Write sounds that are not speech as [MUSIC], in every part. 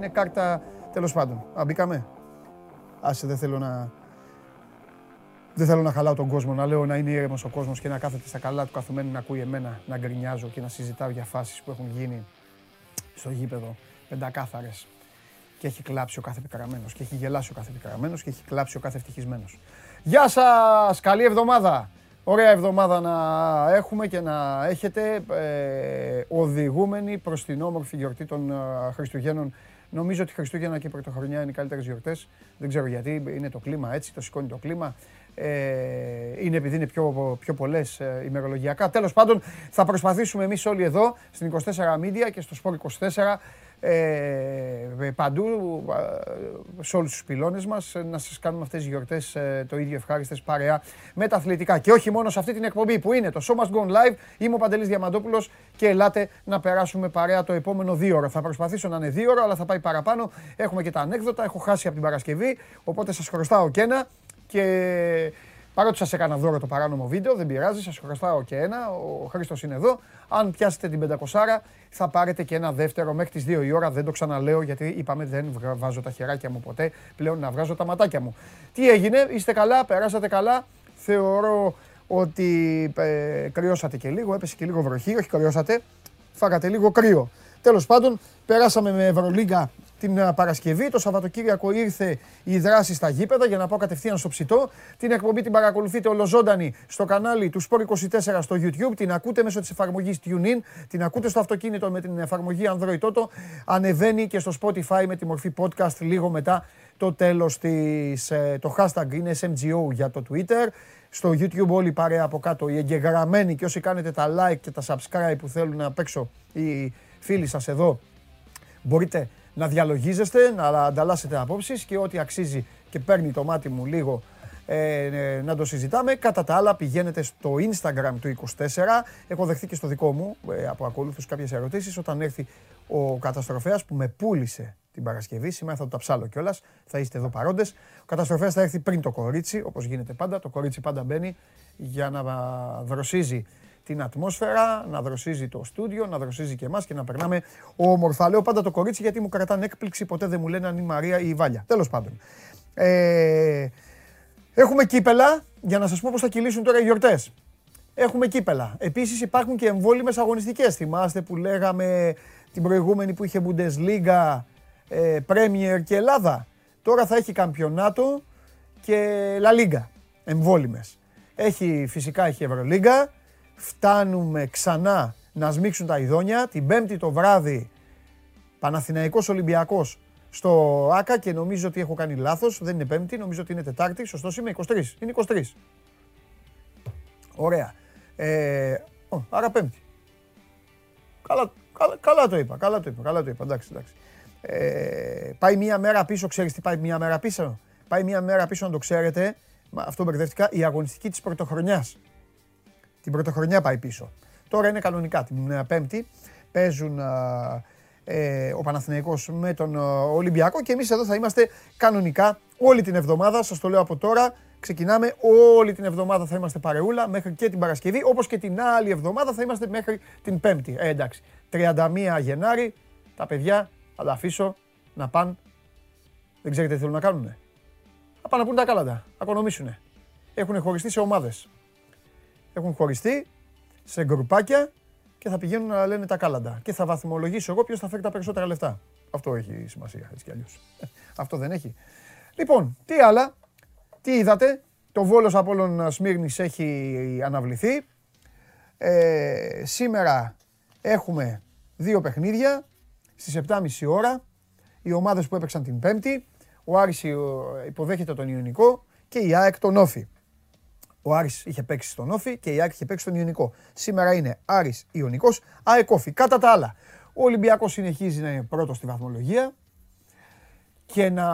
είναι κάρτα τέλος πάντων. Α, μπήκαμε. Άσε, δεν θέλω να... Δεν θέλω να χαλάω τον κόσμο, να λέω να είναι ήρεμος ο κόσμος και να κάθεται στα καλά του καθουμένου να ακούει εμένα να γκρινιάζω και να συζητάω για φάσεις που έχουν γίνει στο γήπεδο πεντακάθαρες. Και έχει κλάψει ο κάθε πικραμένο και έχει γελάσει ο κάθε πικραμένο και έχει κλάψει ο κάθε ευτυχισμένος. Γεια σας! Καλή εβδομάδα! Ωραία εβδομάδα να έχουμε και να έχετε ε, οδηγούμενοι προς την όμορφη γιορτή των ε, Χριστουγέννων. Νομίζω ότι Χριστούγεννα και Πρωτοχρονιά είναι οι καλύτερες γιορτές. Δεν ξέρω γιατί, είναι το κλίμα έτσι, το σηκώνει το κλίμα. Ε, είναι επειδή είναι πιο, πιο πολλές ε, ημερολογιακά. Τέλος πάντων, θα προσπαθήσουμε εμείς όλοι εδώ, στην 24 Media και στο Sport 24, ε, παντού, σε όλους τους πυλώνες μας, να σας κάνουμε αυτές τις γιορτές ε, το ίδιο ευχάριστες παρέα με τα αθλητικά. Και όχι μόνο σε αυτή την εκπομπή που είναι το Show Must Go Live, είμαι ο Παντελής Διαμαντόπουλος και ελάτε να περάσουμε παρέα το επόμενο δύο ώρα. Θα προσπαθήσω να είναι δύο ώρα, αλλά θα πάει παραπάνω. Έχουμε και τα ανέκδοτα, έχω χάσει από την Παρασκευή, οπότε σας χρωστάω και ένα. Και Παρότι σας έκανα δώρο το παράνομο βίντεο, δεν πειράζει, σας χρωστάω και ένα. Ο Χρήστος είναι εδώ. Αν πιάσετε την 500, θα πάρετε και ένα δεύτερο μέχρι τις 2 η ώρα. Δεν το ξαναλέω γιατί είπαμε δεν βάζω τα χεράκια μου ποτέ. Πλέον να βγάζω τα ματάκια μου. Τι έγινε, είστε καλά, περάσατε καλά. Θεωρώ ότι ε, κρυώσατε και λίγο, έπεσε και λίγο βροχή. Όχι κρυώσατε, φάγατε λίγο κρύο. Τέλος πάντων, περάσαμε με Ευρωλίγκα την Παρασκευή. Το Σαββατοκύριακο ήρθε η δράση στα γήπεδα για να πάω κατευθείαν στο ψητό. Την εκπομπή την παρακολουθείτε ολοζώντανη στο κανάλι του Sport 24 στο YouTube. Την ακούτε μέσω της εφαρμογής TuneIn. Την ακούτε στο αυτοκίνητο με την εφαρμογή Android Auto. Ανεβαίνει και στο Spotify με τη μορφή podcast λίγο μετά το τέλος της, ε, το hashtag είναι SMGO για το Twitter. Στο YouTube όλοι παρέα από κάτω οι εγγεγραμμένοι και όσοι κάνετε τα like και τα subscribe που θέλουν να παίξω οι φίλοι σας εδώ μπορείτε να διαλογίζεστε, να ανταλλάσσετε απόψεις και ό,τι αξίζει και παίρνει το μάτι μου λίγο ε, ε, να το συζητάμε. Κατά τα άλλα πηγαίνετε στο Instagram του 24. Έχω δεχθεί και στο δικό μου ε, από ακολούθους κάποιες ερωτήσεις όταν έρθει ο καταστροφέας που με πούλησε την Παρασκευή. Σήμερα θα το ταψάλω κιόλας. Θα είστε εδώ παρόντες. Ο καταστροφέας θα έρθει πριν το κορίτσι, όπως γίνεται πάντα. Το κορίτσι πάντα μπαίνει για να δροσίζει την ατμόσφαιρα, να δροσίζει το στούντιο, να δροσίζει και εμάς και να περνάμε όμορφα. Λέω πάντα το κορίτσι γιατί μου κρατάνε έκπληξη, ποτέ δεν μου λένε αν είναι η Μαρία ή η Βάλια. Τέλος πάντων. Ε, έχουμε κύπελα για να σας πω πώς θα κυλήσουν τώρα οι γιορτές. Έχουμε κύπελα. Επίσης υπάρχουν και εμβόλυμες αγωνιστικές. Θυμάστε που λέγαμε την προηγούμενη που είχε Bundesliga, ε, Premier και Ελλάδα. Τώρα θα έχει καμπιονάτο και La Liga. Εμβόλυμες. Έχει, φυσικά έχει Ευρωλίγκα, φτάνουμε ξανά να σμίξουν τα ειδόνια. Την Πέμπτη το βράδυ Παναθηναϊκός Ολυμπιακός στο ΆΚΑ και νομίζω ότι έχω κάνει λάθος. Δεν είναι Πέμπτη, νομίζω ότι είναι Τετάρτη. Σωστός είμαι, 23. Είναι 23. Ωραία. Ε, άρα Πέμπτη. Καλά, καλά, καλά, το είπα, καλά το είπα, καλά το είπα, εντάξει, εντάξει. Ε, πάει μία μέρα πίσω, ξέρεις τι πάει μία μέρα πίσω; Πάει μία μέρα πίσω, να το ξέρετε, αυτό μπερδεύτηκα, η αγωνιστική της πρωτοχρονιάς. Την πρωτοχρονιά πάει πίσω. Τώρα είναι κανονικά. Την ε, Πέμπτη παίζουν ε, ε, ο Παναθηναϊκός με τον Ολυμπιακό και εμείς εδώ θα είμαστε κανονικά όλη την εβδομάδα. Σας το λέω από τώρα. Ξεκινάμε όλη την εβδομάδα θα είμαστε παρεούλα μέχρι και την Παρασκευή. Όπως και την άλλη εβδομάδα θα είμαστε μέχρι την Πέμπτη. Ε, εντάξει. 31 Γενάρη τα παιδιά θα τα αφήσω να πάνε. Δεν ξέρετε τι θέλουν να κάνουν. Θα πάνε να πούν τα κάλαντα. Θα οικονομήσουν. Έχουν χωριστεί σε ομάδες έχουν χωριστεί σε γκρουπάκια και θα πηγαίνουν να λένε τα κάλαντα. Και θα βαθμολογήσω εγώ ποιος θα φέρει τα περισσότερα λεφτά. Αυτό έχει σημασία έτσι κι αλλιώς. [LAUGHS] Αυτό δεν έχει. Λοιπόν, τι άλλα, τι είδατε; Το Βόλος Απόλλων Σμύρνης έχει αναβληθεί. Ε, σήμερα έχουμε δύο παιχνίδια στις 7.30 ώρα. Οι ομάδες που έπαιξαν την Πέμπτη. Ο Άρης ε, υποδέχεται τον Ιωνικό και η ΑΕΚ τον Όφη. Ο Άρης είχε παίξει στον Όφη και η ΑΕΚ είχε παίξει στον Ιωνικό. Σήμερα είναι Άρης Ιωνικός, ΑΕΚ Όφη. Κατά τα άλλα, ο Ολυμπιακός συνεχίζει να είναι πρώτος στη βαθμολογία και να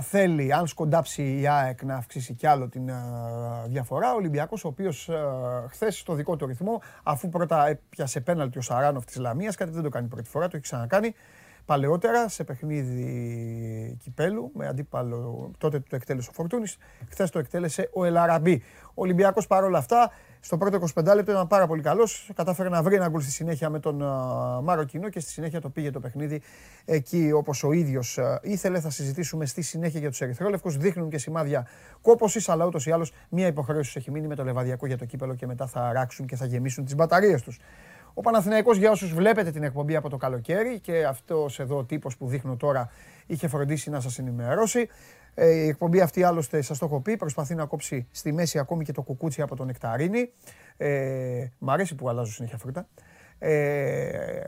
θέλει, αν σκοντάψει η ΑΕΚ, να αυξήσει κι άλλο την διαφορά. Ο Ολυμπιακός, ο οποίος uh, χθες στο δικό του ρυθμό, αφού πρώτα έπιασε πέναλτι ο Σαράνοφ της Λαμίας, κάτι δεν το κάνει πρώτη φορά, το έχει ξανακάνει, παλαιότερα σε παιχνίδι κυπέλου με αντίπαλο τότε το εκτέλεσε ο Φορτούνης, χθες το εκτέλεσε ο Ελαραμπή. Ο Ολυμπιακός παρόλα αυτά Στο πρώτο 25 λεπτό ήταν πάρα πολύ καλός. Κατάφερε να βρει ένα γκολ στη συνέχεια με τον Μαροκινό και στη συνέχεια το πήγε το παιχνίδι εκεί όπως ο ίδιος ήθελε. Θα συζητήσουμε στη συνέχεια για τους Ερυθρόλευκους. Δείχνουν και σημάδια κόποση, αλλά ούτως ή άλλως μία υποχρέωση έχει μείνει με το λεβαδιακό για το κύπελο και μετά θα ράξουν και θα γεμίσουν τις μπαταρίες τους. Ο Παναθηναϊκός για όσους βλέπετε την εκπομπή από το καλοκαίρι και αυτός εδώ ο τύπος που δείχνω τώρα είχε φροντίσει να σας ενημερώσει. Ε, η εκπομπή αυτή άλλωστε σας το έχω πει, προσπαθεί να κόψει στη μέση ακόμη και το κουκούτσι από τον νεκταρίνη. Ε, μ' αρέσει που αλλάζω συνέχεια φρούτα. Ε,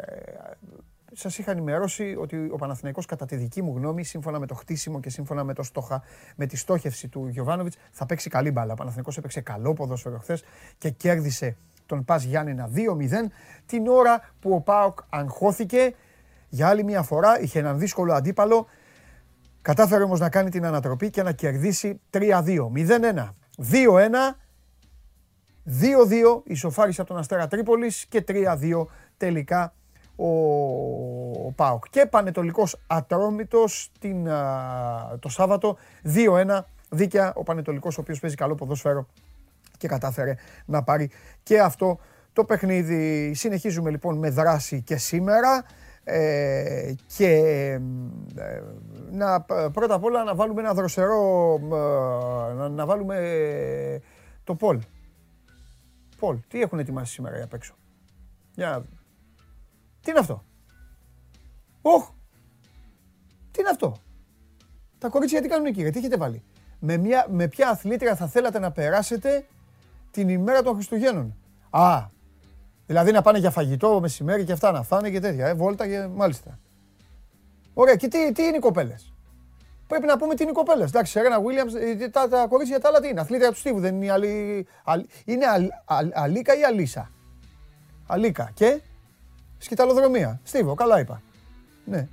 Σας είχα ενημερώσει ότι ο Παναθηναϊκός κατά τη δική μου γνώμη, σύμφωνα με το χτίσιμο και σύμφωνα με, το στόχα, με τη στόχευση του Γιωβάνοβιτς, θα παίξει καλή μπάλα. Ο Παναθηναϊκός έπαιξε καλό ποδόσφαιρο χθες και κέρδισε τον Πας Γιάννενα 2-0 την ώρα που ο Πάοκ αγχώθηκε για άλλη μια φορά, είχε έναν δύσκολο αντίπαλο, κατάφερε όμως να κάνει την ανατροπή και να κερδίσει 3-2, 0-1, 2-1, 2-2 ισοφάρισε από τον Αστέρα Τρίπολης και 3-2 τελικά ο, ο ΠΑΟΚ. Και Πανετολικός Ατρόμητος την, το Σάββατο 2-1 δίκαια ο Πανετολικός ο οποίος παίζει καλό ποδόσφαιρο και κατάφερε να πάρει και αυτό το παιχνίδι. Συνεχίζουμε λοιπόν με δράση και σήμερα. Ε, και ε, να, πρώτα απ' όλα να βάλουμε ένα δροσερό, ε, να, να βάλουμε το Πολ. Πολ, τι έχουν ετοιμάσει σήμερα για απ' έξω; Για Τι είναι αυτό; Οχ! Τι είναι αυτό; Τα κορίτσια τι κάνουν εκεί, γιατί έχετε βάλει; Με, μια, με ποια αθλήτρια θα θέλατε να περάσετε την ημέρα των Χριστουγέννων; Α, δηλαδή να πάνε για φαγητό μεσημέρι και αυτά να φάνε και τέτοια. Ε, βόλτα και μάλιστα. Ωραία, και τι, τι είναι οι κοπέλες; Πρέπει να πούμε τι είναι οι κοπέλες. Εντάξει, Σερένα Βίλιαμ, ε, τα, τα κορίτσια τα άλλα τι είναι. Αθλήτρια του Στίβου, δεν είναι η Αλή. είναι αλ, αλ, Αλίκα ή Αλίσα; Αλίκα και; Σκηταλοδρομία. Στίβο, καλά είπα. Ναι.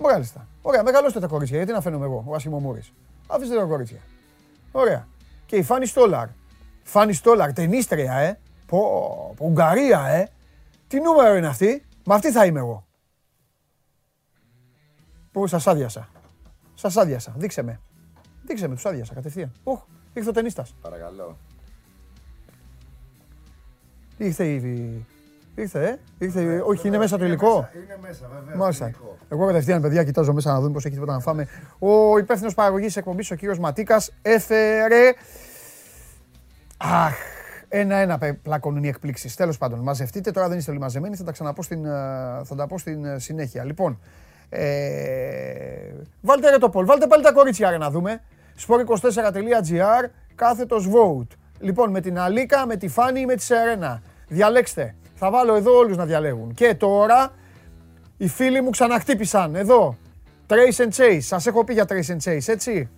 Μάλιστα. Ωραία, μεγαλώστε τα κορίτσια. Γιατί να φαίνομαι εγώ, ο Άσιμο Μούρη. Αφήστε τα κορίτσια. Ωραία. Και η Φάνη Στόλαρ. Φάνη Στόλαρ, ταινίστρια, ε. Πω, πω, Ουγγαρία, ε. Τι νούμερο είναι αυτή; Μα αυτή θα είμαι εγώ. Πού σας άδειασα. Σας άδειασα. Δείξε με. Δείξε με, τους άδειασα κατευθείαν. Οχ, ήρθε ο ταινίστας. Παρακαλώ. Ήρθε η... Ήρθε, ε. Ήρθε, όχι, είναι μέσα το υλικό. Είναι μέσα, βέβαια. Μάλιστα. Εγώ κατευθείαν, παιδιά, κοιτάζω μέσα να δούμε πώς έχει τίποτα να φάμε. Ο υπεύθυνος παραγωγής εκπομπής, ο κύριος Ματίκας, έφερε Αχ, ένα-ένα πλακώνουν οι εκπλήξεις. Τέλος πάντων, μαζευτείτε. Τώρα δεν είστε όλοι μαζεμένοι, θα τα ξαναπώ στην, ε, θα τα πω στην ε, συνέχεια. Λοιπόν, ε, βάλτε ρε το Πολ, βάλτε πάλι τα κορίτσια ρε να δούμε. sport24.gr, κάθετος vote. Λοιπόν, με την Αλίκα, με τη Φάνη ή με τη Σερένα. Διαλέξτε. Θα βάλω εδώ όλους να διαλέγουν. Και τώρα, οι φίλοι μου ξαναχτύπησαν. Εδώ. Trace and Chase. Σας έχω πει για Trace and Chase, έτσι;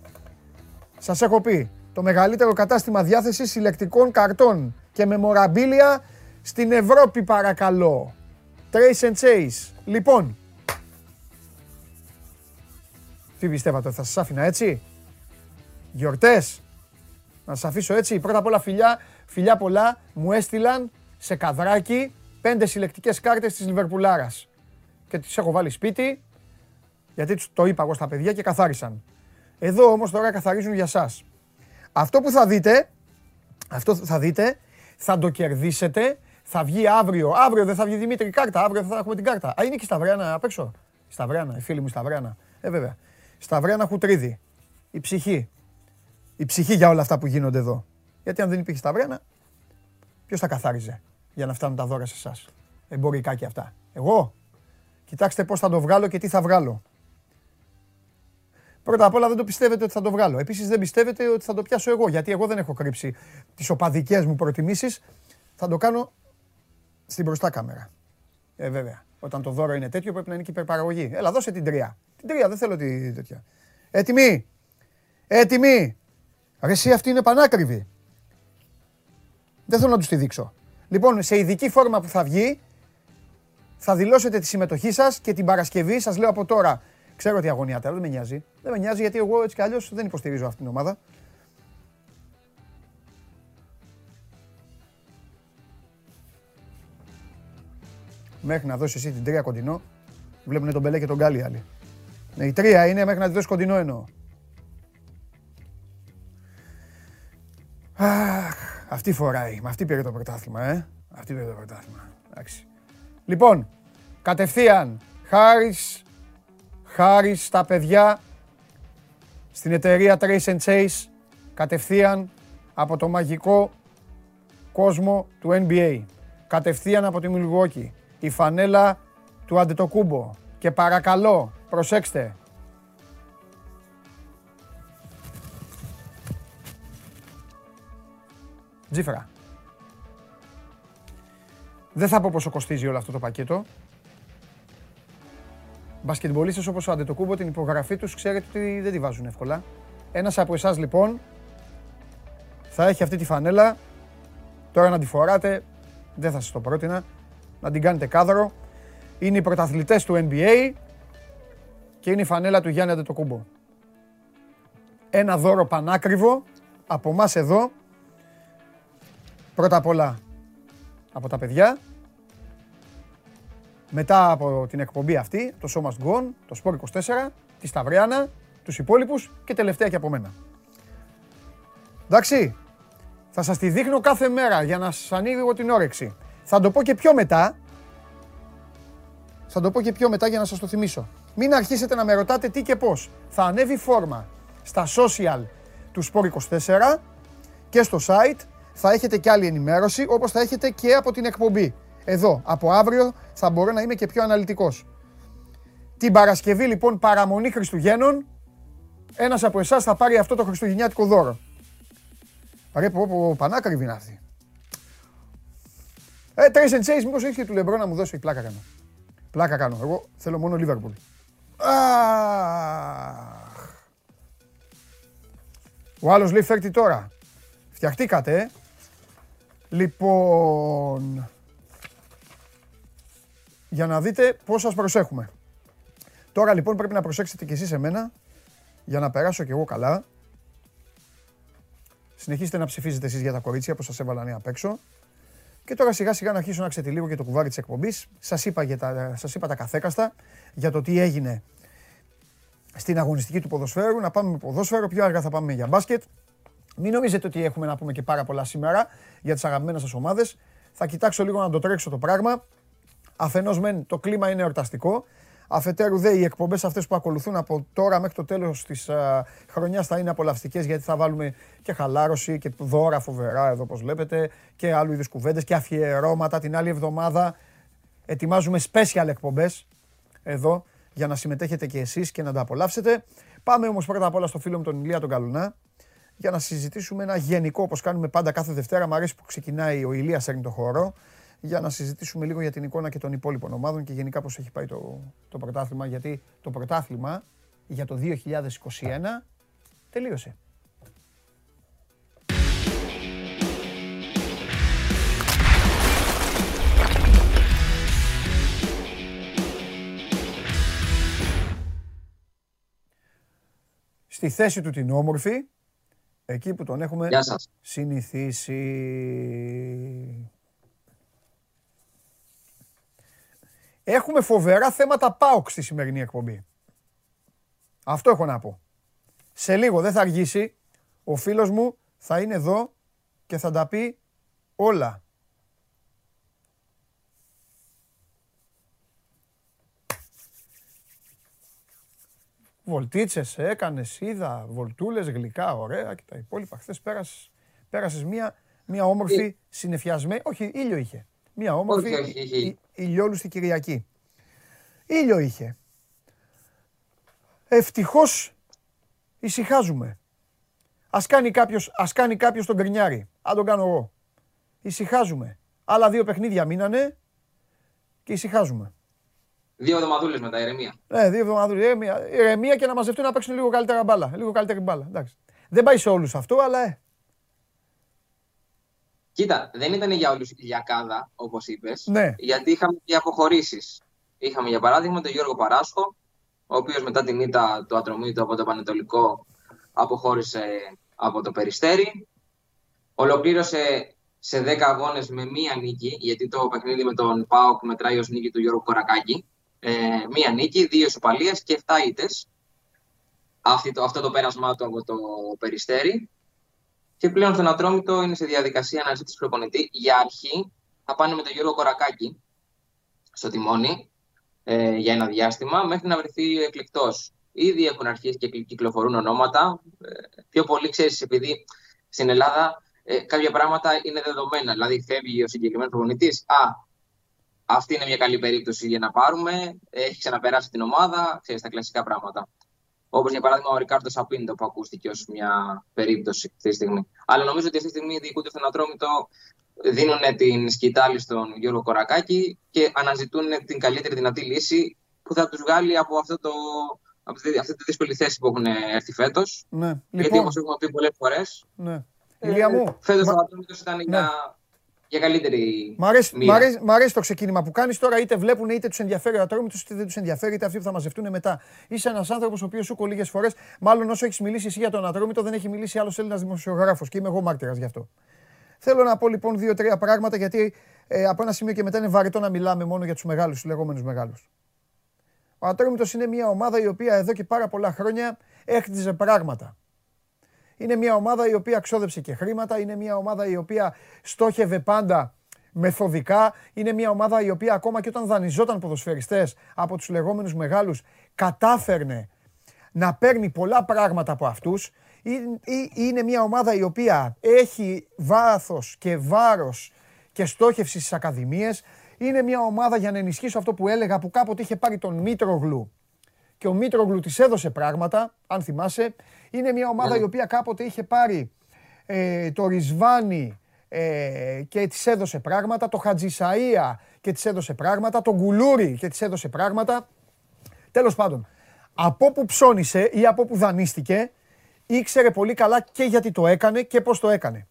Σας έχω πει το μεγαλύτερο κατάστημα διάθεσης συλλεκτικών καρτών και μεμοραμπίλια στην Ευρώπη παρακαλώ. Trace and Chase. Λοιπόν, τι πιστεύατε, θα σας άφηνα έτσι; Γιορτές. Να σας αφήσω έτσι. Πρώτα απ' όλα φιλιά, φιλιά πολλά μου έστειλαν σε καδράκι πέντε συλλεκτικές κάρτες της Λιβερπουλάρας. Και τις έχω βάλει σπίτι, γιατί το είπα εγώ στα παιδιά και καθάρισαν. Εδώ όμως τώρα καθαρίζουν για σας. Αυτό που θα δείτε, αυτό θα δείτε, θα το κερδίσετε, θα βγει αύριο. Αύριο δεν θα βγει Δημήτρη κάρτα, αύριο θα έχουμε την κάρτα. Α, είναι και στα Σταυριάνα απ' έξω. Σταυριάνα, η φίλη μου Σταυριάνα. Ε, βέβαια. Σταυριάνα Χουτρίδη. Η ψυχή. Η ψυχή για όλα αυτά που γίνονται εδώ. Γιατί αν δεν υπήρχε Σταυριάνα, ποιος θα καθάριζε για να φτάνουν τα δώρα σε εσάς; Εμπορικά και αυτά. Εγώ. Κοιτάξτε πώς θα το βγάλω και τι θα βγάλω. Πρώτα απ' όλα δεν το πιστεύετε ότι θα το βγάλω. Επίσης δεν πιστεύετε ότι θα το πιάσω εγώ, γιατί εγώ δεν έχω κρύψει τις οπαδικές μου προτιμήσεις. Θα το κάνω στην μπροστά κάμερα. Ε, βέβαια. Όταν το δώρο είναι τέτοιο πρέπει να είναι και υπερπαραγωγή. Έλα, δώσε την τρία. Την τρία, δεν θέλω τη τέτοια. Έτοιμοι. Έτοιμοι. Ρε εσύ αυτή είναι πανάκριβη. Δεν θέλω να τους τη δείξω. Λοιπόν, σε ειδική φόρμα που θα βγει, θα δηλώσετε τη συμμετοχή σας και την Παρασκευή, σας λέω από τώρα, Ξέρω ότι αγωνιάται, αλλά δεν με νοιάζει. Δεν με νοιάζει γιατί εγώ έτσι κι αλλιώς δεν υποστηρίζω αυτήν την ομάδα. Μέχρι να δώσει εσύ την τρία κοντινό, βλέπουν τον Μπελέ και τον Γκάλι άλλοι. Ναι, η τρία είναι μέχρι να τη δώσει κοντινό εννοώ. Αχ, Αυτή φοράει. Με αυτή πήρε το πρωτάθλημα, ε. Αυτή πήρε το πρωτάθλημα. Εντάξει. Λοιπόν, κατευθείαν, χάρης, χάρης στα παιδιά, στην εταιρεία Trace and Chase, κατευθείαν από το μαγικό κόσμο του NBA. Κατευθείαν από τη Milwaukee. Η φανέλα του Αντετοκούμπο. Και παρακαλώ, προσέξτε, Τζίφρα. Δεν θα πω πόσο κοστίζει όλο αυτό το πακέτο. Μπασκετμπολίστες όπως ο Αντετοκούμπο την υπογραφή τους ξέρετε ότι δεν τη βάζουν εύκολα. Ένας από εσάς λοιπόν θα έχει αυτή τη φανέλα. Τώρα να τη φοράτε, δεν θα σας το πρότεινα. Να την κάνετε κάδρο. Είναι οι πρωταθλητές του NBA και είναι η φανέλα του Γιάννη Αντετοκούμπο. Ένα δώρο πανάκριβο από εμάς εδώ Πρώτα απ' όλα από τα παιδιά, μετά από την εκπομπή αυτή, το Show Must Go On, το Sport 24, τη Σταυριάνα, τους υπόλοιπους και τελευταία και από μένα. Εντάξει, θα σας τη δείχνω κάθε μέρα για να σας ανοίγω την όρεξη. Θα το πω και πιο μετά, θα το πω και πιο μετά για να σας το θυμίσω. Μην αρχίσετε να με ρωτάτε τι και πώς. Θα ανέβει φόρμα στα social του Sport 24 και στο site θα έχετε και άλλη ενημέρωση, όπως θα έχετε και από την εκπομπή. Εδώ, από αύριο, θα μπορώ να είμαι και πιο αναλυτικός. Την Παρασκευή, λοιπόν, παραμονή Χριστουγέννων, ένας από εσάς θα πάρει αυτό το χριστουγεννιάτικο δώρο. Ρε, πω, πω, πανάκριβη είναι αυτή. Ε, Trace and Chase, μήπως έχεις και του Λεμπρό να μου δώσει πλάκα κάνω. Πλάκα κάνω. Εγώ θέλω μόνο Liverpool. Ο άλλος λέει φέρτη τώρα. Φτιαχτήκατε, ε. Λοιπόν, για να δείτε πώς σας προσέχουμε. Τώρα λοιπόν πρέπει να προσέξετε κι εσείς εμένα για να περάσω κι εγώ καλά. Συνεχίστε να ψηφίζετε εσείς για τα κορίτσια που σας έβαλα νέα απ' έξω. Και τώρα σιγά σιγά να αρχίσω να ξετυλίγω και το κουβάρι της εκπομπής. Σας είπα, για τα, σας είπα τα καθέκαστα για το τι έγινε στην αγωνιστική του ποδοσφαίρου. Να πάμε με ποδόσφαιρο, πιο αργά θα πάμε για μπάσκετ. Μην νομίζετε ότι έχουμε να πούμε και πάρα πολλά σήμερα για τις αγαπημένες σας ομάδες. Θα κοιτάξω λίγο να το τρέξω το πράγμα. Αφενός μεν το κλίμα είναι εορταστικό. Αφετέρου δε οι εκπομπές αυτές που ακολουθούν από τώρα μέχρι το τέλος της uh, χρονιάς θα είναι απολαυστικές γιατί θα βάλουμε και χαλάρωση και δώρα φοβερά εδώ όπως βλέπετε και άλλου είδους κουβέντες και αφιερώματα την άλλη εβδομάδα. Ετοιμάζουμε special εκπομπές εδώ για να συμμετέχετε και εσείς και να τα απολαύσετε. Πάμε όμως πρώτα απ' όλα στο φίλο μου τον Ηλία τον Καλουνά για να συζητήσουμε ένα γενικό, όπως κάνουμε πάντα κάθε Δευτέρα. Μ' αρέσει που ξεκινάει ο Ηλίας έρνει το χώρο, για να συζητήσουμε λίγο για την εικόνα και των υπόλοιπων ομάδων και γενικά πώς έχει πάει το, το πρωτάθλημα, γιατί το πρωτάθλημα για το 2021 τελείωσε. Στη θέση του την όμορφη, Εκεί που τον έχουμε συνηθίσει. Έχουμε φοβερά θέματα ΠΑΟΚ στη σημερινή εκπομπή. Αυτό έχω να πω. Σε λίγο δεν θα αργήσει. Ο φίλος μου θα είναι εδώ και θα τα πει όλα. Βολτίτσες έκανες, είδα, βολτούλες, γλυκά, ωραία και τα υπόλοιπα. Χθες πέρασες πέρασες μια, μια όμορφη ε. συνεφιασμένη. Όχι, ήλιο είχε. Μια όμορφη όχι, ηλιόλουστη Κυριακή. Ήλιο είχε. Ευτυχώς ησυχάζουμε. Α κάνει κάποιο ας κάνει κάποιος τον κρινιάρι. Αν τον κάνω εγώ. Ησυχάζουμε. Άλλα δύο παιχνίδια μείνανε και ησυχάζουμε. Δύο εβδομαδούλες μετά, ηρεμία. Ναι, δύο εβδομαδούλες. Ηρεμία. ηρεμία και να μαζευτούν να παίξουν λίγο καλύτερα μπάλα. Λίγο καλύτερη μπάλα. Εντάξει. Δεν πάει σε όλους αυτό, αλλά. Ε. Κοίτα, δεν ήταν για όλους η Κυριακάδα, όπως είπες. Ναι. Γιατί είχαμε και αποχωρήσεις. Είχαμε για παράδειγμα τον Γιώργο Παράσχο, ο οποίος μετά την ήττα του ατρωμίτου από το Πανετολικό αποχώρησε από το Περιστέρι. Ολοκλήρωσε σε 10 αγώνες με μία νίκη, γιατί το παιχνίδι με τον ΠΑΟΚ μετράει ως νίκη του Γιώργου Κορακάκη ε, μία νίκη, δύο ισοπαλίες και 7 ήττες. Αυτό το, αυτό το πέρασμά του από το Περιστέρι. Και πλέον στον Ατρόμητο είναι σε διαδικασία αναζήτηση προπονητή. Για αρχή θα πάνε με τον Γιώργο Κορακάκη στο τιμόνι ε, για ένα διάστημα μέχρι να βρεθεί εκλεκτός. Ήδη έχουν αρχίσει και κυκλοφορούν ονόματα. Ε, πιο πολύ ξέρεις, επειδή στην Ελλάδα ε, κάποια πράγματα είναι δεδομένα. Δηλαδή, φεύγει ο συγκεκριμένος προπονητής. Α, αυτή είναι μια καλή περίπτωση για να πάρουμε. Έχει ξαναπεράσει την ομάδα, ξέρεις τα κλασικά πράγματα. Όπως για παράδειγμα ο Ρικάρντο Σαπίντο που ακούστηκε ως μια περίπτωση αυτή τη στιγμή. Αλλά νομίζω ότι αυτή τη στιγμή διοικούνται στον Ατρόμητο, δίνουν την σκητάλη στον Γιώργο Κορακάκη και αναζητούν την καλύτερη δυνατή λύση που θα τους βγάλει από, αυτό το, από αυτή τη δύσκολη θέση που έχουν έρθει φέτος. Ναι. Γιατί λοιπόν, όπως έχουμε πει πολλές φορές. Ναι. Ε, μου. Φέτος ο Ατρόμητο ήταν ναι. για για καλύτερη. Μ' αρέσει, μ αρέσει, μ αρέσει το ξεκίνημα που κάνεις τώρα, είτε βλέπουν είτε τους ενδιαφέρει ο ατρόμητο, είτε δεν τους ενδιαφέρει, είτε αυτοί που θα μαζευτούν μετά. Είσαι ένας άνθρωπος ο οποίος σου λίγες φορές, μάλλον όσο έχεις μιλήσει εσύ για τον ατρόμητο, δεν έχει μιλήσει άλλος Έλληνας δημοσιογράφος και είμαι εγώ μάρτυρας γι' αυτό. Θέλω να πω λοιπόν δύο-τρία πράγματα γιατί ε, από ένα σημείο και μετά είναι βαρετό να μιλάμε μόνο για τους μεγάλους, του λεγόμενους μεγάλους. Ο Ατρόμητος είναι μια ομάδα η οποία εδώ και πάρα πολλά χρόνια έχτιζε πράγματα. Είναι μια ομάδα η οποία ξόδεψε και χρήματα, είναι μια ομάδα η οποία στόχευε πάντα μεθοδικά, είναι μια ομάδα η οποία ακόμα και όταν δανειζόταν ποδοσφαιριστές από τους λεγόμενους μεγάλους κατάφερνε να παίρνει πολλά πράγματα από αυτούς. Είναι μια ομάδα η οποία έχει βάθος και βάρος και στόχευση στις ακαδημίες. Είναι μια ομάδα για να ενισχύσω αυτό που έλεγα που κάποτε είχε πάρει τον Μήτρογλου και ο Μήτρογλου της έδωσε πράγματα, αν θυμάσαι. Είναι μια ομάδα η οποία κάποτε είχε πάρει ε, το Ρισβάνι ε, και της έδωσε πράγματα, το Χατζησαΐα και της έδωσε πράγματα, το Γκουλούρι και της έδωσε πράγματα. Τέλος πάντων, από που ψώνισε ή από που δανείστηκε, ήξερε πολύ καλά και γιατί το έκανε και πώς το έκανε.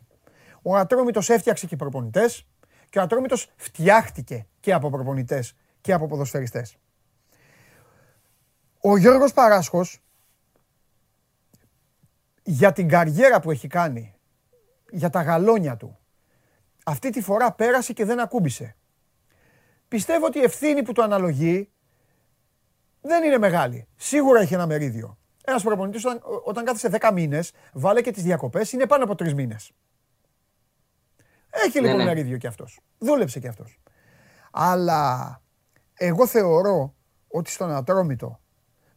Ο Ατρόμητος έφτιαξε και προπονητές και ο Ατρόμητος φτιάχτηκε και από προπονητές και από ποδοσφαιριστές. Ο Γιώργος Παράσχος για την καριέρα που έχει κάνει, για τα γαλόνια του, αυτή τη φορά πέρασε και δεν ακούμπησε. Πιστεύω ότι η ευθύνη που του αναλογεί δεν είναι μεγάλη. Σίγουρα έχει ένα μερίδιο. Ένας προπονητής όταν, όταν κάθεσε 10 μήνες, βάλε και τις διακοπές, είναι πάνω από 3 μήνες. Έχει λοιπόν ναι, ναι. μερίδιο κι αυτός. Δούλεψε κι αυτός. Αλλά εγώ θεωρώ ότι στον Ατρόμητο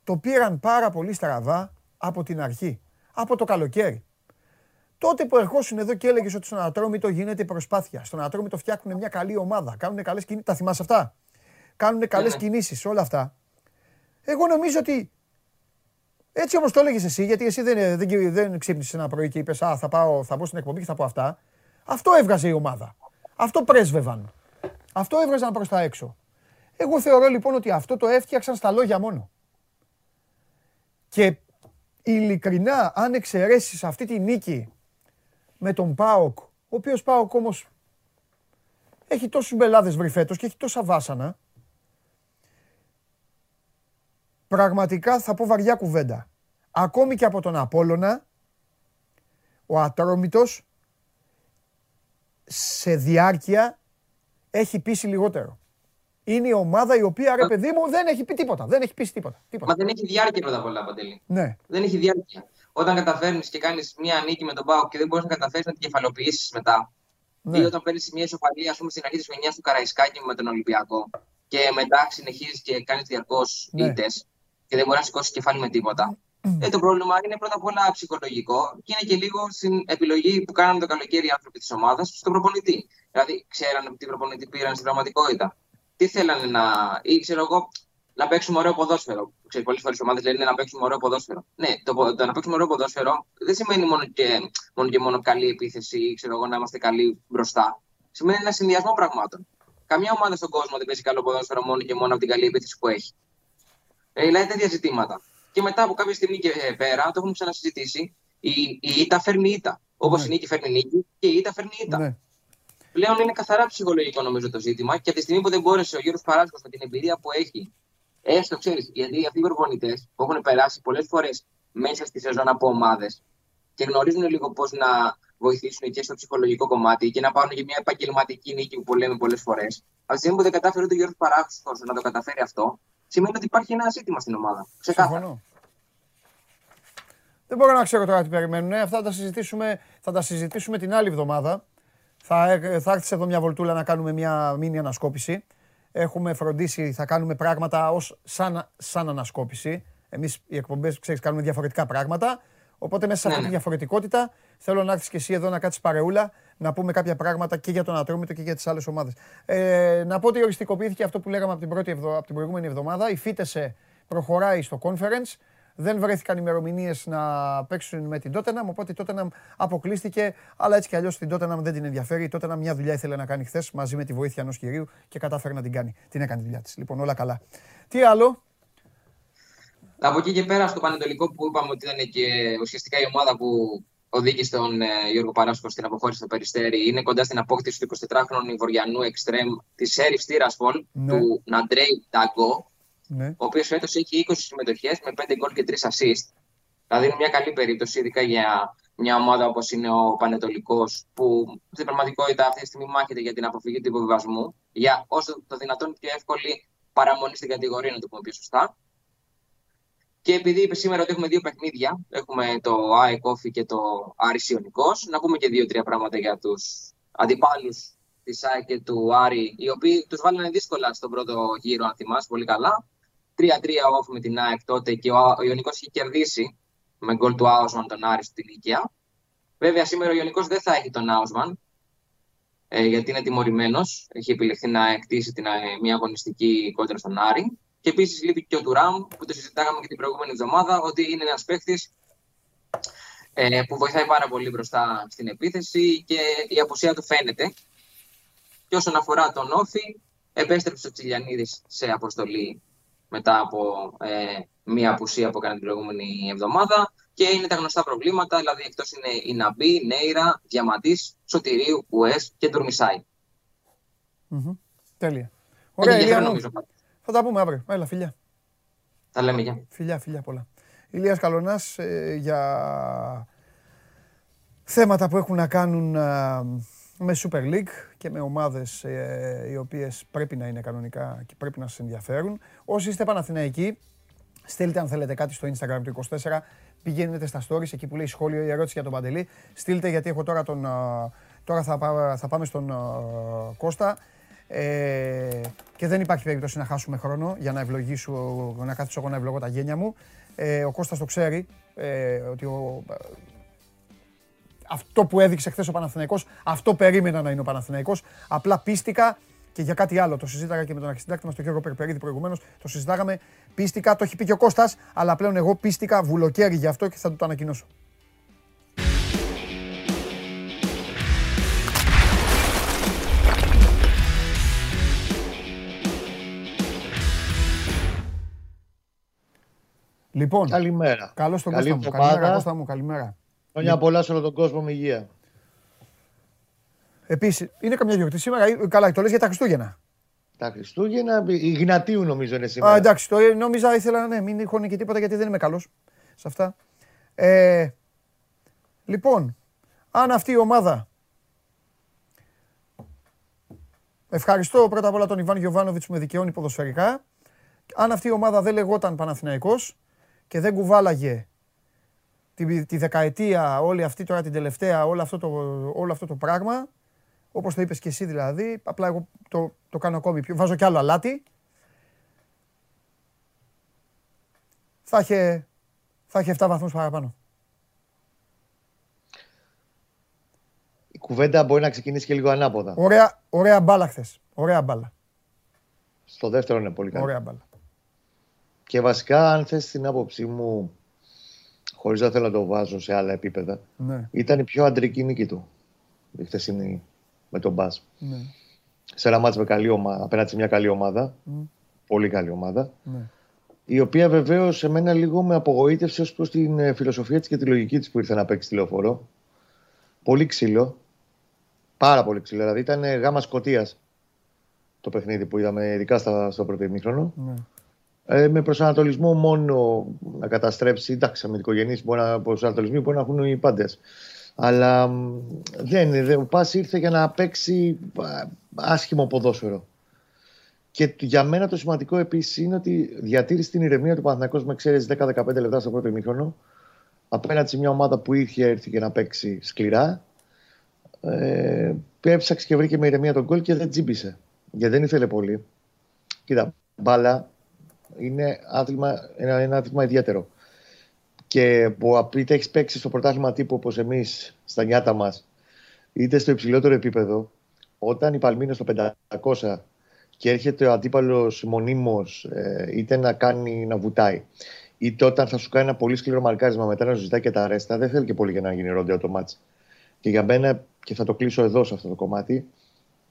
το πήραν πάρα πολύ στραβά από την αρχή, από το καλοκαίρι. Τότε που ερχόσουν εδώ και έλεγες ότι στον Ατρόμητο γίνεται προσπάθεια. Στον Ατρόμητο φτιάχνουν μια καλή ομάδα. Κάνουν καλές κινήσεις. Τα θυμάσαι αυτά; Κάνουν καλές ναι. κινήσεις, όλα αυτά. Εγώ νομίζω ότι. Έτσι όπω το έλεγες εσύ, γιατί εσύ δεν, δεν, δεν ξύπνησες ένα πρωί και είπες Α, θα, πάω, θα μπω στην εκπομπή και θα πω αυτά. Αυτό έβγαζε η ομάδα. Αυτό πρέσβευαν. Αυτό έβγαζαν προς τα έξω. Εγώ θεωρώ λοιπόν ότι αυτό το έφτιαξαν στα λόγια μόνο. Και ειλικρινά, αν εξαιρέσεις αυτή τη νίκη με τον Πάοκ, ο οποίος Πάοκ όμως έχει τόσους μπελάδες βρει φέτος και έχει τόσα βάσανα, πραγματικά θα πω βαριά κουβέντα. Ακόμη και από τον Απόλλωνα, ο Ατρόμητος σε διάρκεια έχει πείσει λιγότερο. Είναι η ομάδα η οποία, ρε παιδί μου, δεν έχει πει τίποτα. Δεν έχει πει τίποτα. τίποτα. Μα δεν έχει διάρκεια πρώτα απ' όλα, Παντελή. Ναι. Δεν έχει διάρκεια. Όταν καταφέρνεις και κάνεις μια νίκη με τον Πάο και δεν μπορείς να καταφέρεις να την κεφαλοποιήσεις μετά. Ναι. Ή όταν παίρνεις μια ισοπαλία, ας πούμε, στην αρχή της χρονιάς του Καραϊσκάκη με τον Ολυμπιακό και μετά συνεχίζεις και κάνεις διαρκώς ναι. ήττε και δεν μπορείς να σηκώσεις κεφάλι με τίποτα. Ε, το πρόβλημα είναι πρώτα απ' όλα ψυχολογικό και είναι και λίγο στην επιλογή που κάνανε το καλοκαίρι οι άνθρωποι της ομάδας στον προπονητή. Δηλαδή, ξέραν τι προπονητή πήραν στην πραγματικότητα τι θέλανε να. ή ξέρω εγώ, να παίξουμε ωραίο ποδόσφαιρο. Ξέρεις, πολλές φορές οι ομάδες λένε να παίξουμε ωραίο ποδόσφαιρο. Ναι, το, το, να παίξουμε ωραίο ποδόσφαιρο δεν σημαίνει μόνο και, μόνο και μόνο καλή επίθεση ή ξέρω εγώ, να είμαστε καλοί μπροστά. Σημαίνει ένα συνδυασμό πραγμάτων. Καμιά ομάδα στον κόσμο δεν παίζει καλό ποδόσφαιρο μόνο και μόνο από την καλή επίθεση που έχει. Ε, δηλαδή τέτοια ζητήματα. Και μετά από κάποια στιγμή και πέρα, το έχουμε ξανασυζητήσει, η, η ήττα φέρνει ήττα. Όπως ναι. η νίκη φέρνει νίκη και η ήττα φέρνει ήττα. Ναι πλέον είναι καθαρά ψυχολογικό νομίζω το ζήτημα και από τη στιγμή που δεν μπόρεσε ο Γιώργος Παράσκος με την εμπειρία που έχει, έστω ξέρεις, γιατί αυτοί οι προπονητές που έχουν περάσει πολλές φορές μέσα στη σεζόν από ομάδες και γνωρίζουν λίγο πώς να βοηθήσουν και στο ψυχολογικό κομμάτι και να πάρουν και μια επαγγελματική νίκη που λέμε πολλές φορές. Από τη στιγμή που δεν κατάφερε ούτε ο Γιώργος Παράσκος να το καταφέρει αυτό, σημαίνει ότι υπάρχει ένα ζήτημα στην ομάδα. Ξεκάθαρα. Δεν μπορώ να ξέρω τώρα τι περιμένουν. Αυτά θα τα συζητήσουμε, θα τα συζητήσουμε την άλλη εβδομάδα. Θα, ε, θα έρθεις εδώ μια βολτούλα να κάνουμε μια μήνυ ανασκόπηση. Έχουμε φροντίσει, θα κάνουμε πράγματα ως σαν, σαν ανασκόπηση. Εμείς οι εκπομπές, ξέρεις, κάνουμε διαφορετικά πράγματα. Οπότε μέσα σε αυτή τη ναι, ναι. διαφορετικότητα θέλω να έρθεις και εσύ εδώ να κάτσεις παρεούλα να πούμε κάποια πράγματα και για τον Ατρόμητο και για τις άλλες ομάδες. Ε, να πω ότι οριστικοποιήθηκε αυτό που λέγαμε από την, πρώτη από την προηγούμενη εβδομάδα. Η Φίτεσε προχωράει στο conference. Δεν βρέθηκαν ημερομηνίες να παίξουν με την Τότεναμ, οπότε η Τότεναμ αποκλείστηκε. Αλλά έτσι κι αλλιώς την Τότεναμ δεν την ενδιαφέρει. Η Τότεναμ μια δουλειά ήθελε να κάνει χθες μαζί με τη βοήθεια ενός κυρίου και κατάφερε να την κάνει. Την έκανε τη δουλειά της. Λοιπόν, όλα καλά. Τι άλλο; Από εκεί και πέρα στο Πανετολικό που είπαμε ότι ήταν και ουσιαστικά η ομάδα που οδήγησε τον ε, Γιώργο Παράσκο στην αποχώρηση στο Περιστέρι. Είναι κοντά στην απόκτηση του 23χρονου Βορειανού Εκστρέμ της Σέρι Τύρασπολ ναι. του Ναντρέι Ταγκό, ναι. ο οποίος φέτος έχει 20 συμμετοχές με 5 γκολ και 3 assist. Δηλαδή είναι μια καλή περίπτωση, ειδικά για μια ομάδα όπως είναι ο Πανετολικός, που στην πραγματικότητα αυτή τη στιγμή μάχεται για την αποφυγή του υποβιβασμού, για όσο το δυνατόν πιο εύκολη παραμονή στην κατηγορία, να το πούμε πιο σωστά. Και επειδή είπε σήμερα ότι έχουμε δύο παιχνίδια, έχουμε το ΑΕ Κόφι και το Άρη Ιωνικός, να πούμε και δύο-τρία πράγματα για τους αντιπάλους της ΑΕ και του Άρη, οι οποίοι τους βάλανε δύσκολα στον πρώτο γύρο, αν θυμάσαι πολύ καλά. 3-3 off με την ΑΕΚ τότε και ο Ιωνικός είχε κερδίσει με γκολ του Άουσμαν τον Άρη στην ηλικία. Βέβαια, σήμερα ο Ιωνικός δεν θα έχει τον Άουσμαν, ε, γιατί είναι τιμωρημένος. Έχει επιλεχθεί να εκτίσει την, ε, μια αγωνιστική κόντρα στον Άρη. Και επίσης λείπει και ο Τουράμ, που το συζητάγαμε και την προηγούμενη εβδομάδα, ότι είναι ένας παίχτη ε, που βοηθάει πάρα πολύ μπροστά στην επίθεση και η απουσία του φαίνεται. Και όσον αφορά τον Όφη, επέστρεψε ο Τσιλιανίδης σε αποστολή μετά από ε, μία απουσία που έκανε την προηγούμενη εβδομάδα. Και είναι τα γνωστά προβλήματα, δηλαδή εκτός είναι η Ναμπή, Νέιρα, Διαμαντής, Σωτηρίου, Ουές και Ντουρμισάη. Mm-hmm. Τέλεια. Ωραία, νομίζω. Θα τα πούμε αύριο. Έλα, φιλιά. Τα λέμε, για. Φιλιά, φιλιά πολλά. Ηλίας Καλονάς ε, για θέματα που έχουν να κάνουν ε, με Super League και με ομάδες ε, οι οποίες πρέπει να είναι κανονικά και πρέπει να σας ενδιαφέρουν. Όσοι είστε Παναθηναϊκοί, στείλτε αν θέλετε κάτι στο Instagram του 24, πηγαίνετε στα stories εκεί που λέει σχόλιο ή ερώτηση για τον Παντελή. Στείλτε γιατί έχω τώρα τον... Τώρα θα, θα πάμε στον Κώστα. Ε, και δεν υπάρχει περίπτωση να χάσουμε χρόνο για να ευλογήσω, να κάθισω εγώ να ευλογώ τα γένια μου. Ε, ο Κώστας το ξέρει ε, ότι ο, αυτό που έδειξε χθες ο Παναθηναϊκός, αυτό περίμενα να είναι ο Παναθηναϊκός. Απλά πίστηκα και για κάτι άλλο. Το συζήταγα και με τον αρχισυντάκτη μας, τον Γιώργο Περπερίδη προηγουμένως. Το συζητάγαμε. Πίστηκα, το έχει πει και ο Κώστας, αλλά πλέον εγώ πίστηκα βουλοκαίρι γι' αυτό και θα του το ανακοινώσω. Λοιπόν, καλημέρα. Καλώς τον Κώστα μου. Καλημέρα, Κώστα μου. Καλημέρα. Χρόνια πολλά σε όλο τον κόσμο με υγεία. Επίσης, είναι καμιά γιορτή σήμερα. Καλά, το λες για τα Χριστούγεννα. Τα Χριστούγεννα, η Γνατίου νομίζω είναι σήμερα. Α, εντάξει, το νόμιζα ήθελα ναι, μην έχω και τίποτα γιατί δεν είμαι καλός σε αυτά. Ε, λοιπόν, αν αυτή η ομάδα. Ευχαριστώ πρώτα απ' όλα τον Ιβάν Γιοβάνοβιτ που με δικαιώνει ποδοσφαιρικά. Αν αυτή η ομάδα δεν λεγόταν Παναθηναϊκός, και δεν κουβάλαγε τη, τη δεκαετία όλη αυτή τώρα την τελευταία, όλο αυτό το, όλο αυτό το πράγμα, όπως το είπες και εσύ δηλαδή, απλά εγώ το, το κάνω ακόμη πιο, βάζω κι άλλο αλάτι, θα είχε, θα είχε 7 βαθμούς παραπάνω. Η κουβέντα μπορεί να ξεκινήσει και λίγο ανάποδα. Ωραία, ωραία μπάλα χθες. Ωραία μπάλα. Στο δεύτερο είναι πολύ καλή. Ωραία μπάλα. Και βασικά, αν θες την άποψή μου, χωρίς να θέλω να το βάζω σε άλλα επίπεδα, ναι. ήταν η πιο αντρική νίκη του. Η χθεσινή με τον Μπάς. Ναι. Σε ένα μάτς με καλή ομάδα, απέναντι σε μια καλή ομάδα, πολύ καλή ομάδα, ναι. η οποία βεβαίως σε μένα λίγο με απογοήτευσε ως προς την ε, φιλοσοφία της και τη λογική της που ήρθε να παίξει τηλεοφορό. Πολύ ξύλο. Πάρα πολύ ξύλο. Δηλαδή ήταν γάμα σκοτίας το παιχνίδι που είδαμε, ειδικά στο πρώτο ημίχρονο. Ναι ε, με προσανατολισμό μόνο να καταστρέψει. Εντάξει, με δικογενεί μπορεί να προσανατολισμοί μπορεί να έχουν οι πάντες. Αλλά δεν είναι. Ο Πας ήρθε για να παίξει άσχημο ποδόσφαιρο. Και για μένα το σημαντικό επίσης είναι ότι διατήρησε την ηρεμία του Παναθηναϊκός με ξέρεις 10-15 λεπτά στο πρώτο ημίχρονο. απέναντι σε μια ομάδα που είχε έρθει και να παίξει σκληρά. Ε, έψαξε και βρήκε με ηρεμία τον γκολ και δεν τζίμπησε. Γιατί δεν ήθελε πολύ. Κοίτα, μπάλα είναι άθλημα, ένα, ένα άθλημα ιδιαίτερο. Και που είτε έχεις παίξει στο πρωτάθλημα τύπου όπως εμείς στα νιάτα μας, είτε στο υψηλότερο επίπεδο, όταν η Παλμή είναι στο 500 και έρχεται ο αντίπαλος μονίμως, ε, είτε να κάνει να βουτάει, είτε όταν θα σου κάνει ένα πολύ σκληρό μαρκάρισμα μετά να σου ζητάει και τα αρέστα, δεν θέλει και πολύ για να γίνει ρόντεο το μάτς. Και για μένα, και θα το κλείσω εδώ σε αυτό το κομμάτι,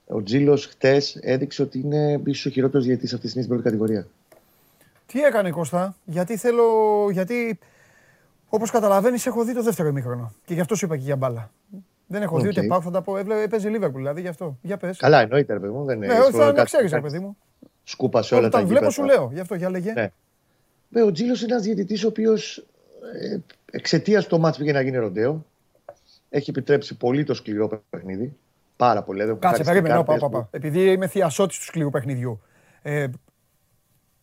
ο Τζίλος χτες έδειξε ότι είναι ίσως ο χειρότερος διαιτή αυτής τη στιγμή στην πρώτη κατηγορία. Τι έκανε Κώστα, γιατί θέλω. Γιατί όπως καταλαβαίνεις, έχω δει το δεύτερο ημίχρονο. Και γι' αυτό σου είπα και για μπάλα. Δεν έχω okay. δει ούτε πάω, θα τα πω. Έβλεπε, παίζει Λίβερπουλ, δηλαδή γι' αυτό. Για πες. Καλά, εννοείται, παιδί μου. Δεν ναι, όχι, θα να ξέρεις, παιδί μου. Σκούπα σε όλα Όταν τα βλέπω, σου λέω. Γι' αυτό, για λέγε. Ναι. Ναι, ο Τζίλος είναι ένας διαιτητής ο οποίος ε, εξαιτίας του μάτσου πήγε να γίνει ροντέο. Έχει επιτρέψει πολύ το σκληρό παιχνίδι. Πάρα πολύ. Κάτσε, περίμενε. Πα, πα, πα. Επειδή είμαι θειασότης του σκληρού παιχνιδιού. Ε,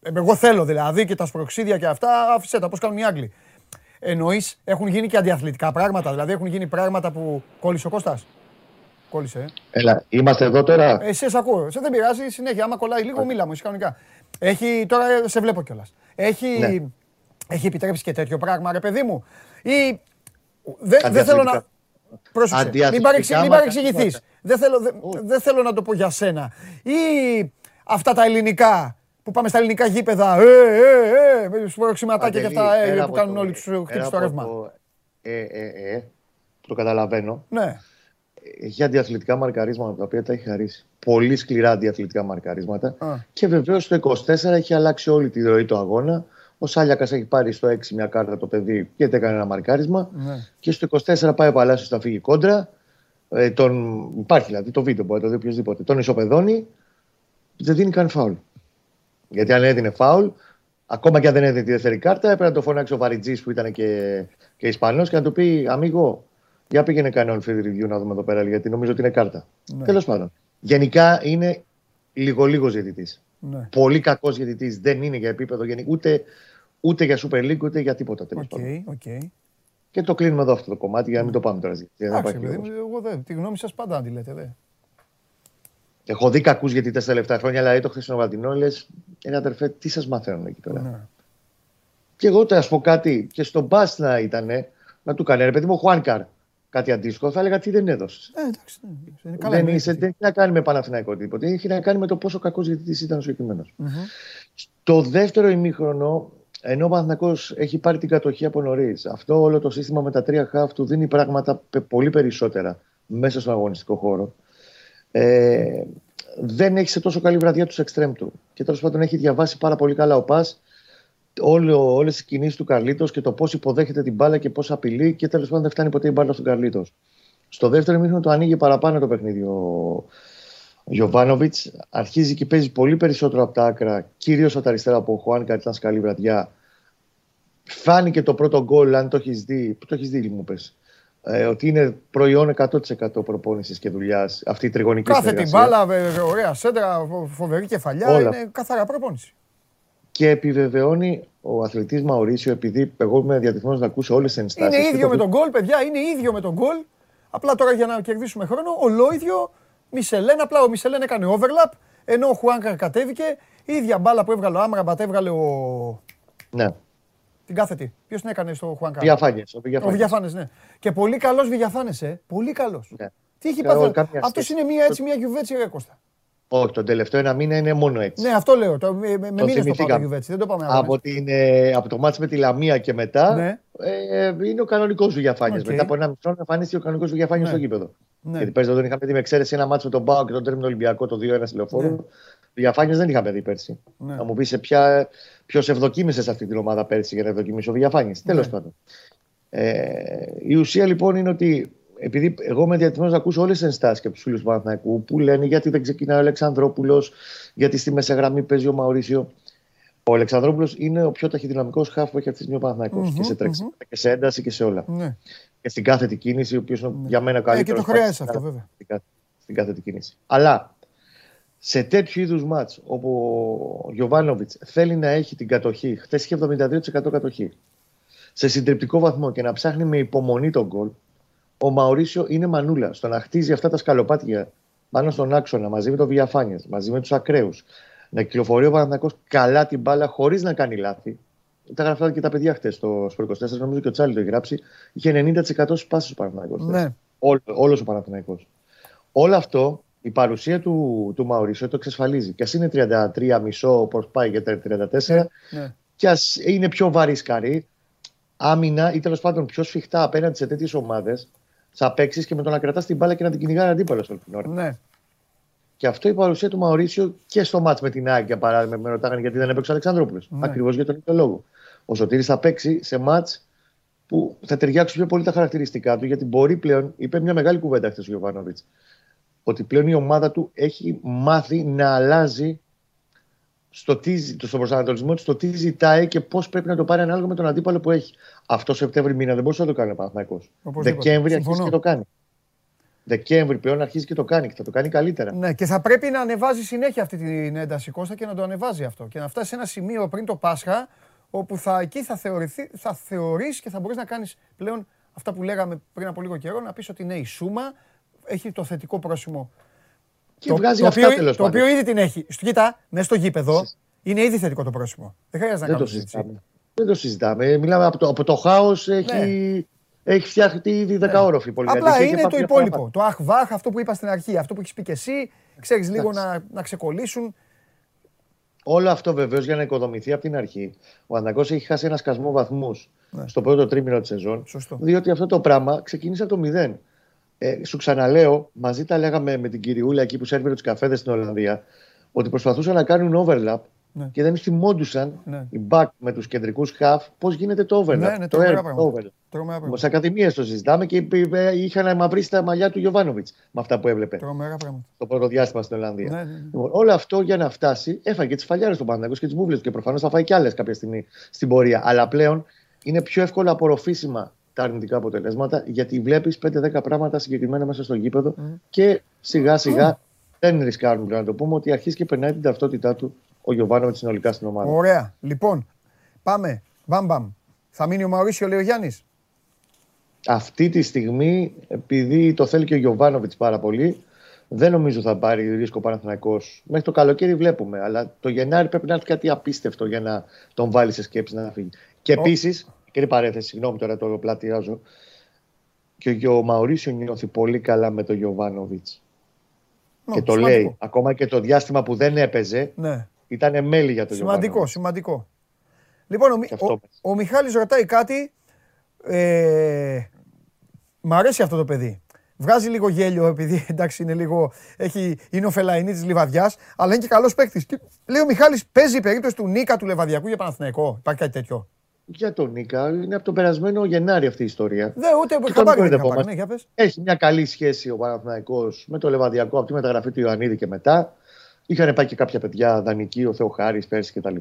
εγώ θέλω δηλαδή και τα σπροξίδια και αυτά, άφησε τα πώς κάνουν οι Άγγλοι. Εννοείς έχουν γίνει και αντιαθλητικά πράγματα, δηλαδή έχουν γίνει πράγματα που κόλλησε ο Κώστας; Κόλλησε. Ε. Έλα, είμαστε εδώ τώρα; Εσύ ακούω. Σε δεν πειράζει, συνέχεια. Άμα κολλάει λίγο, μίλα μου, εσύ κανονικά. Έχει, τώρα σε βλέπω κιόλας. Έχει, ναι. έχει επιτρέψει και τέτοιο πράγμα, ρε παιδί μου; Ή δεν δε θέλω να. Πρόσεξε, μην, παρεξηγηθείς. Δεν θέλω, δε, θέλω να το πω για σένα. Ή αυτά τα ελληνικά που πάμε στα ελληνικά γήπεδα. Ε, ε, ε, με σπροξηματάκια και αυτά ε, που κάνουν όλοι τους χτύπου στο ρεύμα. Ε, ε, ε, το καταλαβαίνω. Ναι. Έχει αντιαθλητικά μαρκαρίσματα τα οποία τα έχει χαρίσει. Πολύ σκληρά αντιαθλητικά μαρκαρίσματα. Και βεβαίως το 24 έχει αλλάξει όλη τη ροή του αγώνα. Ο Σάλιακας έχει πάρει στο 6 μια κάρτα το παιδί γιατί έκανε ένα μαρκάρισμα. Ναι. Και στο 24 πάει ο Παλάσιος θα φύγει κόντρα. Ε, τον, υπάρχει δηλαδή το βίντεο, μπορεί να το δει οποιοδήποτε. Τον ισοπεδώνει, δεν δίνει καν φάουλ. Γιατί αν έδινε φάουλ, ακόμα και αν δεν έδινε τη δεύτερη κάρτα, έπρεπε να το φωνάξει ο Βαριτζής που ήταν και, και Ισπανός και να του πει Αμίγο, για πήγαινε κάνει on field review να δούμε εδώ πέρα, γιατί νομίζω ότι είναι κάρτα. Ναι. Τέλος πάντων. Γενικά είναι λίγο-λίγο ζητητή. Ναι. Πολύ κακός ζητητή. Δεν είναι για επίπεδο ούτε, ούτε για Super League ούτε για τίποτα τέλος okay, πάντων. Okay. Και το κλείνουμε εδώ αυτό το κομμάτι για να μην το πάμε τώρα. Εντάξει, εγώ δεν. Τη γνώμη σας πάντα αν τη λέτε. Δε. Έχω δει κακούς γιατί τα τελευταία χρόνια, αλλά το χθεσινό Βαλτινό λες, ένα αδερφέ, τι σας μαθαίνουν εκεί πέρα; Ναι. Και εγώ θα πω κάτι, και στον Μπάστ να ήταν, να του κάνει, ρε παιδί μου, Χουάνκαρ, κάτι αντίστοιχο, θα έλεγα τι δεν έδωσες. Ε, εντάξει, ναι. καλά, δεν, είσαι, δεν έχει να κάνει με Παναθηναϊκό τίποτα. Έχει να κάνει με το πόσο κακός γιατί ήταν ο συγκεκριμένος. Mm-hmm. Στο δεύτερο ημίχρονο, ενώ ο Παναθηναϊκός έχει πάρει την κατοχή από νωρίς, αυτό όλο το σύστημα με τα τρία χάφ του δίνει πράγματα πολύ περισσότερα μέσα στον αγωνιστικό χώρο ε, δεν έχει σε τόσο καλή βραδιά τους εξτρέμ του. Και τέλος πάντων έχει διαβάσει πάρα πολύ καλά ο Πας όλες τις κινήσεις του Καρλίτος και το πώς υποδέχεται την μπάλα και πώς απειλεί και τέλος πάντων δεν φτάνει ποτέ η μπάλα στον Καρλίτος. Στο δεύτερο μήνυμα το ανοίγει παραπάνω το παιχνίδι ο Γιωβάνοβιτς. Αρχίζει και παίζει πολύ περισσότερο από τα άκρα, κυρίως από τα αριστερά από ο Χουάν, κάτι ήταν σε καλή βραδιά. Φάνηκε το πρώτο γκολ, αν το έχεις δει. Που το έχεις δει, μου πες ε, ότι είναι προϊόν 100% προπόνησης και δουλειάς αυτή η τριγωνική Κάθε την μπάλα, ωραία σέντρα, φοβερή κεφαλιά, Όλα. είναι καθαρά προπόνηση. Και επιβεβαιώνει ο αθλητής Μαωρίσιο, επειδή εγώ είμαι διατεθειμένος να ακούσω όλες τις ενστάσεις. Είναι ίδιο με τον γκολ, παιδιά, είναι ίδιο με τον γκολ. Απλά τώρα για να κερδίσουμε χρόνο, ολόιδιο Μισελέν, απλά ο Μισελέν έκανε overlap, ενώ ο Χουάνκαρ κατέβηκε. Η ίδια μπάλα που έβγαλε ο Άμραμπατ έβγαλε ο. Ναι. Την κάθετη. Ποιος την έκανε στο Χουάνκα. Διαφάνειε. Ο Βιαφάνε, ναι. Και πολύ καλός Βιαφάνε, ε. Πολύ καλός. Ναι. Τι έχει πάθει; Αυτός είναι μια, έτσι, μια γιουβέτσι, ρε Κώστα; Όχι, τον τελευταίο ένα μήνα είναι μόνο έτσι. Ναι, αυτό λέω. Το, με με μήνες το πάω Γιουβέτσι. Δεν το πάμε από, την, ε, από το μάτι με τη Λαμία και μετά ναι. ε, είναι ο κανονικός του Okay. Μετά από ένα μισό εμφανίστηκε ο κανονικός του ναι. στο γήπεδο. Ναι. Γιατί πέρσι τον είχαμε δει με εξαίρεση ένα μάτι με τον Μπάου και τον Τέρμινο Ολυμπιακό το 2-1 λεωφόρο. Ναι. Διαφάνειες δεν είχαμε δει πέρσι. Ναι. Θα μου πεις σε ποια, ποιος ευδοκίμησες σε αυτή την ομάδα πέρσι για να ευδοκιμήσει ο Διαφάνειες. Ναι. Τέλος πάντων. Ε, η ουσία λοιπόν είναι ότι επειδή εγώ είμαι διατηρημένο να ακούσω όλες τις ενστάσεις και από τους φίλους του Παναθηναϊκού που λένε γιατί δεν ξεκινάει ο Αλεξανδρόπουλος, γιατί στη μέσα γραμμή παίζει ο Μαωρίσιο. Ο Αλεξανδρόπουλος είναι ο πιο ταχυδυναμικός χάφ που έχει αυτή τη στιγμή ο παναθηναικο και σε τρέξιμο mm-hmm. και σε ένταση και σε όλα. Ναι. Και στην κάθετη κίνηση, ο οποίος είναι ναι. για μένα καλύτερο. Ε, και το χρειάζεται αυτό βέβαια. Στην κάθετη κίνηση. Αλλά σε τέτοιου είδους μάτς όπου ο Γιωβάνοβιτς θέλει να έχει την κατοχή, χθες είχε 72% κατοχή. σε συντριπτικό βαθμό και να ψάχνει με υπομονή τον γκολ, ο Μαωρίσιο είναι μανούλα. Στο να χτίζει αυτά τα σκαλοπάτια πάνω στον άξονα μαζί με τον Βιαφάνια, μαζί με τους ακραίους, να κυκλοφορεί ο Παναθυνακό καλά την μπάλα χωρίς να κάνει λάθη. Τα γραφτά και τα παιδιά χτε στο Σπορ 24, νομίζω και ο Τσάλι το έχει γράψει. Είχε 90% στι πάσει ο Παναθυνακό. Ναι. Όλος ο Παναθυνακό. Όλο αυτό η παρουσία του, του Μαωρίσιο το εξασφαλίζει. Και ας είναι 33 μισό όπως πάει για τα 34, ναι. και ας είναι πιο βαρύ σκαρί, άμυνα ή τέλος πάντων πιο σφιχτά απέναντι σε τέτοιες ομάδες, θα παίξεις και με το να κρατάς την μπάλα και να την κυνηγάει αντίπαλο όλη την ώρα. Ναι. Και αυτό η παρουσία του Μαωρίσιο και στο μάτς με την Άγκια παράδειγμα. Με ρωτάγανε γιατί δεν έπαιξε ο Αλεξανδρόπουλος. Ναι. Ακριβώς για τον ίδιο λόγο. Ο Σωτήρης θα παίξει σε μάτς που θα ταιριάξουν πιο πολύ τα χαρακτηριστικά του, γιατί μπορεί πλέον, είπε μια μεγάλη κουβέντα χθες ο Γιωβάνοβιτς, ότι πλέον η ομάδα του έχει μάθει να αλλάζει στο τι, στον προσανατολισμό του, στο τι ζητάει και πώς πρέπει να το πάρει ανάλογα με τον αντίπαλο που έχει. Αυτό Σεπτέμβρη μήνα δεν μπορούσε να το κάνει ο Παναθυναϊκό. Δεκέμβρη αρχίζει και το κάνει. Δεκέμβρη πλέον αρχίζει και το κάνει και θα το κάνει καλύτερα. Ναι, και θα πρέπει να ανεβάζει συνέχεια αυτή την ένταση Κώστα και να το ανεβάζει αυτό. Και να φτάσει σε ένα σημείο πριν το Πάσχα όπου θα, εκεί θα, θεωρηθεί, θα θεωρείς και θα μπορείς να κάνεις πλέον αυτά που λέγαμε πριν από λίγο καιρό, να πεις ότι ναι, η Σούμα έχει το θετικό πρόσημο. Και το, βγάζει το, αυτά οποίο, τέλος το οποίο ήδη την έχει. Κοίτα, μέσα στο γήπεδο είναι ήδη θετικό το πρόσημο. Δεν χρειάζεται να κάνουμε συζήτηση. Δεν το συζητάμε. Μιλάμε από το, από το χάος έχει, ναι. έχει φτιαχτεί ήδη δεκαόροφη ναι. Απλά είναι το υπόλοιπο. Το αχβάχ, αυτό που είπα στην αρχή, αυτό που έχεις πει και εσύ. Ξέρεις λίγο να, να ξεκολλήσουν. Όλο αυτό βεβαίως για να οικοδομηθεί από την αρχή. Ο Αναγκός έχει χάσει ένα σκασμό βαθμούς ναι. στο πρώτο τρίμηνο της σεζόν. Σωστό. Διότι αυτό το πράγμα ξεκίνησε από το μηδέν. Ε, σου ξαναλέω, μαζί τα λέγαμε με την κυριούλα εκεί που σέρβιρε τους καφέδες στην Ολλανδία, ότι προσπαθούσαν να κάνουν overlap ναι. και δεν θυμόντουσαν ναι. οι back με τους κεντρικούς half πώς γίνεται το overlap. Ναι, ναι, το overlap. Στι ακαδημίες το συζητάμε και είχαν μαυρίσει τα μαλλιά του Γιωβάνοβιτς με αυτά που έβλεπε. Το πρώτο διάστημα στην Ολλανδία. Ναι, ναι, ναι. Λοιπόν, όλο αυτό για να φτάσει έφαγε τις φαλιάρες του Παναγιώ και τις μπουβλε και προφανώς θα φάει κι άλλες κάποια στιγμή στην πορεία. Αλλά πλέον είναι πιο εύκολα απορροφήσιμα τα αρνητικά αποτελέσματα γιατί βλέπεις 5-10 πράγματα συγκεκριμένα μέσα στο γήπεδο mm. και σιγά σιγά mm. δεν ρισκάρουν να το πούμε ότι αρχίζει και περνάει την ταυτότητά του ο Γιωβάνοβιτς συνολικά στην ομάδα. Ωραία. Λοιπόν, πάμε. Μπαμ, μπαμ. Θα μείνει ο Μαουρίσιο, λέει ο Γιάννης. Αυτή τη στιγμή, επειδή το θέλει και ο Γιωβάνοβιτς πάρα πολύ, δεν νομίζω θα πάρει ρίσκο Παναθυναϊκό. Μέχρι το καλοκαίρι βλέπουμε. Αλλά το Γενάρη πρέπει να έρθει κάτι απίστευτο για να τον βάλει σε σκέψη να φύγει. Και επίσης, και παρέθεση, συγγνώμη τώρα το πλατιάζω, και ο Μαουρίσιο νιώθει πολύ καλά με τον Γιωβάνοβιτς. και το λέει, ακόμα και το διάστημα που δεν έπαιζε, ναι. ήταν μέλη για τον Σημαντικό, σημαντικό. Λοιπόν, ο, ο, ο Μιχάλης ρωτάει κάτι. Ε, μ' αρέσει αυτό το παιδί. Βγάζει λίγο γέλιο επειδή [LAUGHS] εντάξει είναι λίγο. Έχει, είναι ο Φελαϊνή της Λιβαδιάς, αλλά είναι και καλός παίκτης. Λέει ο Μιχάλης, παίζει η περίπτωση του Νίκα του Λεβαδιακού για Παναθηναϊκό. Υπάρχει κάτι τέτοιο. Για τον Νίκα, είναι από τον περασμένο Γενάρη αυτή η ιστορία. Δεν, ούτε χαμπάρι δεν ναι, Έχει μια καλή σχέση ο Παναθηναϊκός με το Λεβαδιακό από τη μεταγραφή του Ιωαννίδη και μετά. Είχαν πάει και κάποια παιδιά δανεικοί, ο Θεοχάρης πέρσι κτλ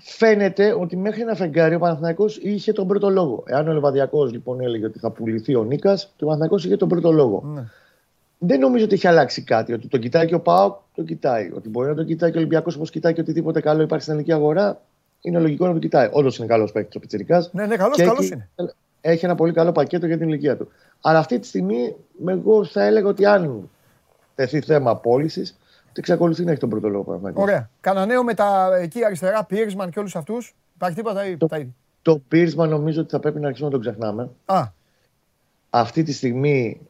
φαίνεται ότι μέχρι ένα φεγγάρι ο Παναθηναϊκός είχε τον πρώτο λόγο. Εάν ο Λεβαδιακός λοιπόν έλεγε ότι θα πουληθεί ο Νίκας, το Παναθηναϊκός είχε τον πρώτο λόγο. Ναι. Δεν νομίζω ότι έχει αλλάξει κάτι. Ότι τον κοιτάει και ο Πάοκ, τον κοιτάει. Ότι μπορεί να τον κοιτάει και ο Ολυμπιακός όπως κοιτάει και οτιδήποτε καλό υπάρχει στην ελληνική αγορά, είναι λογικό να τον κοιτάει. Όντως είναι καλός παίκτης ο Πιτσυρικά. Ναι, ναι, καλός είναι. Έχει ένα πολύ καλό πακέτο για την ηλικία του. Αλλά αυτή τη στιγμή, εγώ θα έλεγα ότι αν τεθεί θέμα πώληση, εξακολουθεί να έχει τον πρώτο λόγο. Ωραία. Κανένα νέο με τα εκεί αριστερά, Πίρσμαν και όλους αυτούς. Υπάρχει τίποτα ή το, το Πίρσμαν νομίζω ότι θα πρέπει να αρχίσουμε να τον ξεχνάμε. Α. Αυτή τη στιγμή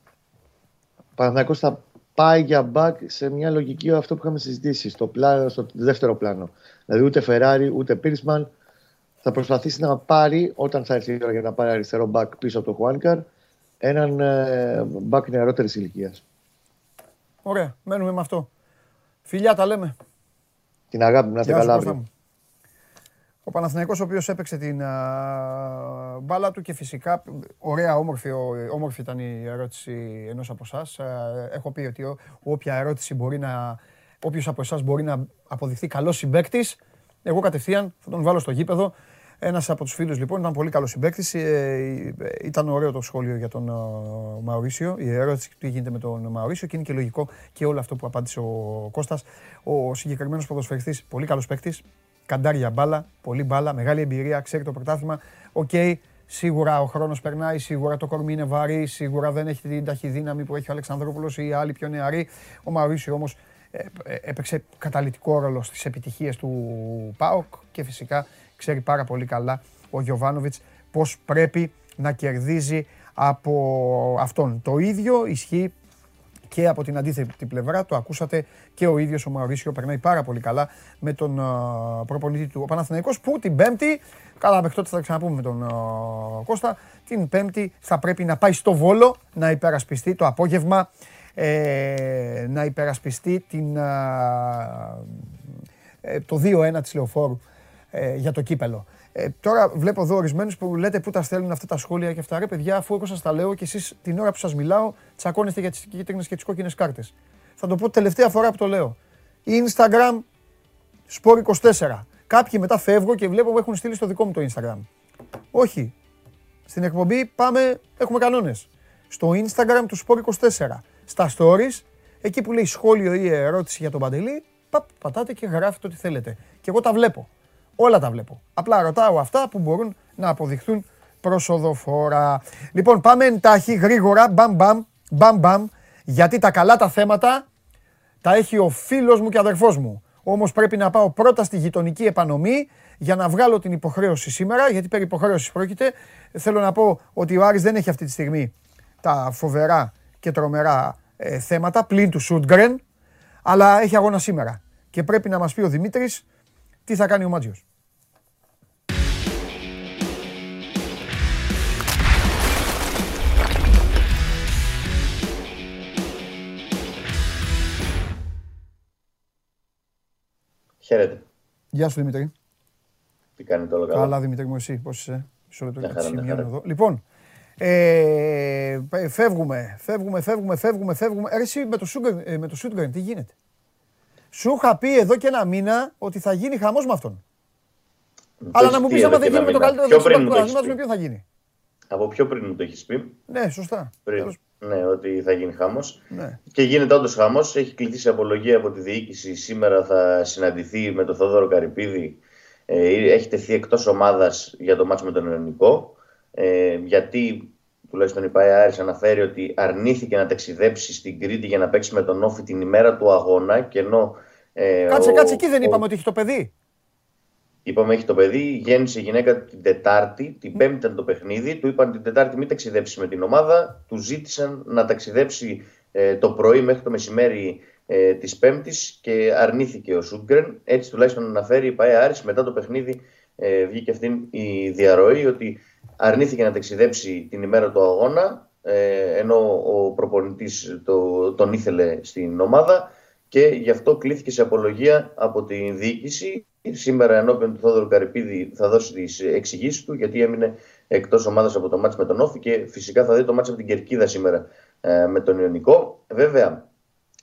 ο Παναθηναϊκός θα πάει για μπακ σε μια λογική αυτό που είχαμε συζητήσει στο, πλάνο, στο δεύτερο πλάνο. Δηλαδή ούτε Φεράρι ούτε Πίρσμαν θα προσπαθήσει να πάρει όταν θα έρθει η ώρα για να πάρει αριστερό μπακ πίσω από το Χουάνκαρ έναν ε, μπακ νεαρότερης ηλικίας. Ωραία, μένουμε με αυτό. Φιλιά τα λέμε. Την αγάπη μου, να είστε καλά. Ο Παναθηναϊκός ο οποίος έπαιξε την α, μπάλα του και φυσικά ωραία όμορφη, όμορφη ήταν η ερώτηση ενός από εσάς. Έχω πει ότι όποια ερώτηση μπορεί να, όποιος από εσάς μπορεί να αποδειχθεί καλός συμπέκτης, εγώ κατευθείαν θα τον βάλω στο γήπεδο. Ένας από τους φίλους λοιπόν ήταν πολύ καλός συμπαίκτης. Ε, ήταν ωραίο το σχόλιο για τον ε, Μαουρίσιο. Η ερώτηση του τι γίνεται με τον Μαουρίσιο και είναι και λογικό και όλο αυτό που απάντησε ο Κώστας. Ο συγκεκριμένος ποδοσφαιριστής, πολύ καλός παίκτης. καντάρια μπάλα, πολύ μπάλα, μεγάλη εμπειρία, ξέρει το πρωτάθλημα. Οκ, σίγουρα ο χρόνος περνάει, σίγουρα το κορμί είναι βαρύ, σίγουρα δεν έχει την ταχυδύναμη που έχει ο Αλεξανδρόπουλος ή οι άλλοι πιο νεαροί. Ο Μαουρίσιο όμως ε, ε, έπαιξε καταλυτικό ρόλο στις επιτυχίες του ΠΑΟΚ και φυσικά ξέρει πάρα πολύ καλά ο Γιωβάνοβιτς πώς πρέπει να κερδίζει από αυτόν. Το ίδιο ισχύει και από την αντίθετη πλευρά, το ακούσατε και ο ίδιος ο Μαουρίσιο περνάει πάρα πολύ καλά με τον προπονητή του Παναθηναϊκός που την Πέμπτη, καλά μέχρι τότε θα ξαναπούμε με τον Κώστα, την Πέμπτη θα πρέπει να πάει στο Βόλο να υπερασπιστεί το απόγευμα ε, να υπερασπιστεί την, ε, το 2-1 της Λεωφόρου ε, για το κύπελο. Ε, τώρα βλέπω εδώ ορισμένους που λέτε πού τα στέλνουν αυτά τα σχόλια και αυτά. Ρε παιδιά, αφού εγώ σας τα λέω και εσείς την ώρα που σας μιλάω, τσακώνεστε για τις κίτρινες και τις κόκκινες κάρτες. Θα το πω τελευταία φορά που το λέω. Instagram Sport 24. Κάποιοι μετά φεύγω και βλέπω που έχουν στείλει στο δικό μου το Instagram. Όχι. Στην εκπομπή πάμε, έχουμε κανόνες. Στο Instagram του Sport 24 στα stories, εκεί που λέει σχόλιο ή ερώτηση για τον Παντελή, παπ, πατάτε και γράφετε ό,τι θέλετε. Και εγώ τα βλέπω. Όλα τα βλέπω. Απλά ρωτάω αυτά που μπορούν να αποδειχθούν προσοδοφόρα. Λοιπόν, πάμε εντάχει, γρήγορα, μπαμ μπαμ, μπαμ μπαμ, γιατί τα καλά τα θέματα τα έχει ο φίλος μου και αδερφός μου. Όμως πρέπει να πάω πρώτα στη γειτονική επανομή για να βγάλω την υποχρέωση σήμερα, γιατί περί υποχρέωσης πρόκειται. Θέλω να πω ότι ο Άρης δεν έχει αυτή τη στιγμή τα φοβερά και τρομερά ε, θέματα πλην του Σούντγκρεν, αλλά έχει αγώνα σήμερα. Και πρέπει να μας πει ο Δημήτρης τι θα κάνει ο Μάτζιος. Χαίρετε. Γεια σου Δημήτρη. Τι κάνετε όλο καλά. Καλά Δημήτρη μου εσύ, πώς είσαι; Μισό λεπτό για εδώ. Λοιπόν, ε, φεύγουμε, φεύγουμε, φεύγουμε, φεύγουμε, φεύγουμε. Ε, εσύ με το, Σούγκερ, με το Σούγκερ, τι γίνεται; Σου είχα πει εδώ και ένα μήνα ότι θα γίνει χαμός με αυτόν. Αλλά να μου πεις άμα δεν γίνει με το καλύτερο δεν με ποιον θα γίνει. Από πιο πριν μου το έχεις πει. Ναι, σωστά. Πριν. Ναι, ότι θα γίνει χάμο. Ναι. Και γίνεται όντως χάμο. Έχει κληθεί σε απολογία από τη διοίκηση. Σήμερα θα συναντηθεί με τον Θόδωρο Καρυπίδη. Ε, έχει τεθεί εκτός ομάδας για το μάτσο με τον Ελληνικό ε, γιατί τουλάχιστον η ΠΑΕ Άρης αναφέρει ότι αρνήθηκε να ταξιδέψει στην Κρήτη για να παίξει με τον Όφη την ημέρα του αγώνα και ενώ, ε, κάτσε, ο, κάτσε, εκεί δεν είπαμε ότι έχει το παιδί. Είπαμε έχει το παιδί, γέννησε γυναίκα την Τετάρτη, την Πέμπτη ήταν το παιχνίδι, του είπαν την Τετάρτη μην ταξιδέψει με την ομάδα, του ζήτησαν να ταξιδέψει ε, το πρωί μέχρι το μεσημέρι ε, της Πέμπτης και αρνήθηκε ο Σούγκρεν. Έτσι τουλάχιστον αναφέρει η ΠΑΕ Άρης μετά το παιχνίδι ε, βγήκε αυτή η διαρροή ότι αρνήθηκε να ταξιδέψει την ημέρα του αγώνα ε, ενώ ο προπονητής το, τον ήθελε στην ομάδα και γι' αυτό κλήθηκε σε απολογία από τη διοίκηση. Σήμερα ενώπιον του Θόδωρου Καρυπίδη θα δώσει τις εξηγήσεις του γιατί έμεινε εκτός ομάδας από το μάτς με τον Όφη και φυσικά θα δει το μάτς από την Κερκίδα σήμερα ε, με τον Ιωνικό. Βέβαια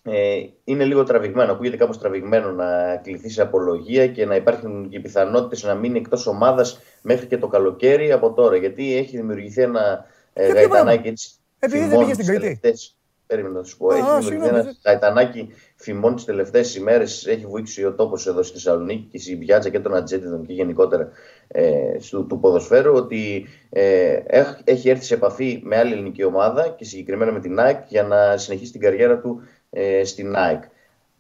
ε, είναι λίγο τραβηγμένο, ακούγεται κάπως τραβηγμένο να κληθεί σε απολογία και να υπάρχουν και πιθανότητες να μείνει εκτός ομάδας μέχρι και το καλοκαίρι από τώρα. Γιατί έχει δημιουργηθεί ένα ε, γαϊτανάκι έτσι. Επειδή δεν πήγε στην Κρήτη. Περίμενα να σου πω. έχει δημιουργηθεί ένα γαϊτανάκι φημών τις τελευταίες ημέρες. Έχει βοήθησει ο τόπος εδώ στη Θεσσαλονίκη και στην Πιάτσα και των Ατζέτιδων και γενικότερα ε, του ποδοσφαίρου ότι ε, έχει έρθει σε επαφή με άλλη ελληνική ομάδα και συγκεκριμένα με την ΑΕΚ για να συνεχίσει την καριέρα του ε, στην ΑΕΚ.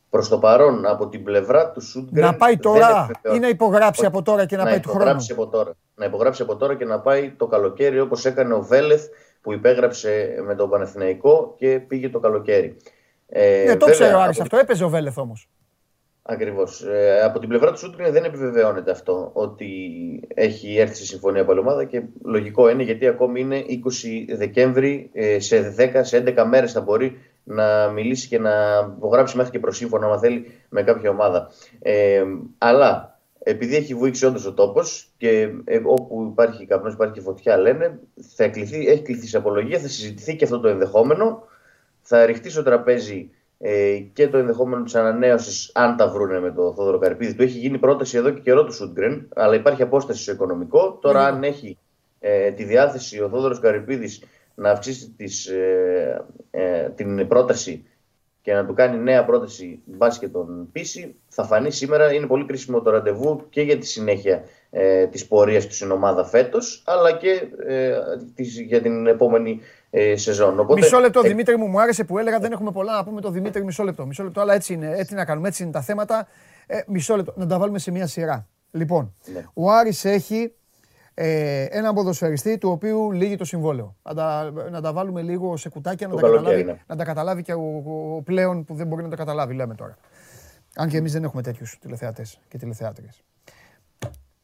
Προς το παρόν, από την πλευρά του Σούντγκρεν. Να πάει τώρα ή να υπογράψει από τώρα και να, να πάει του χρόνου; Από τώρα. Να υπογράψει από τώρα και να πάει το καλοκαίρι όπως έκανε ο Βέλεθ που υπέγραψε με τον Πανεθνεϊκό και πήγε το καλοκαίρι. Ε, ναι, το ξέρω Άρης αυτό. Έπαιζε ο Βέλεθ όμως. Ακριβώς. Ε, από την πλευρά του Σούτγκριν δεν επιβεβαιώνεται αυτό ότι έχει έρθει σε συμφωνία από ομάδα και λογικό είναι γιατί ακόμη είναι 20 Δεκέμβρη, ε, σε 10, σε 11 μέρες θα μπορεί να μιλήσει και να υπογράψει μέχρι και προσύμφωνα, αν θέλει, με κάποια ομάδα. Ε, αλλά επειδή έχει βοήξει όντως ο τόπος και ε, όπου υπάρχει καπνός, υπάρχει και φωτιά, λένε, θα κληθεί, έχει κληθεί σε απολογία, θα συζητηθεί και αυτό το ενδεχόμενο. Θα ρηχτεί στο τραπέζι ε, και το ενδεχόμενο της ανανέωσης, αν τα βρούνε με το Θόδωρο Καρπίδη. Του έχει γίνει πρόταση εδώ και καιρό του Σούντγκρεν, αλλά υπάρχει απόσταση στο οικονομικό. Τώρα, αν έχει ε, τη διάθεση ο Θόδωρος Καρυπίδη να αυξήσει τις, ε, ε, την πρόταση και να του κάνει νέα πρόταση μπάσκετ τον πείσει, θα φανεί σήμερα. Είναι πολύ κρίσιμο το ραντεβού και για τη συνέχεια ε, της πορείας τους στην ομάδα φέτος, αλλά και ε, για την επόμενη ε, σεζόν. Οπότε, μισό λεπτό, ε... Δημήτρη μου, μου άρεσε που έλεγα δεν έχουμε πολλά να πούμε το Δημήτρη, μισό λεπτό. Μισό λεπτό, αλλά έτσι είναι, έτσι να κάνουμε, έτσι είναι τα θέματα. Ε, μισό λεπτό, να τα βάλουμε σε μια σειρά. Λοιπόν, ναι. ο Άρης έχει ε, έναν ποδοσφαιριστή του οποίου λήγει το συμβόλαιο. Να τα, να τα βάλουμε λίγο σε κουτάκια, να τα, καταλάβει, ναι. να τα καταλάβει και ο, ο, πλέον που δεν μπορεί να τα καταλάβει, λέμε τώρα. Αν και εμείς δεν έχουμε τέτοιους τηλεθεατές και τηλεθεάτριες.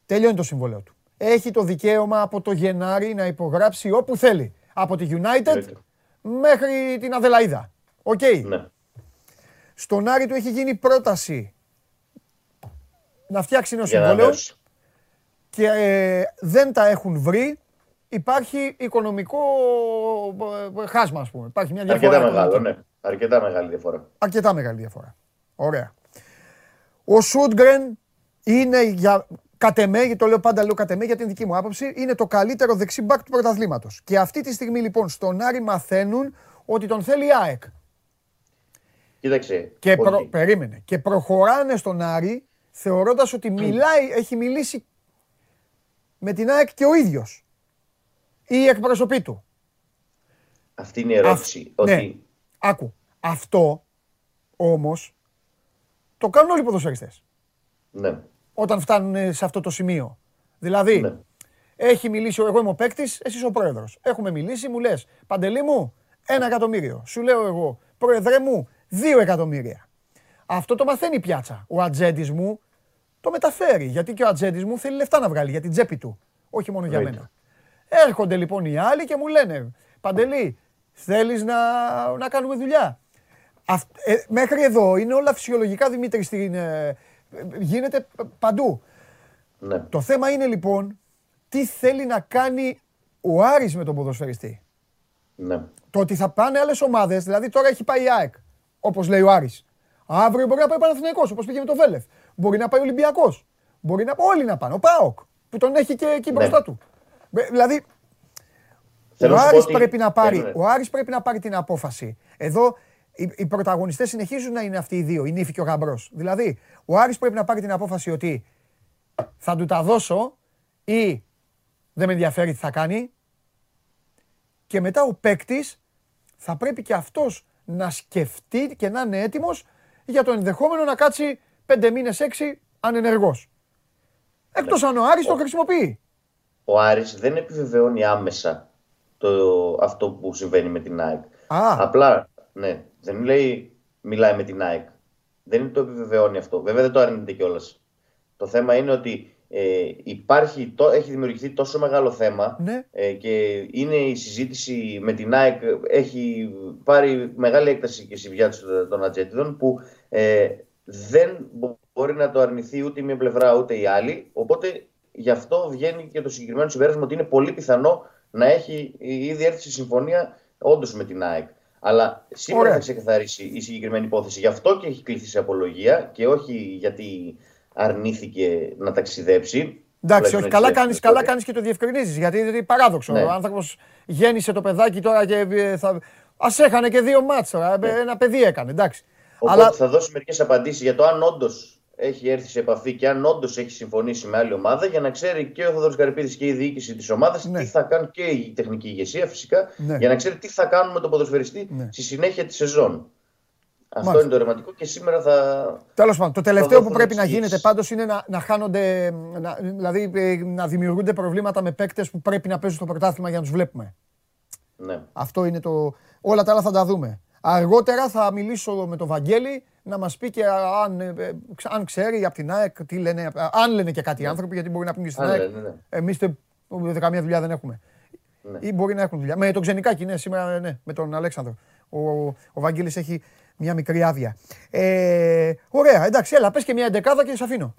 Τελειώνει το συμβόλαιο του. Έχει το δικαίωμα από το Γενάρη να υπογράψει όπου θέλει. Από τη United μέχρι την Αδελαίδα. Οκ. Ναι. Στον Άρη του έχει γίνει πρόταση να φτιάξει ένα συμβόλαιο και ε, δεν τα έχουν βρει. Υπάρχει οικονομικό ε, χάσμα, ας πούμε. Υπάρχει μια διαφορά. Αρκετά μεγάλο, ναι. Αρκετά μεγάλη διαφορά. Αρκετά μεγάλη διαφορά. Ωραία. Ο Σούντγκρεν είναι για, κατ' εμέ, το λέω πάντα λέω κατ' εμέ για την δική μου άποψη, είναι το καλύτερο δεξί μπακ του πρωταθλήματος. Και αυτή τη στιγμή λοιπόν στον Άρη μαθαίνουν ότι τον θέλει η ΑΕΚ. Κοίταξε. Και προ... περίμενε. Και προχωράνε στον Άρη θεωρώντας ότι μιλάει, έχει μιλήσει με την ΑΕΚ και ο ίδιος. Ή η εκπροσωπή του. Αυτή είναι η ερώτηση. ότι... Ναι. Άκου. Αυτό όμως το κάνουν όλοι οι ποδοσφαιριστές. Ναι όταν φτάνουν σε αυτό το σημείο. Δηλαδή, ναι. έχει μιλήσει, εγώ είμαι ο παίκτης, εσύ ο πρόεδρος. Έχουμε μιλήσει, μου λες, Παντελή μου, ένα εκατομμύριο. Σου λέω εγώ, πρόεδρε μου, δύο εκατομμύρια. Αυτό το μαθαίνει η πιάτσα. Ο ατζέντης μου το μεταφέρει. Γιατί και ο ατζέντης μου θέλει λεφτά να βγάλει για την τσέπη του. Όχι μόνο για μένα. Έρχονται λοιπόν οι άλλοι και μου λένε, Παντελή, θέλεις να, να κάνουμε δουλειά; Ε, μέχρι εδώ είναι όλα φυσιολογικά, Δημήτρη, στην, ε, γίνεται παντού. Ναι. Το θέμα είναι λοιπόν τι θέλει να κάνει ο Άρης με τον ποδοσφαιριστή. Ναι. Το ότι θα πάνε άλλες ομάδες, δηλαδή τώρα έχει πάει η ΑΕΚ, όπως λέει ο Άρης. Αύριο μπορεί να πάει ο Παναθηναϊκός, όπως πήγε με το Βέλεφ. Μπορεί να πάει ο Ολυμπιακός. Μπορεί να όλοι να πάνε. Ο Πάοκ, που τον έχει και εκεί ναι. μπροστά του. Δηλαδή, ο Άρης, πρέπει να πάρει, ο Άρης πρέπει να πάρει την απόφαση. Εδώ οι, οι πρωταγωνιστές συνεχίζουν να είναι αυτοί οι δύο, η νύφη και ο γαμπρός. Δηλαδή, ο Άρης πρέπει να πάρει την απόφαση ότι θα του τα δώσω ή δεν με ενδιαφέρει τι θα κάνει. Και μετά ο παίκτης θα πρέπει και αυτός να σκεφτεί και να είναι έτοιμος για το ενδεχόμενο να κάτσει πέντε μήνες, έξι ανενεργός. Εκτός ναι. αν ο Άρης το χρησιμοποιεί. Ο Άρης δεν επιβεβαιώνει άμεσα το, αυτό που συμβαίνει με την ΑΕΚ. Απλά, ναι, δεν λέει μιλάει με την ΑΕΚ. Δεν το επιβεβαιώνει αυτό. Βέβαια δεν το αρνείται κιόλας. Το θέμα είναι ότι ε, υπάρχει, το, έχει δημιουργηθεί τόσο μεγάλο θέμα ναι. ε, και είναι η συζήτηση με την ΑΕΚ έχει πάρει μεγάλη έκταση και συμβιάτηση των ατζέτιδων που ε, δεν μπορεί να το αρνηθεί ούτε η μία πλευρά ούτε η άλλη. Οπότε γι' αυτό βγαίνει και το συγκεκριμένο συμπέρασμα ότι είναι πολύ πιθανό να έχει ήδη έρθει συμφωνία όντως με την ΑΕΚ. Αλλά σήμερα θα ξεκαθαρίσει η συγκεκριμένη υπόθεση. Γι' αυτό και έχει κληθεί σε απολογία και όχι γιατί αρνήθηκε να ταξιδέψει. Εντάξει, όχι, καλά κάνει καλά κάνεις και το διευκρινίζεις. Γιατί είναι παράδοξο. Ναι. Ο άνθρωπος γέννησε το παιδάκι τώρα και ε, θα. Α έχανε και δύο μάτσα. Ναι. Ένα παιδί έκανε. Εντάξει. Οπότε Αλλά... θα δώσει μερικές απαντήσεις για το αν όντως έχει έρθει σε επαφή και αν όντως έχει συμφωνήσει με άλλη ομάδα για να ξέρει και ο Θοδωρής Καρυπίδης και η διοίκηση της ομάδας ναι. τι θα κάνουν και η τεχνική ηγεσία φυσικά ναι. για να ξέρει τι θα κάνουν με τον ποδοσφαιριστή ναι. στη συνέχεια της σεζόν. Αυτό Μάλιστα. είναι το ερωτηματικό και σήμερα θα. Τέλος πάντων, το τελευταίο που πρέπει να γίνεται πάντως είναι να, να χάνονται, να, δηλαδή ε, να δημιουργούνται προβλήματα με παίκτες που πρέπει να παίζουν στο πρωτάθλημα για να τους βλέπουμε. Ναι. Αυτό είναι το. Όλα τα άλλα θα τα δούμε. Αργότερα θα μιλήσω με τον Βαγγέλη να μας πει και αν, ε, ε, αν ξέρει από την ΑΕΚ τι λένε, αν λένε και κάτι οι ναι. άνθρωποι, γιατί μπορεί να πούμε και στην ΑΕΚ. Ναι. Εμείς καμία δουλειά δεν έχουμε. Ναι. Ή μπορεί να έχουν δουλειά. Με τον Ξενικάκη, ναι, σήμερα ναι, με τον Αλέξανδρο. Ο, ο Βαγγέλης έχει μια μικρή άδεια. Ε, ωραία, εντάξει, έλα, πες και μια εντεκάδα και σε αφήνω.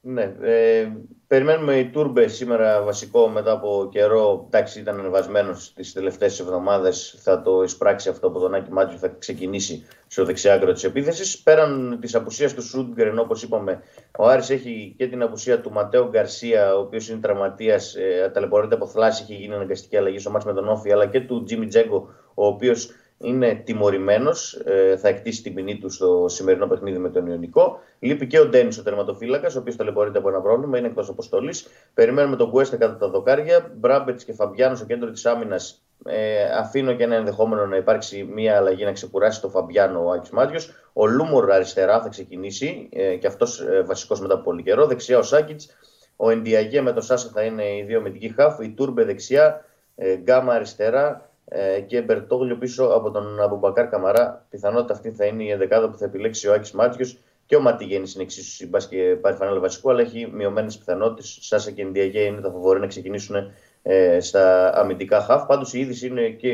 Ναι, ε, περιμένουμε η Τούρμπε σήμερα βασικό μετά από καιρό. Εντάξει, ήταν ανεβασμένος τις τελευταίες εβδομάδες. Θα το εισπράξει αυτό από τον Άκη Μάτζιο, θα ξεκινήσει στο δεξιάκρο της επίθεσης. Πέραν της απουσίας του Σούντγκρεν, όπως είπαμε, ο Άρης έχει και την απουσία του Ματέο Γκαρσία, ο οποίος είναι τραυματίας, ε, ταλαιπωρείται από θλάση, έχει γίνει αναγκαστική αλλαγή στο μάτς με τον Όφη, αλλά και του Τζίμι Τζέγκο, ο οποίος είναι τιμωρημένος. Ε, θα εκτίσει την ποινή του στο σημερινό παιχνίδι με τον Ιωνικό. Λείπει και ο Ντένις ο τερματοφύλακας, ο οποίος ταλαιπωρείται από ένα πρόβλημα, είναι εκτός αποστολής. Περιμένουμε τον Κουέστα κατά τα δοκάρια. Μπράμπετς και Φαμπιάνος στο κέντρο της άμυνας. Ε, αφήνω και ένα ενδεχόμενο να υπάρξει μια αλλαγή να ξεκουράσει το Φαμπιάνο ο Άκης Μάτιος. Ο Λούμορ αριστερά θα ξεκινήσει ε, και αυτός ε, βασικός μετά από πολύ καιρό. Δεξιά ο Σάκητς. Ο Εντιαγέ με τον Σάσα θα είναι οι δύο μυντικοί χάφ. Η Τούρμπε δεξιά. Ε, γκάμα αριστερά ε, και Μπερτόγλιο πίσω από τον Αμπουμπακάρ Καμαρά. Πιθανότητα αυτή θα είναι η ενδεκάδα που θα επιλέξει ο Άκης Μάντζιος. Και ο Ματιγέννη είναι εξίσου συμπάς και πάρει φανέλα βασικού, αλλά έχει μειωμένες πιθανότητες. Σάσα και Ντιαγέ είναι τα φαβορί να ξεκινήσουν ε, στα αμυντικά χαφ. Πάντως η είδηση είναι και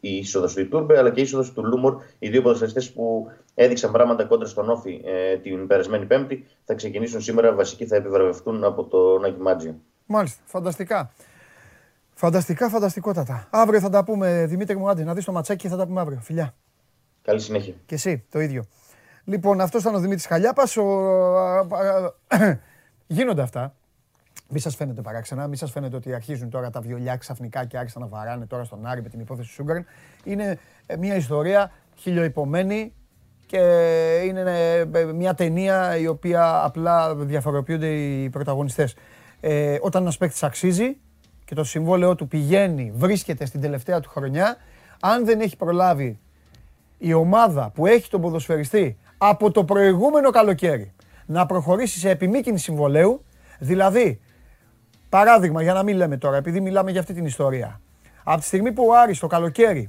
η είσοδος του Ιτούρμπε αλλά και η είσοδος του Λούμορ. Οι δύο ποδοσφαιριστές που έδειξαν πράγματα κόντρα στον ΟΦΗ ε, την περασμένη Πέμπτη θα ξεκινήσουν σήμερα. Βασικοί θα επιβραβευτούν από τον Άκη Μάντζιο. Μάλιστα, φανταστικά. Φανταστικά, φανταστικότατα. Αύριο θα τα πούμε, Δημήτρη μου, άντε, να δεις το ματσάκι και θα τα πούμε αύριο. Φιλιά. Καλή συνέχεια. Και εσύ, το ίδιο. Λοιπόν, αυτός ήταν ο Δημήτρης Χαλιάπας. Ο... Γίνονται αυτά. Μη σας φαίνεται παράξενα, μη σας φαίνεται ότι αρχίζουν τώρα τα βιολιά ξαφνικά και άρχισαν να βαράνε τώρα στον Άρη με την υπόθεση του Σούγκαρν. Είναι ε, μια ιστορία χιλιοϊπωμένη και είναι ε, μια ταινία η οποία απλά διαφοροποιούνται οι πρωταγωνιστές. Ε, όταν ένας παίκτης αξίζει, και το συμβόλαιό του πηγαίνει, βρίσκεται στην τελευταία του χρονιά, αν δεν έχει προλάβει η ομάδα που έχει τον ποδοσφαιριστή από το προηγούμενο καλοκαίρι να προχωρήσει σε επιμήκυνση συμβολέου, δηλαδή, παράδειγμα, για να μην λέμε τώρα, επειδή μιλάμε για αυτή την ιστορία, από τη στιγμή που ο Άρης το καλοκαίρι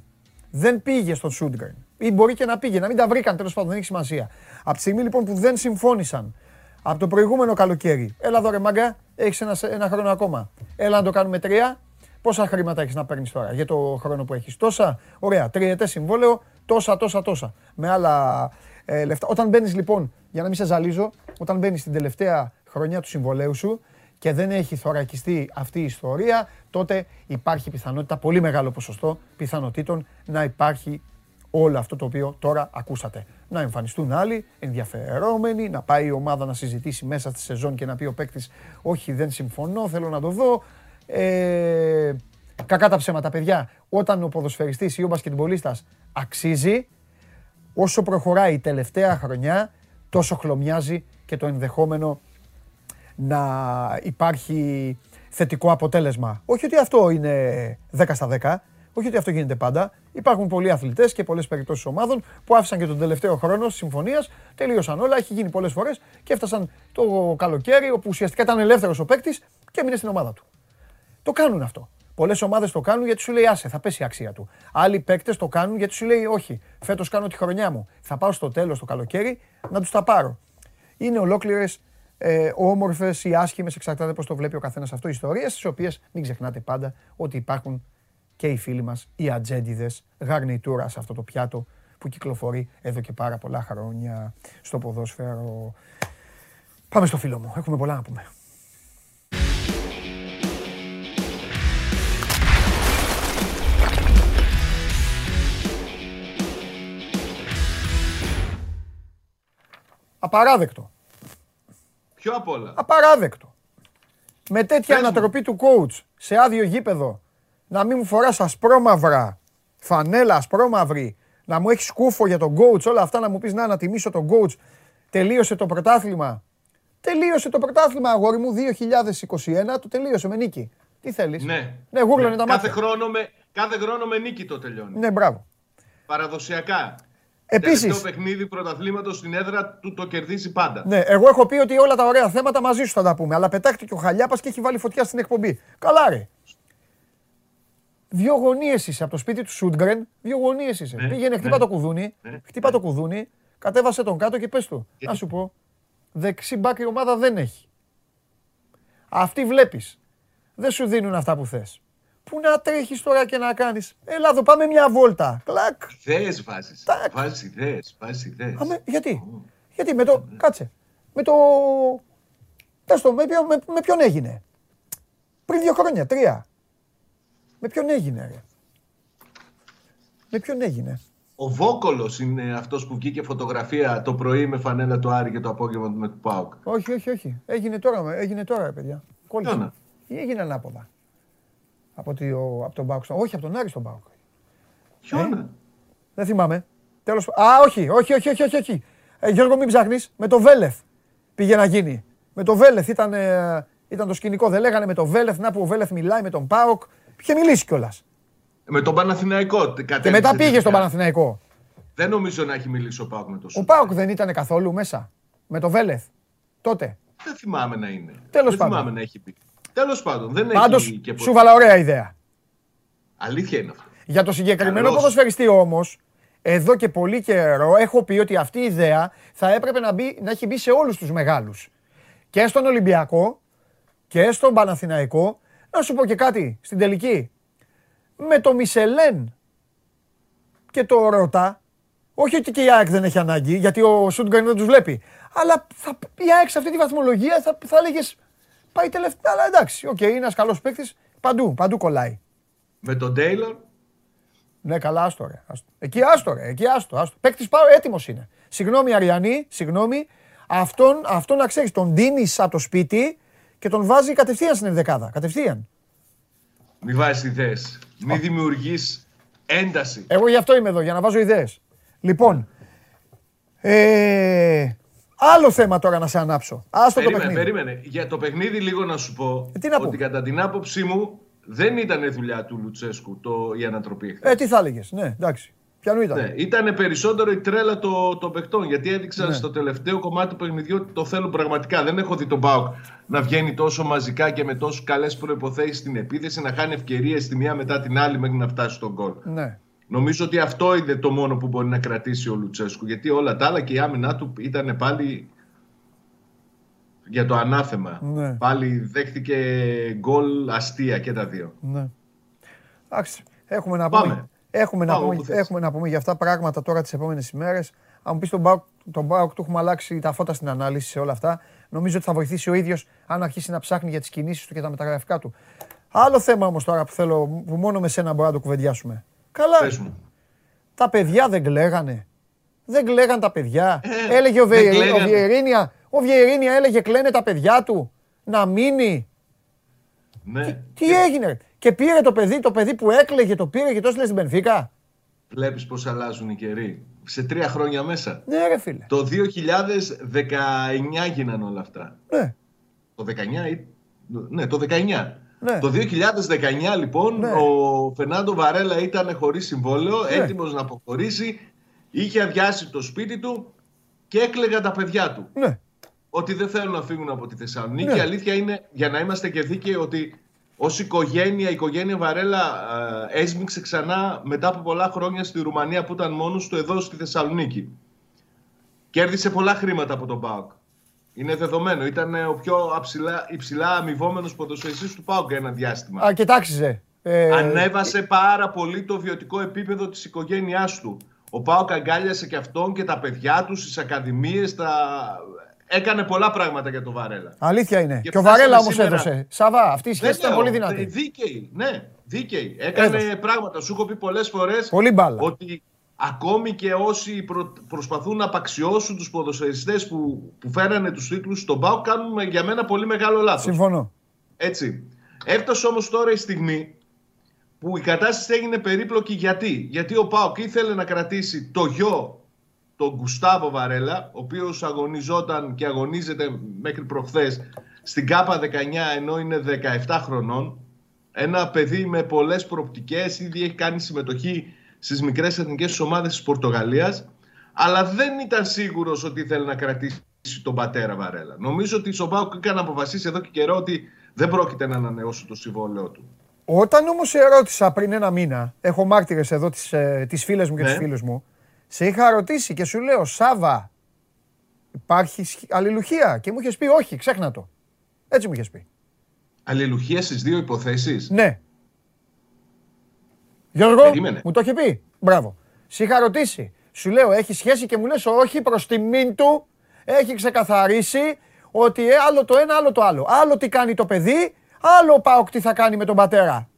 δεν πήγε στον Σούντγκρεν, ή μπορεί και να πήγε, να μην τα βρήκαν τέλος πάντων, δεν έχει σημασία. Από τη στιγμή λοιπόν που δεν συμφώνησαν από το προηγούμενο καλοκαίρι. Έλα εδώ ρε μάγκα, έχεις ένα, ένα χρόνο ακόμα. Έλα να το κάνουμε τρία. Πόσα χρήματα έχεις να παίρνεις τώρα για το χρόνο που έχεις; Τόσα, ωραία, τριετές συμβόλαιο, τόσα, τόσα, τόσα. Με άλλα ε, λεφτά. Όταν μπαίνεις λοιπόν, για να μην σε ζαλίζω, όταν μπαίνεις στην τελευταία χρονιά του συμβολέου σου και δεν έχει θωρακιστεί αυτή η ιστορία, τότε υπάρχει πιθανότητα, πολύ μεγάλο ποσοστό πιθανότητων να υπάρχει όλο αυτό το οποίο τώρα ακούσατε. Να εμφανιστούν άλλοι ενδιαφερόμενοι, να πάει η ομάδα να συζητήσει μέσα στη σεζόν και να πει ο παίκτης: Όχι, δεν συμφωνώ, θέλω να το δω. Ε, κακά τα ψέματα, παιδιά. Όταν ο ποδοσφαιριστής ή ο μπασκετμπολίστας αξίζει, όσο προχωράει η τελευταία χρονιά, τόσο χλωμιάζει και το ενδεχόμενο να υπάρχει θετικό αποτέλεσμα. Όχι ότι αυτό είναι 10 στα 10, όχι ότι αυτό γίνεται πάντα. Υπάρχουν πολλοί αθλητές και πολλές περιπτώσεις ομάδων που άφησαν και τον τελευταίο χρόνο συμφωνίας, τελείωσαν όλα, έχει γίνει πολλές φορές και έφτασαν το καλοκαίρι όπου ουσιαστικά ήταν ελεύθερος ο παίκτης και έμεινε στην ομάδα του. Το κάνουν αυτό. Πολλές ομάδες το κάνουν γιατί σου λέει άσε, θα πέσει η αξία του. Άλλοι παίκτες το κάνουν γιατί σου λέει όχι, φέτος κάνω τη χρονιά μου. Θα πάω στο τέλος το καλοκαίρι να τους τα πάρω. Είναι ολόκληρες ε, όμορφες ή άσχημες, εξαρτάται πώς το βλέπει ο καθένας αυτό, ιστορίες, τις οποίες μην ξεχνάτε πάντα ότι υπάρχουν και οι φίλοι μας, οι ατζέντιδες, γαρνιτούρα σε αυτό το πιάτο που κυκλοφορεί εδώ και πάρα πολλά χρόνια στο ποδόσφαιρο. Πάμε στο φίλο μου, έχουμε πολλά να πούμε. Απαράδεκτο. Ποιο απ' όλα. Απαράδεκτο. Με τέτοια ανατροπή του coach σε άδειο γήπεδο να μην μου φοράς ασπρόμαυρα, φανέλα ασπρόμαυρη, να μου έχεις σκούφο για τον coach, όλα αυτά να μου πεις να, να τιμήσω τον coach. Τελείωσε το πρωτάθλημα. Τελείωσε το πρωτάθλημα, αγόρι μου, 2021, το τελείωσε με νίκη. Τι θέλεις; Ναι. Ναι, γούρλωνε ναι. τα κάθε Χρόνο με, κάθε χρόνο με νίκη το τελειώνει. Ναι, μπράβο. Παραδοσιακά. Επίσης, Τελευταίο παιχνίδι πρωταθλήματος στην έδρα του το κερδίζει πάντα. Ναι, εγώ έχω πει ότι όλα τα ωραία θέματα μαζί σου θα τα πούμε. Αλλά πετάχτηκε ο Χαλιάπας και έχει βάλει φωτιά στην εκπομπή. Καλά, ρε. Δύο γωνίες είσαι από το σπίτι του Σούντγκρεν. Δύο γωνίες είσαι. Ναι, Πήγαινε, χτύπα ναι. το κουδούνι. Ναι, χτύπα το κουδούνι. Κατέβασε τον κάτω και πες του. Να σου πω. Δεξί μπάκ η ομάδα δεν έχει. Αυτή βλέπεις. Δεν σου δίνουν αυτά που θες. Πού να τρέχεις τώρα και να κάνεις. Έλα εδώ, πάμε μια βόλτα. Κλακ. Ιδέες βάζεις. Βάζεις ιδέες. Βάζεις ιδέες. Γιατί; Γιατί με το. Κάτσε. Με το. Πες το, με, με, με ποιον έγινε; Πριν δύο χρόνια, τρία. Με ποιον έγινε, ρε; Με ποιον έγινε; Ο Βόκολος είναι αυτός που βγήκε φωτογραφία το πρωί με φανέλα του Άρη και το απόγευμα με του Πάουκ. Όχι, όχι, όχι. Έγινε τώρα, έγινε τώρα παιδιά. Κόλλησε. Ή έγινε ανάποδα. Από, το, από τον Πάουκ. Όχι, από τον Άρη στον Πάουκ. Ποιον. Ε; Δεν θυμάμαι. Τέλος... Α, όχι, όχι, όχι, όχι, όχι. όχι. Ε, Γιώργο, μην ψάχνεις. Με το Βέλεθ πήγε να γίνει. Με το Βέλεθ ήταν, ε, ήταν το σκηνικό. Δεν λέγανε με το Βέλεθ, να που ο Βέλεθ μιλάει με τον Πάοκ. Είχε μιλήσει κιόλας. Με τον Παναθηναϊκό. Και μετά πήγε στον Παναθηναϊκό. Δεν νομίζω να έχει μιλήσει ο Πάοκ με τον Ο Πάοκ δεν ήταν καθόλου μέσα. Με το Βέλεθ. Τότε. Δεν θυμάμαι να είναι. Τέλος πάντων. Δεν θυμάμαι να έχει πει. Τέλος πάντων. Δεν Πάντως, έχει και σου βάλα ωραία ιδέα. Αλήθεια είναι αυτό. Για το συγκεκριμένο ποδοσφαιριστή όμως, εδώ και πολύ καιρό έχω πει ότι αυτή η ιδέα θα έπρεπε να, μπει, να έχει μπει σε όλους τους μεγάλους. Και στον Ολυμπιακό και στον Παναθηναϊκό. Να σου πω και κάτι στην τελική. Με το Μισελέν και το Ρώτα, όχι ότι και η ΑΕΚ δεν έχει ανάγκη, γιατί ο Σούντγκαν δεν τους βλέπει. Αλλά θα, η ΑΕΚ σε αυτή τη βαθμολογία θα, θα έλεγε πάει τελευταία. Αλλά εντάξει, ok, okay, είναι ένας καλός παίκτης. Παντού, παντού κολλάει. Με τον Τέιλορ; Ναι, καλά, άστο ρε. Εκεί άστο ρε, εκεί άστο. άστο. Παίκτης πάω, έτοιμος είναι. Συγγνώμη Αριανή, συγγνώμη. Αυτόν, αυτόν να ξέρεις, τον δίνει από το σπίτι και τον βάζει κατευθείαν στην ενδεκάδα. Κατευθείαν. Μη βάζεις ιδέες. Μη δημιουργείς ένταση. Εγώ γι' αυτό είμαι εδώ, για να βάζω ιδέες. Λοιπόν, ε, άλλο θέμα τώρα να σε ανάψω. Άστο περίμενε, το παιχνίδι. Περίμενε. Για το παιχνίδι λίγο να σου πω ε, τι να ότι κατά την άποψή μου δεν ήταν δουλειά του Λουτσέσκου το, η ανατροπή. Ε, τι θα έλεγες, ναι, εντάξει. Ποιανού ήταν. Ναι, ήταν περισσότερο η τρέλα των το παιχτών. Γιατί έδειξαν ναι. στο τελευταίο κομμάτι του παιχνιδιού ότι το θέλουν πραγματικά. Δεν έχω δει τον Μπάουκ να βγαίνει τόσο μαζικά και με τόσο καλές προποθέσει στην επίθεση, να χάνει ευκαιρίες τη μία μετά την άλλη μέχρι να φτάσει στον γκολ. Ναι. Νομίζω ότι αυτό είναι το μόνο που μπορεί να κρατήσει ο Λουτσέσκου. Γιατί όλα τα άλλα και η άμυνά του ήταν πάλι για το ανάθεμα. Ναι. Πάλι δέχτηκε γκολ αστεία και τα δύο. Ναι. Εντάξει, έχουμε να πούμε, έχουμε να πούμε, έχουμε να πούμε για αυτά πράγματα τώρα τις επόμενες ημέρες. Αν μου πεις τον Μπάουκ, τον Μπάουκ του έχουμε αλλάξει τα φώτα στην ανάλυση σε όλα αυτά. Νομίζω ότι θα βοηθήσει ο ίδιος αν αρχίσει να ψάχνει για τις κινήσεις του και τα μεταγραφικά του. Άλλο θέμα όμως τώρα που θέλω, που μόνο με σένα μπορούμε να το κουβεντιάσουμε. Καλά. Τα παιδιά δεν κλαίγανε. Δεν κλαίγαν τα παιδιά. Ε, Έλεγε ο Βιερίνια, ο Βιερίνια έλεγε κλαίνε τα παιδιά του να μείνει. Ναι. Τι, έγινε. Και πήρε το παιδί, το παιδί που έκλαιγε, το πήρε και το έστειλε στην Πενφύκα. Βλέπεις πώς αλλάζουν οι καιροί. Σε τρία χρόνια μέσα. Ναι ρε φίλε. Το 2019 γίνανε όλα αυτά. Ναι. Το 19 ή... Ναι, το 19. Ναι. Το 2019 λοιπόν ναι. ο Φερνάντο Βαρέλα ήταν χωρίς συμβόλαιο, ναι. έτοιμος να αποχωρήσει, είχε αδειάσει το σπίτι του και έκλεγαν τα παιδιά του. Ναι ότι δεν θέλουν να φύγουν από τη Θεσσαλονίκη. Ναι. Η αλήθεια είναι, για να είμαστε και δίκαιοι, ότι ως οικογένεια, η οικογένεια Βαρέλα ε, έσμιξε ξανά μετά από πολλά χρόνια στη Ρουμανία που ήταν μόνος του εδώ στη Θεσσαλονίκη. Κέρδισε πολλά χρήματα από τον ΠΑΟΚ. Είναι δεδομένο. Ήταν ο πιο αψηλά, υψηλά αμοιβόμενος ποδοσφαιριστής του ΠΑΟΚ ένα διάστημα. Α, κοιτάξτε. Ε... Ανέβασε πάρα πολύ το βιωτικό επίπεδο της οικογένειάς του. Ο Πάοκ αγκάλιασε και αυτόν και τα παιδιά τους στι ακαδημίες, τα έκανε πολλά πράγματα για τον Βαρέλα. Αλήθεια είναι. Και, και ο Βαρέλα όμως έδωσε. Σαβά, αυτή η σχέση ήταν πολύ δυνατή. Δίκαιη, ναι, δίκαιη. Έκανε έδωσε. πράγματα. Σου έχω πει πολλές φορές ότι ακόμη και όσοι προ, προσπαθούν να απαξιώσουν τους ποδοσφαιριστές που, που φέρανε τους τίτλους στον Πάο κάνουν για μένα πολύ μεγάλο λάθος. Συμφωνώ. Έτσι. Έφτασε όμως τώρα η στιγμή που η κατάσταση έγινε περίπλοκη γιατί. Γιατί ο Πάοκ ήθελε να κρατήσει το γιο τον Γκουστάβο Βαρέλα, ο οποίος αγωνιζόταν και αγωνίζεται μέχρι προχθές στην ΚΑΠΑ 19 ενώ είναι 17 χρονών. Ένα παιδί με πολλές προοπτικές, ήδη έχει κάνει συμμετοχή στις μικρές εθνικές ομάδες της Πορτογαλίας, αλλά δεν ήταν σίγουρος ότι ήθελε να κρατήσει τον πατέρα Βαρέλα. Νομίζω ότι η Σομπάουκ έκανε αποφασίσει εδώ και καιρό ότι δεν πρόκειται να ανανεώσει το συμβόλαιό του. Όταν όμως ερώτησα πριν ένα μήνα, έχω μάρτυρες εδώ τις, ε, τις φίλες μου και ναι. τους φίλους μου, σε είχα ρωτήσει και σου λέω, Σάβα, υπάρχει αλληλουχία. Και μου είχες πει, όχι, ξέχνα το. Έτσι μου είχες πει. Αλληλουχία στις δύο υποθέσεις; Ναι. Γιώργο, Περίμενε. μου το είχε πει. Μπράβο. Σε είχα ρωτήσει. Σου λέω, έχει σχέση και μου λες όχι προς τιμήν του. Έχει ξεκαθαρίσει ότι ε, άλλο το ένα, άλλο το άλλο. Άλλο τι κάνει το παιδί, άλλο πάω τι θα κάνει με τον πατέρα.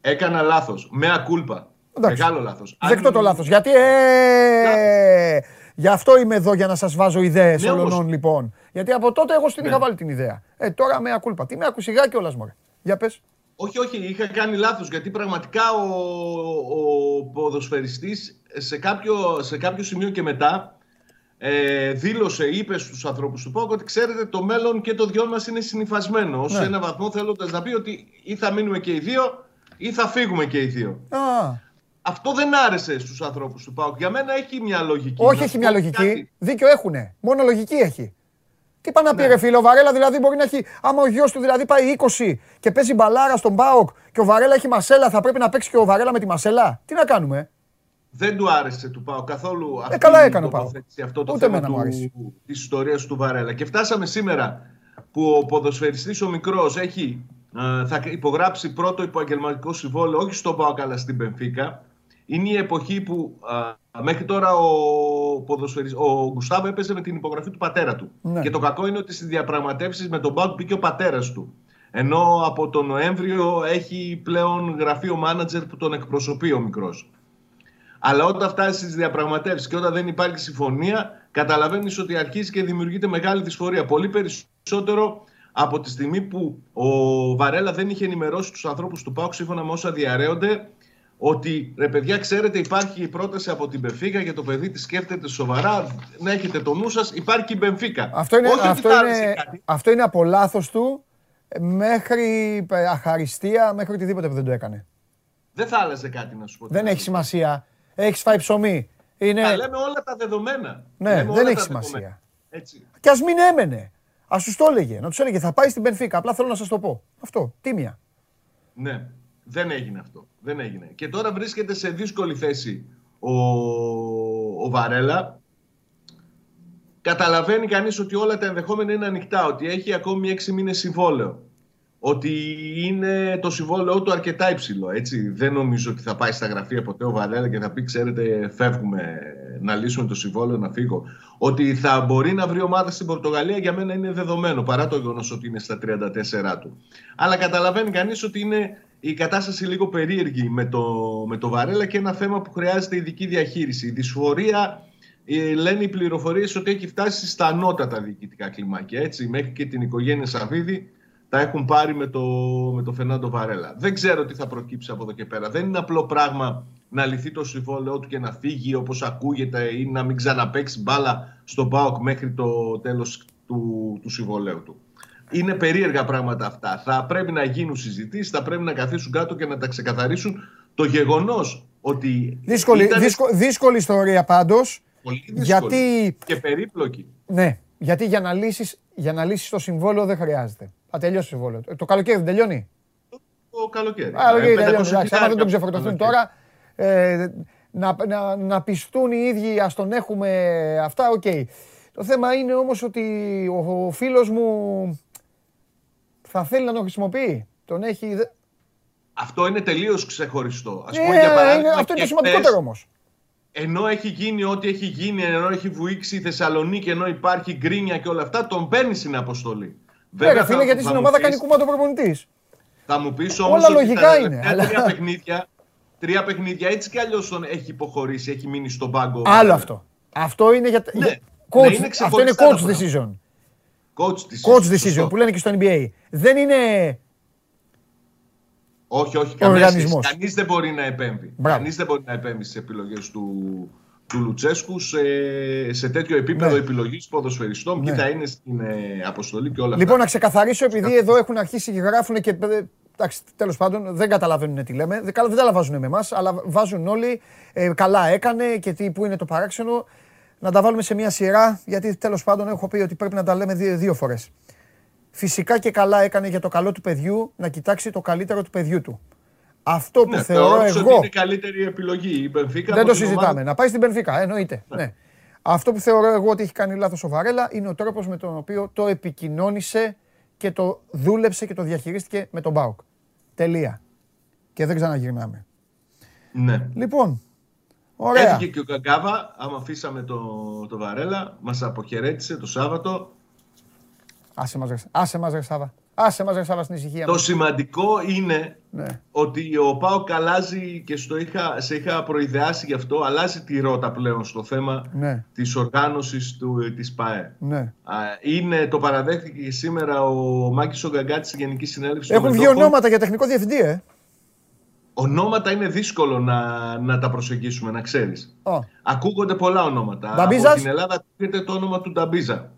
Έκανα λάθος. Με ακούλπα. Μεγάλο λάθος. Δεκτό το λάθος. Γιατί. Ε, γι' αυτό είμαι εδώ για να σας βάζω ιδέες ναι, όλων λοιπόν. Γιατί από τότε εγώ στην ναι. είχα βάλει την ιδέα. Ε, τώρα με ακούλπα. Τι με ακουσιγά κιόλα μωρέ. Για πες. Όχι, όχι, είχα κάνει λάθος γιατί πραγματικά ο, ο ποδοσφαιριστής σε κάποιο, σε κάποιο σημείο και μετά ε, δήλωσε, είπε στους ανθρώπους του ΠΟΚ ότι ξέρετε το μέλλον και το δυο μας είναι συνειφασμένο. Ναι. Σε ένα βαθμό θέλοντας να πει ότι ή θα μείνουμε και οι δύο ή θα φύγουμε και οι δύο. Αυτό δεν άρεσε στους ανθρώπους του ΠΑΟΚ. Για μένα έχει μια λογική. Όχι, έχει μια λογική. Δίκιο έχουνε. Μόνο λογική έχει. Τι πάει να πει, ναι. ρε φίλο, ο Βαρέλα δηλαδή μπορεί να έχει. Άμα ο γιος του δηλαδή πάει 20 και παίζει μπαλάρα στον Πάοκ και ο Βαρέλα έχει μασέλα, θα πρέπει να παίξει και ο Βαρέλα με τη μασέλα; Τι να κάνουμε. Δεν του άρεσε του Πάοκ καθόλου ε, αυτή καλά έκανε η αυτό το Ούτε θέμα του, της ιστορίας του Βαρέλα. Και φτάσαμε σήμερα που ο ποδοσφαιριστής ο μικρός έχει, ε, θα υπογράψει πρώτο επαγγελματικό συμβόλαιο όχι στον Πάοκ αλλά στην Πενφύκα είναι η εποχή που α, μέχρι τώρα ο, ο Γκουστάβο έπαιζε με την υπογραφή του πατέρα του. Ναι. Και το κακό είναι ότι στις διαπραγματεύσεις με τον Μπάουκ μπήκε ο πατέρας του. Ενώ από τον Νοέμβριο έχει πλέον γραφείο μάνατζερ που τον εκπροσωπεί ο μικρός. Αλλά όταν φτάσει στις διαπραγματεύσεις και όταν δεν υπάρχει συμφωνία, καταλαβαίνεις ότι αρχίζει και δημιουργείται μεγάλη δυσφορία. Πολύ περισσότερο από τη στιγμή που ο Βαρέλα δεν είχε ενημερώσει τους ανθρώπους του ΠΑΟΚ σύμφωνα με όσα διαρρέονται ότι ρε παιδιά, ξέρετε, υπάρχει η πρόταση από την Μπενφίκα για το παιδί τη σκέφτεται σοβαρά. Να έχετε το νου σας, υπάρχει η Μπενφίκα. Αυτό είναι, Όχι αυτό είναι, αυτό είναι από λάθος του μέχρι αχαριστία, μέχρι οτιδήποτε που δεν το έκανε. Δεν θα άλλαζε κάτι να σου πω. Δεν έχει σημασία. Έχεις φάει ψωμί. Είναι... Θα λέμε όλα τα δεδομένα. Ναι, δεν έχει σημασία. Έτσι. Και ας μην έμενε. Α τους το έλεγε. Να τους έλεγε θα πάει στην Μπενφίκα. Απλά θέλω να σας το πω. Αυτό. Τίμια. Ναι. Δεν έγινε αυτό. Δεν έγινε. Και τώρα βρίσκεται σε δύσκολη θέση ο, ο Βαρέλα. Καταλαβαίνει κανείς ότι όλα τα ενδεχόμενα είναι ανοιχτά, ότι έχει ακόμη έξι μήνες συμβόλαιο. Ότι είναι το συμβόλαιό του αρκετά υψηλό. Έτσι. Δεν νομίζω ότι θα πάει στα γραφεία ποτέ ο Βαρέλα και θα πει: Ξέρετε, φεύγουμε να λύσουμε το συμβόλαιο, να φύγω. Ότι θα μπορεί να βρει ομάδα στην Πορτογαλία για μένα είναι δεδομένο, παρά το γεγονός ότι είναι στα 34 του. Αλλά καταλαβαίνει κανείς ότι είναι η κατάσταση λίγο περίεργη με το, με το Βαρέλα και ένα θέμα που χρειάζεται ειδική διαχείριση. Η δυσφορία, ε, λένε οι πληροφορίες ότι έχει φτάσει στα ανώτατα διοικητικά κλιμάκια. Έτσι, μέχρι και την οικογένεια Σαββίδη τα έχουν πάρει με το, με το Φερνάντο Βαρέλα. Δεν ξέρω τι θα προκύψει από εδώ και πέρα. Δεν είναι απλό πράγμα να λυθεί το συμβόλαιό του και να φύγει όπως ακούγεται ή να μην ξαναπέξει μπάλα στον ΠΑΟΚ μέχρι το τέλος του, του συμβολέου του. Είναι περίεργα πράγματα αυτά. Θα πρέπει να γίνουν συζητήσεις, θα πρέπει να καθίσουν κάτω και να τα ξεκαθαρίσουν. Το γεγονός ότι. Δύσκολη, ήταν... δύσκολη ιστορία πάντως. Πολύ γιατί... Και περίπλοκη. Ναι, γιατί για να λύσει για να λύσεις το συμβόλαιο δεν χρειάζεται. Θα τελειώσει το συμβόλαιο. Το καλοκαίρι δεν τελειώνει; Το καλοκαίρι. Α, ε, τελειώνει. άμα δεν τον ξεφορτωθούν τώρα, ε, να, να, να πιστούν οι ίδιοι, ας τον έχουμε αυτά, ok. Okay. Το θέμα είναι όμως ότι ο, ο φίλος μου θα θέλει να τον χρησιμοποιεί. Τον έχει... Αυτό είναι τελείως ξεχωριστό. Ας πούμε, για παράδειγμα, αυτό είναι το σημαντικότερο όμως. Ενώ έχει γίνει ό,τι έχει γίνει, ενώ έχει βουήξει η Θεσσαλονίκη, ενώ υπάρχει γκρίνια και όλα αυτά, τον παίρνει στην αποστολή. Βέβαια, φίλε, γιατί στην ομάδα κάνει κούμα το προπονητής. Θα μου πεις όμως. Όλα λογικά είναι. Τρία παιχνίδια, τρία παιχνίδια έτσι κι αλλιώς τον έχει υποχωρήσει, έχει μείνει στον πάγκο. Άλλο αυτό. Αυτό είναι για. Ναι, coach, ναι, είναι αυτό είναι coach decision. Coach decision. Coach decision που λένε και στο NBA. Δεν είναι. Όχι, όχι. Κανείς δεν μπορεί να επέμβει. Κανείς δεν μπορεί να επέμβει στις επιλογές του, του Λουτσέσκου σε, σε τέτοιο επίπεδο ναι. επιλογής ποδοσφαιριστών. Ναι. Κοίτα, είναι στην ε, αποστολή και όλα αυτά. Λοιπόν, να ξεκαθαρίσω, επειδή εδώ έχουν αρχίσει και γράφουν και. Εντάξει, τέλος πάντων δεν καταλαβαίνουν τι λέμε. Δεν, δεν τα βάζουν με εμάς, αλλά βάζουν όλοι. Ε, καλά έκανε και τι, που είναι το παράξενο να τα βάλουμε σε μια σειρά, γιατί τέλος πάντων έχω πει ότι πρέπει να τα λέμε δύο, δύο φορές. Φυσικά και καλά έκανε για το καλό του παιδιού να κοιτάξει το καλύτερο του παιδιού του. Αυτό που ναι, θεωρώ εγώ. Ότι είναι καλύτερη επιλογή η Μπενφίκα. Δεν το συζητάμε. Ομάδα... Να πάει στην Μπενφίκα, εννοείται. Ναι. ναι. Αυτό που θεωρώ εγώ ότι έχει κάνει λάθος ο Βαρέλα είναι ο τρόπος με τον οποίο το επικοινώνησε και το δούλεψε και το διαχειρίστηκε με τον Μπάουκ. Τελεία. Και δεν ξαναγυρνάμε. Ναι. Λοιπόν, Ωραία. Έφυγε και ο Καγκάβα, άμα αφήσαμε το, το Βαρέλα, μας αποχαιρέτησε το Σάββατο. Άσε μας, άσε μας ρε Σάββα. Άσε μας Σάβα στην ησυχία Το σημαντικό είναι ναι. ότι ο Πάο καλάζει και στο είχα, σε είχα προειδεάσει γι' αυτό, αλλάζει τη ρότα πλέον στο θέμα ναι. της οργάνωσης του, της ΠΑΕ. Ναι. Είναι, το παραδέχθηκε σήμερα ο Μάκης Ογκαγκάτης στη Γενικής Συνέλευσης. Έχουν βγει ονόματα για τεχνικό διευθυντή, ε. Ονόματα είναι δύσκολο να, να τα προσεγγίσουμε, να ξέρεις. Oh. Ακούγονται πολλά ονόματα. Νταμπίζας; Από την Ελλάδα ακούγεται το όνομα του Νταμπίζα.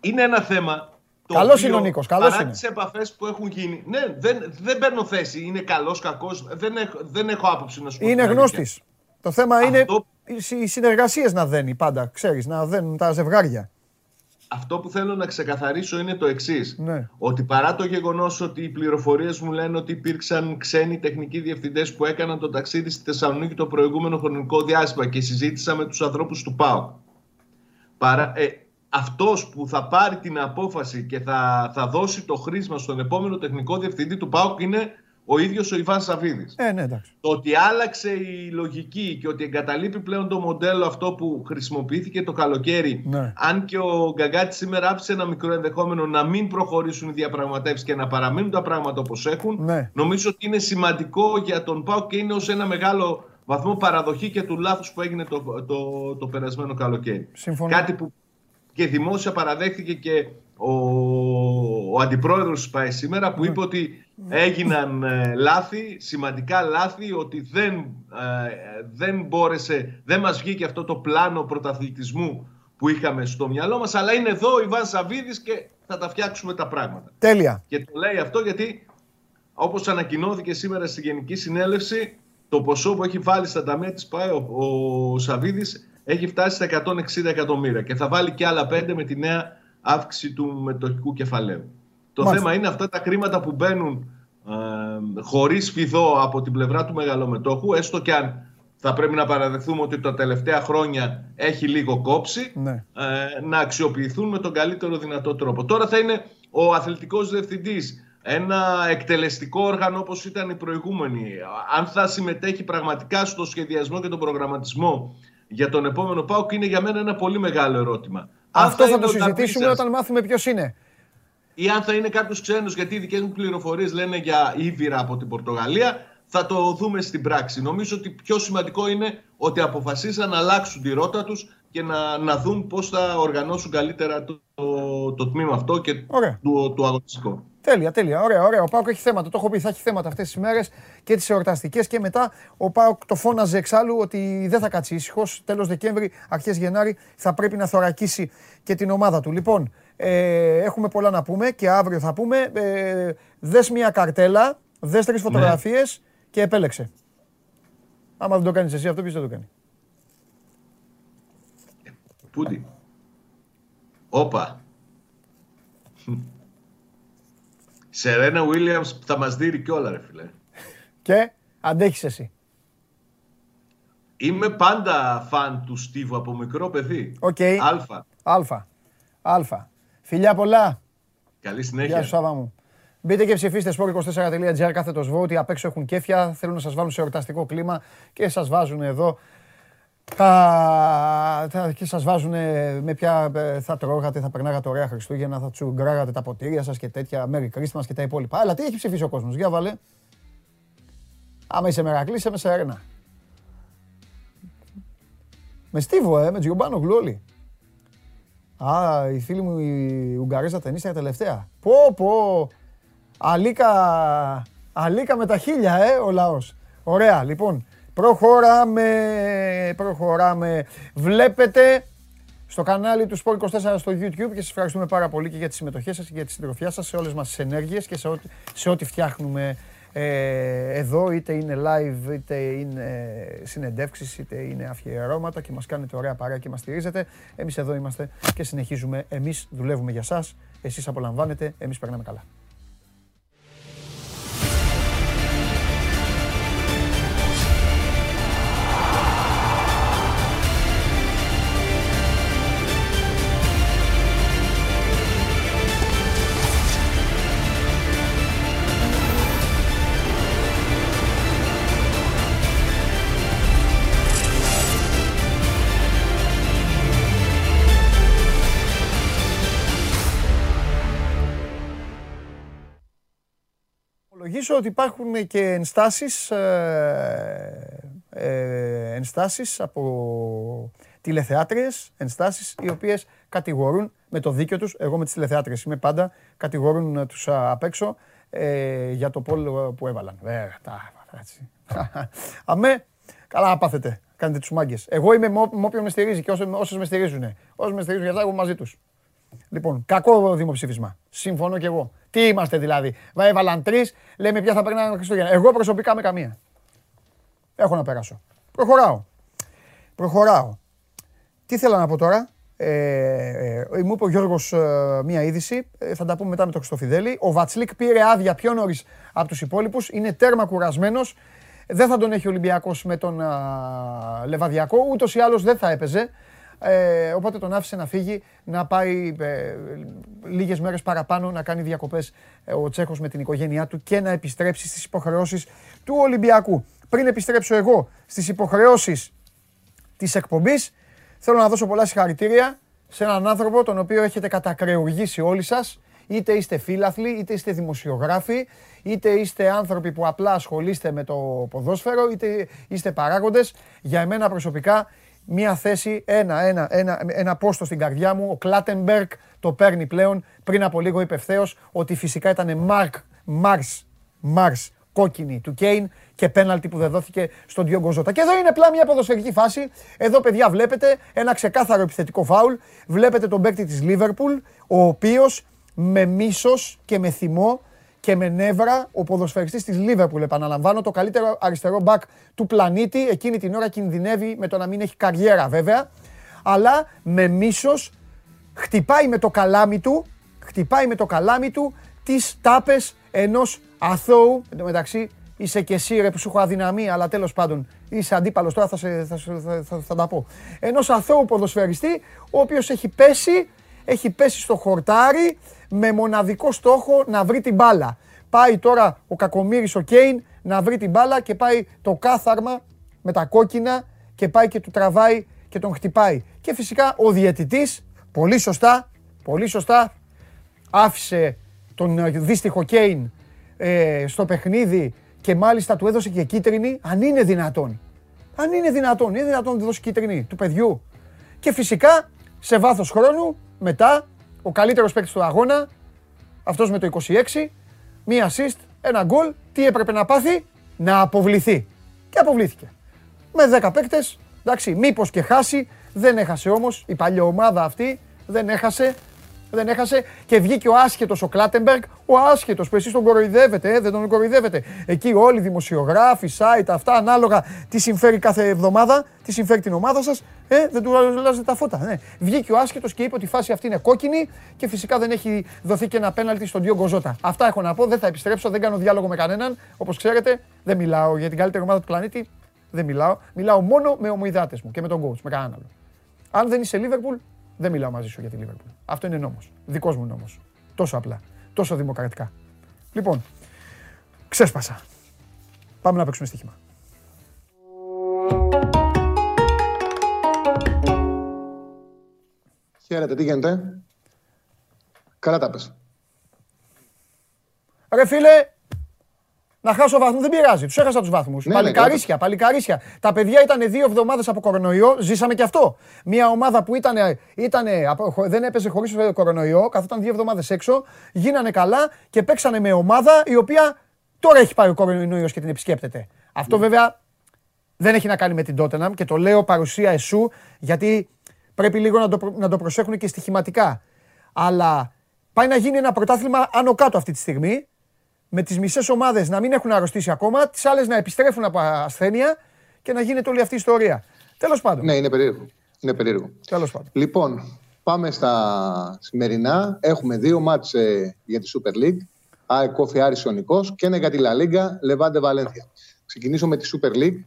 Είναι ένα θέμα. Καλός είναι ο Νίκος. Παρά τις επαφές που έχουν γίνει. Ναι, δεν, δεν παίρνω θέση. Είναι καλός, κακός. Δεν, έχω, δεν έχω άποψη να σου πω. Είναι γνώστης. Το θέμα Αυτό... είναι οι συνεργασίες να δένει πάντα. Ξέρεις, να δένουν τα ζευγάρια. Αυτό που θέλω να ξεκαθαρίσω είναι το εξής. Ναι. Ότι παρά το γεγονός ότι οι πληροφορίες μου λένε ότι υπήρξαν ξένοι τεχνικοί διευθυντές που έκαναν το ταξίδι στη Θεσσαλονίκη το προηγούμενο χρονικό διάστημα και συζήτησα με τους ανθρώπους του ΠΑΟ. Παρά, ε, αυτός που θα πάρει την απόφαση και θα, θα δώσει το χρήσμα στον επόμενο τεχνικό διευθυντή του ΠΑΟΚ είναι ο ίδιος ο Ιβάν Σαββίδης. Ε, ναι, εντάξει. Το ότι άλλαξε η λογική και ότι εγκαταλείπει πλέον το μοντέλο αυτό που χρησιμοποιήθηκε το καλοκαίρι, ναι. αν και ο Γκαγκάτης σήμερα άφησε ένα μικρό ενδεχόμενο να μην προχωρήσουν οι διαπραγματεύσεις και να παραμείνουν τα πράγματα όπως έχουν, ναι. νομίζω ότι είναι σημαντικό για τον ΠΑΟΚ και είναι ως ένα μεγάλο βαθμό παραδοχή και του λάθους που έγινε το, το, το, το περασμένο καλοκαίρι. Συμφωνώ. Κάτι που και δημόσια παραδέχθηκε και ο, ο αντιπρόεδρος της ΠΑΕ σήμερα που είπε ότι έγιναν ε, λάθη, σημαντικά λάθη, ότι δεν, ε, δεν μπόρεσε, δεν μας βγήκε αυτό το πλάνο πρωταθλητισμού που είχαμε στο μυαλό μας, αλλά είναι εδώ ο Ιβάν Σαββίδης και θα τα φτιάξουμε τα πράγματα. Τέλεια. Και το λέει αυτό γιατί, όπως ανακοινώθηκε σήμερα στη Γενική Συνέλευση, το ποσό που έχει βάλει στα ταμεία της ΠΑΕ ο, ο Σαββίδης έχει φτάσει στα 160 εκατομμύρια και θα βάλει και άλλα 5 με τη νέα αύξηση του μετοχικού κεφαλαίου. Το θέμα είναι αυτά τα χρήματα που μπαίνουν ε, χωρίς φιδό από την πλευρά του μεγαλομετόχου, έστω και αν θα πρέπει να παραδεχθούμε ότι τα τελευταία χρόνια έχει λίγο κόψει, ναι. ε, να αξιοποιηθούν με τον καλύτερο δυνατό τρόπο. Τώρα θα είναι ο αθλητικός διευθυντής, ένα εκτελεστικό όργανο όπως ήταν η προηγούμενη. Αν θα συμμετέχει πραγματικά στο σχεδιασμό και τον προγραμματισμό για τον επόμενο ΠΑΟΚ είναι για μένα ένα πολύ μεγάλο ερώτημα. Αυτό θα το συζητήσουμε όταν μάθουμε ποιος είναι. Ή αν θα είναι κάποιος ξένος, γιατί οι δικές μου πληροφορίες λένε για Ήβυρα από την Πορτογαλία. Θα το δούμε στην πράξη. Νομίζω ότι πιο σημαντικό είναι ότι αποφασίσαν να αλλάξουν τη ρότα τους και να, να δουν πώς θα οργανώσουν καλύτερα το, το, το τμήμα αυτό και του, του αγωνιστικό. Τέλεια, τέλεια. Ωραία, ωραία. Ο Πάοκ έχει θέματα. Το έχω πει, θα έχει θέματα αυτές τις μέρες και τις εορταστικές και μετά. Ο Πάοκ το φώναζε εξάλλου ότι δεν θα κάτσει ήσυχος. Τέλος Δεκέμβρη, αρχές Γενάρη θα πρέπει να θωρακίσει και την ομάδα του. Λοιπόν, ε, έχουμε πολλά να πούμε και αύριο θα πούμε. Ε, δες μια καρτέλα, δες τρεις φωτογραφίες ναι. και επέλεξε. Άμα δεν το κάνεις εσύ αυτό, ποιος δεν το κάνει; Πούντι. Όπα. Σερένα Williams θα μας δει κιόλα ρε φίλε. Και αντέχεις εσύ. Είμαι πάντα φαν του Στίβου από μικρό παιδί. Οκ. Αλφα. Αλφα. Αλφα. Φιλιά πολλά. Καλή συνέχεια. Γεια σου Σάβα μου. Μπείτε και ψηφίστε sport24.gr κάθετος vote. Απ' έξω έχουν κέφια. Θέλουν να σας βάλουν σε εορταστικό κλίμα και σας βάζουν εδώ θα, και σας βάζουν με ποια ε, θα τρώγατε, θα περνάγατε ωραία Χριστούγεννα, θα τσουγκράγατε τα ποτήρια σας και τέτοια, Merry Christmas και τα υπόλοιπα. Αλλά τι έχει ψηφίσει ο κόσμος, για βάλε. Άμα είσαι Μερακλής, είσαι με Σερένα. Με Στίβο, ε, με Τζιομπάνο Γλόλι. Α, η φίλη μου η Ουγγαρέζα ταινίσια τελευταία. Πω, πω. Αλίκα, αλίκα με τα χίλια, ε, ο λαός. Ωραία, λοιπόν. Προχωράμε, προχωράμε. Βλέπετε στο κανάλι του Sport 24 στο YouTube και σας ευχαριστούμε πάρα πολύ και για τη συμμετοχή σας και για τη συντροφιά σας σε όλες μας τις ενέργειες και σε ό,τι, φτιάχνουμε ε, εδώ, είτε είναι live, είτε είναι συνεντεύξεις, είτε είναι αφιερώματα και μας κάνετε ωραία παρέα και μας στηρίζετε. Εμείς εδώ είμαστε και συνεχίζουμε. Εμείς δουλεύουμε για σας, εσείς απολαμβάνετε, εμείς περνάμε καλά. Ομολογήσω ότι υπάρχουν και ενστάσεις, ε, ε, ενστάσεις από τηλεθεάτριες, ενστάσεις οι οποίες κατηγορούν με το δίκιο τους, εγώ με τις τηλεθεάτριες είμαι πάντα, κατηγορούν τους απ' έξω ε, για το πόλ που έβαλαν. Βέβαια, τα, έτσι. [LAUGHS] Αμέ, καλά να πάθετε, κάνετε τους μάγκες. Εγώ είμαι με όποιον με στηρίζει και όσες με στηρίζουν. Όσοι με στηρίζουν για αυτά, εγώ μαζί τους. Λοιπόν, κακό δημοψήφισμα. Συμφωνώ κι εγώ. Τι είμαστε δηλαδή. Έβαλαν τρεις, λέμε ποια θα περνάνε Χριστούγεννα. Εγώ προσωπικά με καμία. Έχω να περάσω. Προχωράω. Προχωράω. Τι θέλω να πω τώρα. Ε, ε, μου είπε ο Γιώργος ε, μία είδηση. Ε, θα τα πούμε μετά με τον Χριστοφιδέλη. Ο Βατσλίκ πήρε άδεια πιο νωρίς από τους υπόλοιπους. Είναι τέρμα κουρασμένος. Δεν θα τον έχει ο Ολυμπιακός με τον Λεβαδιακό. Ούτως ή άλλως δεν θα έπαιζε. Ε, οπότε τον άφησε να φύγει, να πάει ε, λίγες μέρες παραπάνω να κάνει διακοπές ε, ο Τσέχος με την οικογένειά του και να επιστρέψει στις υποχρεώσεις του Ολυμπιακού. Πριν επιστρέψω εγώ στις υποχρεώσεις της εκπομπής, θέλω να δώσω πολλά συγχαρητήρια σε έναν άνθρωπο τον οποίο έχετε κατακρεουργήσει όλοι σας, είτε είστε φίλαθλοι, είτε είστε δημοσιογράφοι, είτε είστε άνθρωποι που απλά ασχολείστε με το ποδόσφαιρο, είτε είστε παράγοντες. Για εμένα προσωπικά μία θέση, ένα, ένα, ένα, ένα πόστο στην καρδιά μου. Ο Κλάτεμπεργκ το παίρνει πλέον. Πριν από λίγο είπε ευθέως ότι φυσικά ήταν Μαρκ, Μάρς, Μάρς κόκκινη του Κέιν και πέναλτι που δεν δόθηκε στον Διόγκο Ζώτα. Και εδώ είναι απλά μια ποδοσφαιρική φάση. Εδώ, παιδιά, βλέπετε ένα ξεκάθαρο επιθετικό φάουλ. Βλέπετε τον παίκτη της Λίβερπουλ, ο οποίος με μίσος και με θυμό και με νεύρα ο ποδοσφαιριστής της Λίβερπουλ, επαναλαμβάνω, το καλύτερο αριστερό μπακ του πλανήτη. Εκείνη την ώρα κινδυνεύει με το να μην έχει καριέρα βέβαια, αλλά με μίσος χτυπάει με το καλάμι του, χτυπάει με το καλάμι του τις τάπες ενός αθώου, εν τω μεταξύ είσαι και εσύ ρε που σου έχω αδυναμία, αλλά τέλος πάντων είσαι αντίπαλος τώρα θα, σε, θα, θα, θα, θα τα πω. Ενός αθώου ποδοσφαιριστή, ο οποίος έχει πέσει, έχει πέσει στο χορτάρι, με μοναδικό στόχο να βρει την μπάλα. Πάει τώρα ο Κακομύρης ο Κέιν να βρει την μπάλα και πάει το κάθαρμα με τα κόκκινα και πάει και του τραβάει και τον χτυπάει. Και φυσικά ο διαιτητής, πολύ σωστά, πολύ σωστά, άφησε τον δύστιχο Κέιν ε, στο παιχνίδι και μάλιστα του έδωσε και κίτρινη, αν είναι δυνατόν. Αν είναι δυνατόν, είναι δυνατόν να του δώσει κίτρινη του παιδιού. Και φυσικά σε βάθος χρόνου μετά ο καλύτερος παίκτης του αγώνα, αυτός με το 26, μία assist, ένα γκολ. Τι έπρεπε να πάθει, να αποβληθεί. Και αποβλήθηκε. Με 10 παίκτες, εντάξει, μήπως και χάσει. Δεν έχασε όμως η παλιά ομάδα αυτή, δεν έχασε δεν έχασε και βγήκε ο άσχετος ο Κλάτεμπεργκ, ο άσχετος που εσείς τον κοροϊδεύετε, ε, δεν τον κοροϊδεύετε. Εκεί όλοι οι δημοσιογράφοι, site, αυτά ανάλογα τι συμφέρει κάθε εβδομάδα, τι συμφέρει την ομάδα σας, ε, δεν του αλλάζετε τα φώτα. Ναι. Βγήκε ο άσχετος και είπε ότι η φάση αυτή είναι κόκκινη και φυσικά δεν έχει δοθεί και ένα πέναλτι στον Διόγκο Ζώτα. Αυτά έχω να πω, δεν θα επιστρέψω, δεν κάνω διάλογο με κανέναν. Όπως ξέρετε, δεν μιλάω για την καλύτερη ομάδα του πλανήτη. Δεν μιλάω. Μιλάω μόνο με ομοειδάτες μου και με τον coach, με κανέναν άλλο. Αν δεν είσαι Λίβερπουλ, δεν μιλάω μαζί σου για τη Λίβερπουλ. Αυτό είναι νόμος. Δικός μου νόμος. Τόσο απλά. Τόσο δημοκρατικά. Λοιπόν, ξέσπασα. Πάμε να παίξουμε στοίχημα. Χαίρετε, τι γίνεται; Καλά τα πες. Ρε φίλε, να χάσω βαθμού δεν πειράζει. Τους έχασα τους βαθμούς. Ναι, παλικαρίσια, ναι, παλικαρίσια. Τα παιδιά ήταν δύο εβδομάδες από κορονοϊό, ζήσαμε και αυτό. Μια ομάδα που ήταν, ήτανε, δεν έπαιζε χωρίς κορονοϊό, καθόταν δύο εβδομάδες έξω, γίνανε καλά και παίξανε με ομάδα η οποία τώρα έχει πάει ο κορονοϊός και την επισκέπτεται. Αυτό ναι. βέβαια δεν έχει να κάνει με την Τότεναμ και το λέω παρουσία εσού γιατί πρέπει λίγο να το, να το προσέχουν και στοιχηματικά. Αλλά πάει να γίνει ένα πρωτάθλημα άνω κάτω αυτή τη στιγμή με τις μισές ομάδες να μην έχουν αρρωστήσει ακόμα, τις άλλες να επιστρέφουν από ασθένεια και να γίνεται όλη αυτή η ιστορία. Τέλος πάντων. Ναι, είναι περίεργο. Είναι περίεργο. Τέλος πάντων. Λοιπόν, πάμε στα σημερινά. Έχουμε δύο μάτς ε, για τη Super League. ΑΕΚ Κόφι Άρης και ένα για τη La Liga, Levante Valencia. Ξεκινήσω με τη Super League.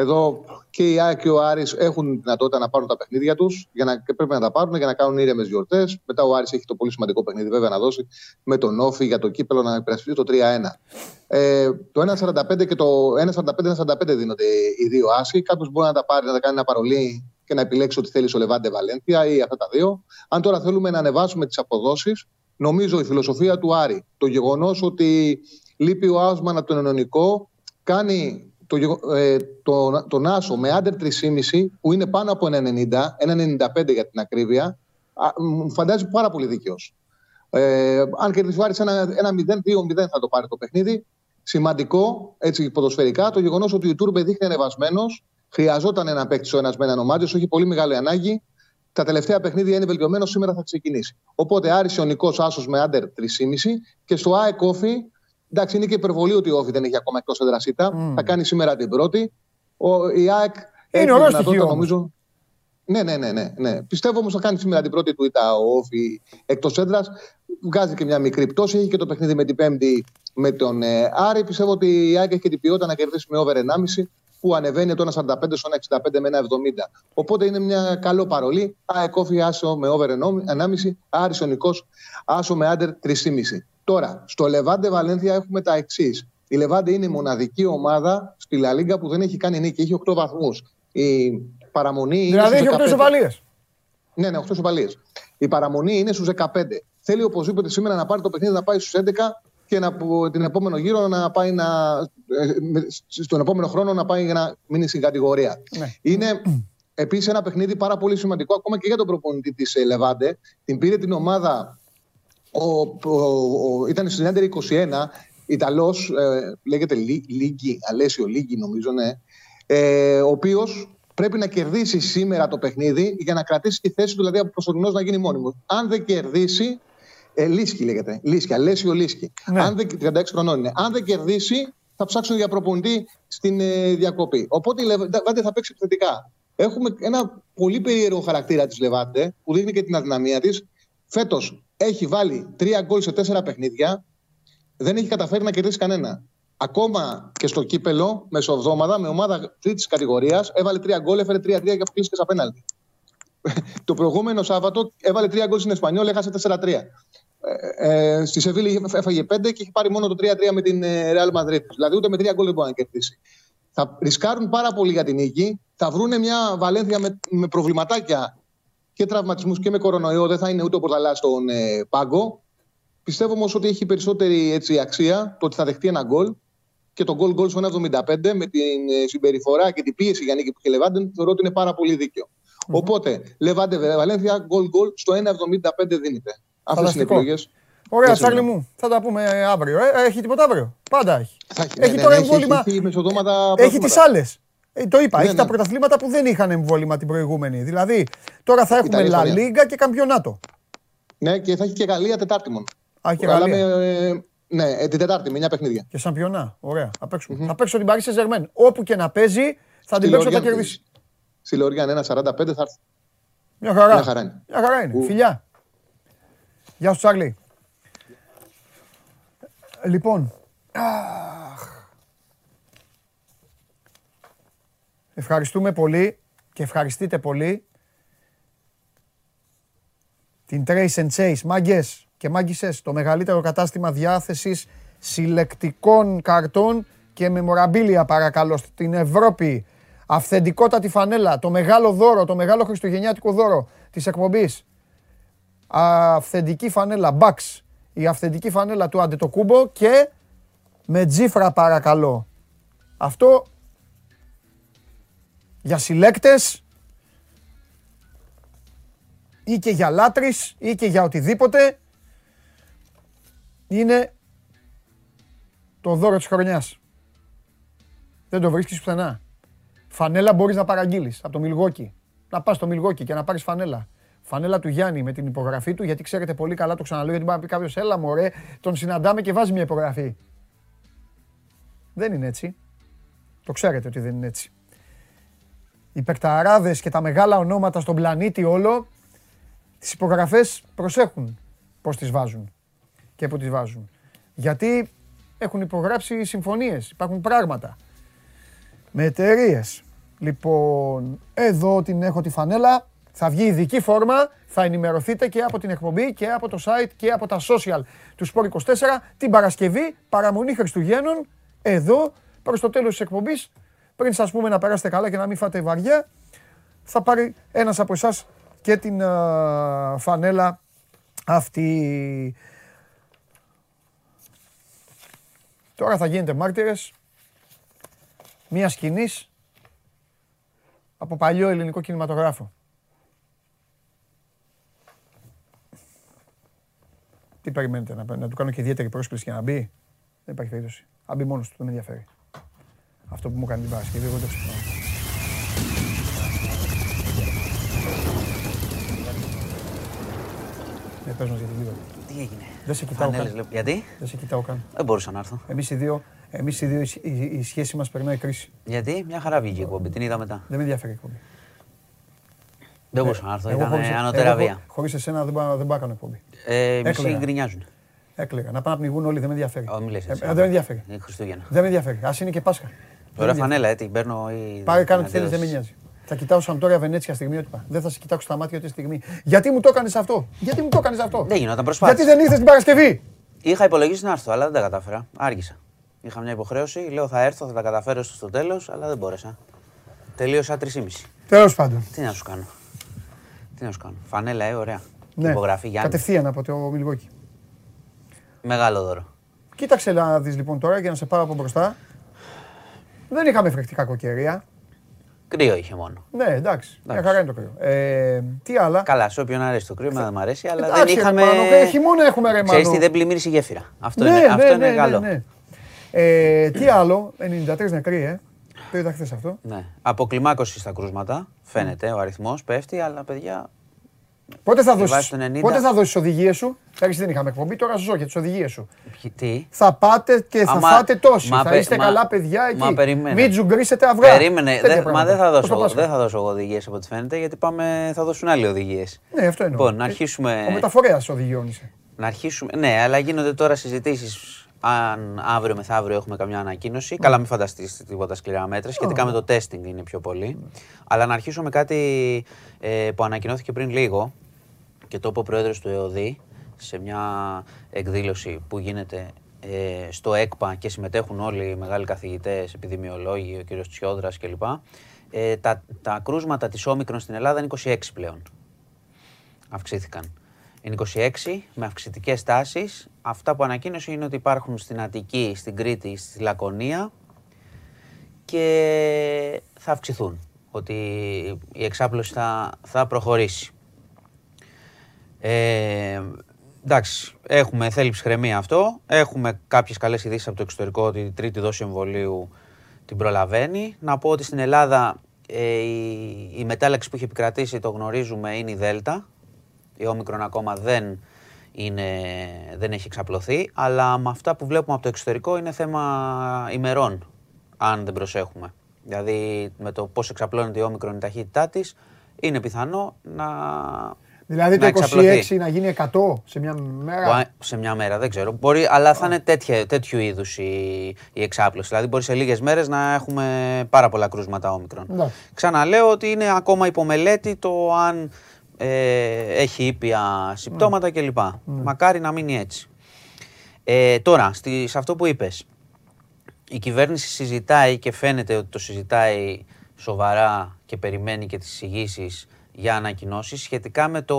Εδώ και η ΑΕΚ και ο Άρης έχουν δυνατότητα να πάρουν τα παιχνίδια τους και πρέπει να τα πάρουν για να κάνουν ήρεμες γιορτές. Μετά ο Άρης έχει το πολύ σημαντικό παιχνίδι, βέβαια, να δώσει με τον Όφη για το κύπελο να υπερασπιστεί το 3-1. Ε, το 1-45 και το 1-45-1-45 δίνονται οι δύο άσοι. Κάποιος μπορεί να τα πάρει, να τα κάνει ένα παρολί και να επιλέξει ό,τι θέλει στο Λεβάντε Βαλένθια ή αυτά τα δύο. Αν τώρα θέλουμε να ανεβάσουμε τις αποδόσεις, νομίζω η φιλοσοφία του Άρη, το γεγονός ότι Λείπει ο Άουσμαν από τον Ενωνικό. Κάνει το, ε, το, τον Άσο με άντερ 3,5 που είναι πάνω από 1,90, 1,95 για την ακρίβεια. Μου φαντάζει πάρα πολύ δίκαιος. Ε, αν κερδίσει ο Άρης ένα, ένα 0-2-0 θα το πάρει το παιχνίδι. Σημαντικό, έτσι ποδοσφαιρικά, το γεγονός ότι ο Τούρμπε δείχνει ανεβασμένος. Χρειαζόταν ένα παίκτη ο ένας με έναν ομάδιο, έχει πολύ μεγάλη ανάγκη. Τα τελευταία παιχνίδια είναι βελτιωμένο, σήμερα θα ξεκινήσει. Οπότε Άρης ο Νικός Άσος με άντερ 3,5 και στο ΑΕΚ Όφη, εντάξει είναι και υπερβολή ότι ο Όφη δεν έχει ακόμα εκτός εδρασίτα. Mm. Θα κάνει σήμερα την πρώτη. Ο, η ΑΕΚ είναι έχει δυνατότητα νομίζω. Ναι, ναι, ναι, ναι, ναι. Πιστεύω όμως θα κάνει σήμερα την πρώτη του ήττα ο Όφη εκτός έδρας. Βγάζει και μια μικρή πτώση. Έχει και το παιχνίδι με την Πέμπτη με τον ε, Άρη. Πιστεύω ότι η ΑΕΚ έχει και την ποιότητα να κερδίσει με over 1,5 που ανεβαίνει το 1,45 στο 1,65 με 1,70. Οπότε είναι μια καλό παρολί. ΑΕΚ Όφη άσο με over 1,5. Άρη ο Νικός άσο με άντερ 3,5. Τώρα, στο Λεβάντε Βαλένθια έχουμε τα εξής. Η Λεβάντε είναι η μοναδική ομάδα στη Λαλίγκα που δεν έχει κάνει νίκη. Έχει 8 βαθμούς. Η παραμονή δηλαδή είναι. Δηλαδή έχει 8 ισοπαλίες. Ναι, ναι, 8 ισοπαλίες. Η παραμονή είναι στους 15. Θέλει οπωσδήποτε σήμερα να πάρει το παιχνίδι να πάει στους 11 και να, την επόμενο γύρο να πάει να. Ε, στον επόμενο χρόνο να πάει για να μείνει στην κατηγορία. Ναι. Είναι επίσης ένα παιχνίδι πάρα πολύ σημαντικό ακόμα και για τον προπονητή της Λεβάντε. Την πήρε την ομάδα. Ο, ο, ο, ήταν στην Έντερ 21, Ιταλός, ε, λέγεται Λίγκι, Αλέσιο Λίγκι νομίζω, ναι. Ε, ο οποίος πρέπει να κερδίσει σήμερα το παιχνίδι για να κρατήσει τη θέση του, δηλαδή από προσωρινός να γίνει μόνιμος. Αν δεν κερδίσει, ε, Λίσκι λέγεται. Λίσκι, Αλέσιο Λίσκι. Ναι. Αν δεν, 36 χρονών είναι. Αν δεν κερδίσει, θα ψάξουν για προπονητή στην ε, διακοπή. Οπότε η Λεβάντε θα παίξει επιθετικά. Έχουμε ένα πολύ περίεργο χαρακτήρα της Λεβάντε που δείχνει και την αδυναμία της. Φέτος έχει βάλει τρία γκολ σε τέσσερα παιχνίδια. Δεν έχει καταφέρει να κερδίσει κανένα. Ακόμα και στο κύπελο, μεσοβδόμαδα, με ομάδα τρίτης κατηγορίας, έβαλε τρία γκολ, έφερε τρία-τρία και αποκλείστηκε στα πέναλτι. [LAUGHS] το προηγούμενο Σάββατο έβαλε τρία γκολ στην Εσπανιόλ, έχασε 4-3. Ε, ε, στη Σεβίλη έφαγε 5 και έχει πάρει μόνο το 3-3 με την ε, Real Madrid. Δηλαδή ούτε με 3 γκολ δεν μπορεί να κερδίσει. Θα ρισκάρουν πάρα πολύ για την νίκη. Θα βρουν μια Βαλένθια με, με προβληματάκια και τραυματισμούς και με κορονοϊό. Δεν θα είναι ούτε ο Πορταλάς στον ε, πάγκο. Πιστεύω όμως ότι έχει περισσότερη έτσι, αξία το ότι θα δεχτεί ένα γκολ και το γκολ γκολ στο 1,75 με την ε, συμπεριφορά και την πίεση για νίκη που είχε Λεβάντε, θεωρώ ότι είναι πάρα πολύ δίκαιο. Mm-hmm. Οπότε, Λεβάντε Βαλένθια, γκολ γκολ στο 1,75 δίνεται. Αυτέ είναι επιλογέ. Ωραία, Τσάρλι μου. Θα τα πούμε αύριο. Ε, έχει τίποτα αύριο. Πάντα έχει. έχει, έχει ναι, τώρα ναι, εμβόλυμα. Έχει, έχει, έχει τις άλλες. Ε, το είπα, ναι, έχει ναι. τα πρωταθλήματα που δεν είχαν εμβόλυμα την προηγούμενη. Δηλαδή, τώρα θα έχουμε Λα Λίγκα και Καμπιονάτο. Ναι, και θα έχει και Γαλλία Τετάρτη μόνο. Α, και Γαλλία. Με, ναι, ε, την Τετάρτη με 9 παιχνίδια. Και Σαμπιονά. Ωραία. Θα, παίξουμε. Mm-hmm. θα παίξω την Παρίσι Ζερμέν. Όπου και να παίζει, θα την παίξω, θα κερδίσει. Στη Λοριάν 1,45 θα έρθει. Μια χαρά. Μια χαρά είναι. Μια χαρά είναι. Φιλιά. Γεια σου Τσάρλι. Λοιπόν, ευχαριστούμε πολύ και ευχαριστείτε πολύ την Trace and Chase, μάγκες και μάγκησες, το μεγαλύτερο κατάστημα διάθεσης συλλεκτικών καρτών και μεμοραμπίλια παρακαλώ στην Ευρώπη. Αυθεντικότατη φανέλα, το μεγάλο δώρο, το μεγάλο χριστουγεννιάτικο δώρο της εκπομπής αυθεντική φανέλα Bucks, η αυθεντική φανέλα του Αντετοκούμπο και με τζίφρα παρακαλώ. Αυτό για συλλέκτες ή και για λάτρεις ή και για οτιδήποτε είναι το δώρο της χρονιάς. Δεν το βρίσκεις πουθενά. Φανέλα μπορείς να παραγγείλεις από το Μιλγόκι. Να πας στο Μιλγόκι και να πάρεις φανέλα φανέλα του Γιάννη με την υπογραφή του, γιατί ξέρετε πολύ καλά, το ξαναλέω, γιατί μπορεί να πει κάποιος, έλα μωρέ, τον συναντάμε και βάζει μια υπογραφή. Δεν είναι έτσι. Το ξέρετε ότι δεν είναι έτσι. Οι παικταράδες και τα μεγάλα ονόματα στον πλανήτη όλο, τις υπογραφές προσέχουν πώς τις βάζουν και πού τις βάζουν. Γιατί έχουν υπογράψει συμφωνίες, υπάρχουν πράγματα. Με εταιρείες. Λοιπόν, εδώ την έχω τη φανέλα, θα βγει ειδική φόρμα, θα ενημερωθείτε και από την εκπομπή και από το site και από τα social του Sport 24 την Παρασκευή, παραμονή Χριστουγέννων, εδώ προς το τέλος της εκπομπής, πριν σας πούμε να περάσετε καλά και να μην φάτε βαριά, θα πάρει ένας από εσάς και την φανέλα αυτή. Τώρα θα γίνετε μάρτυρες μιας σκηνής από παλιό ελληνικό κινηματογράφο. Τι περιμένετε, να, να του κάνω και ιδιαίτερη πρόσκληση για να μπει; Δεν υπάρχει περίπτωση. Αν μπει μόνος του, δεν με ενδιαφέρει. Αυτό που μου έκανε την Παρασκευή, εγώ το ξεχνάω. Ναι, πες μας για την Τι έγινε; Δεν σε κοιτάω καν. Γιατί; Δεν σε κοιτάω καν. Δεν μπορούσα να έρθω. Εμείς οι δύο, εμείς οι δύο η, η, η σχέση μας περνάει κρίση. Γιατί; Μια χαρά βγήκε η εκπομπή. Την είδα μετά. Δεν με ενδιαφέρει η εκπομπή. Δεν μπορούσα να έρθω. Εγώ Ήταν χωρίς- ανώτερα εγώ βία. Χωρίς εσένα δεν πάω δεν πάω να κάνω εκπομπή. Ε, Μισοί Έκλαιγα. γκρινιάζουν. Έκλαιγα. Να πάνε να πνιγούν όλοι, δεν με ενδιαφέρει. Ω, μη λες Ε, έτσι. ε, δεν με ενδιαφέρει. Είναι Χριστούγεννα. Δεν με ενδιαφέρει. Ας είναι και Πάσχα. Δεν με Ωραία ενδιαφέρει. φανέλα, ε, την παίρνω ή. Πάρε κάνω τι την θέλει, δεν με αντέδραση. νοιάζει. Θα κοιτάω σαν τώρα Βενέτσια στιγμιότυπα. Δεν θα σε κοιτάξω στα μάτια ούτε στιγμή. Γιατί μου το έκανες αυτό, Γιατί μου το έκανες αυτό, Δεν γινόταν, προσπάθησα. Γιατί δεν ήρθες την Παρασκευή; Είχα υπολογίσει να έρθω, αλλά δεν τα κατάφερα. Άργησα. Είχα μια υποχρέωση, λέω θα έρθω, θα τα καταφέρω στο τέλος, αλλά δεν μπόρεσα. Τελείωσα 3,5. Τέλος πάντων. Τι να σου κάνω. Τι να σου κάνω. Φανέλα, ε, ωραία. Ναι. Υπογραφή Γιάννη. Κατευθείαν από το Μιλγόκι. Μεγάλο δώρο. Κοίταξε να δεις λοιπόν τώρα για να σε πάρω από μπροστά. Δεν είχαμε φρεχτή κακοκαιρία. Κρύο είχε μόνο. Ναι, εντάξει. Μια Εντάξει. χαρά είναι το κρύο. Ε, τι άλλα; Καλά, σε όποιον αρέσει το κρύο, εμένα δεν μου αρέσει, αλλά Εντάξει, δεν ρε είχαμε. Μάνο, ε, χειμώνα έχουμε, ρε Ξέρεις Μάνο. τι, δεν πλημμύρισε η γέφυρα. Αυτό ναι, είναι, ναι, αυτό ναι, είναι καλό. Ναι, ναι. Ε, τι άλλο, 93 νεκροί, ε. Το είδα χθες αυτό. Ναι. Αποκλιμάκωσης στα κρούσματα. Φαίνεται, ο αριθμός πέφτει, αλλά παιδιά. Πότε θα Στη δώσεις, βάση των 90. πότε θα δώσεις οδηγίες σου; Πέρυσι δεν είχαμε εκπομπή, τώρα ζω για τις οδηγίες σου. ποιοι- Τι; Θα πάτε και θα Άμα- φάτε τόσοι. μα θα πε- είστε μα- καλά παιδιά εκεί. μα περίμενε. Μην τζουγκρίσετε αυγά. Περίμενε. Τέτοια Δε, μα πράγματα. δεν θα, Πώς δώσω, το εγώ- πας. δεν θα δώσω εγώ οδηγίες από ό,τι φαίνεται, γιατί πάμε, θα δώσουν άλλοι οδηγίες. Ναι, αυτό εννοώ. Λοιπόν, να Ε, αρχίσουμε. Ο μεταφορέας οδηγιών είσαι. Να αρχίσουμε. Ναι, αλλά γίνονται τώρα συζητήσεις αν αύριο μεθαύριο έχουμε καμιά ανακοίνωση. Καλά, μην φανταστείς τίποτα σκληρά μέτρα. Σχετικά με το testing είναι πιο πολύ. Αλλά να αρχίσω με κάτι ε, που ανακοινώθηκε πριν λίγο και το είπε ο πρόεδρος του ΕΟΔΗ σε μια εκδήλωση που γίνεται ε, στο ΕΚΠΑ και συμμετέχουν όλοι οι μεγάλοι καθηγητές, επιδημιολόγοι, ο κ. Τσιόδρας κλπ. Ε, τα, τα κρούσματα της όμικρον στην Ελλάδα είναι 26 πλέον. Αυξήθηκαν. Είναι 26 με αυξητικές τάσεις. Αυτά που ανακοίνωσε είναι ότι υπάρχουν στην Αττική, στην Κρήτη, στη Λακωνία και θα αυξηθούν. Ότι η εξάπλωση θα, θα προχωρήσει. Ε, εντάξει, έχουμε θέλει ψυχραιμία αυτό. Έχουμε κάποιες καλές ειδήσεις από το εξωτερικό ότι η τρίτη δόση εμβολίου την προλαβαίνει. Να πω ότι στην Ελλάδα ε, η, η μετάλλαξη που έχει επικρατήσει, το γνωρίζουμε, είναι η Δέλτα. Η όμικρον ακόμα δεν, είναι, δεν έχει εξαπλωθεί. Αλλά με αυτά που βλέπουμε από το εξωτερικό είναι θέμα ημερών, αν δεν προσέχουμε. Δηλαδή με το πώς εξαπλώνεται η όμικρον η ταχύτητά της, είναι πιθανό να, Δηλαδή να το 26 εξαπλωθεί. να γίνει 100 σε μια μέρα; Μπορεί- Σε μια μέρα, δεν ξέρω. Μπορεί, αλλά θα είναι τέτοια, τέτοιου είδους η, η εξάπλωση. Δηλαδή, μπορεί σε λίγες μέρες να έχουμε πάρα πολλά κρούσματα όμικρον. Εντάξει. Ξαναλέω ότι είναι ακόμα υπομελέτη το αν ε, έχει ήπια συμπτώματα κλπ. Μακάρι να μείνει έτσι. Ε, τώρα, στη, σε αυτό που είπες, η κυβέρνηση συζητάει και φαίνεται ότι το συζητάει σοβαρά και περιμένει και τις εισηγήσει για ανακοινώσεις σχετικά με το.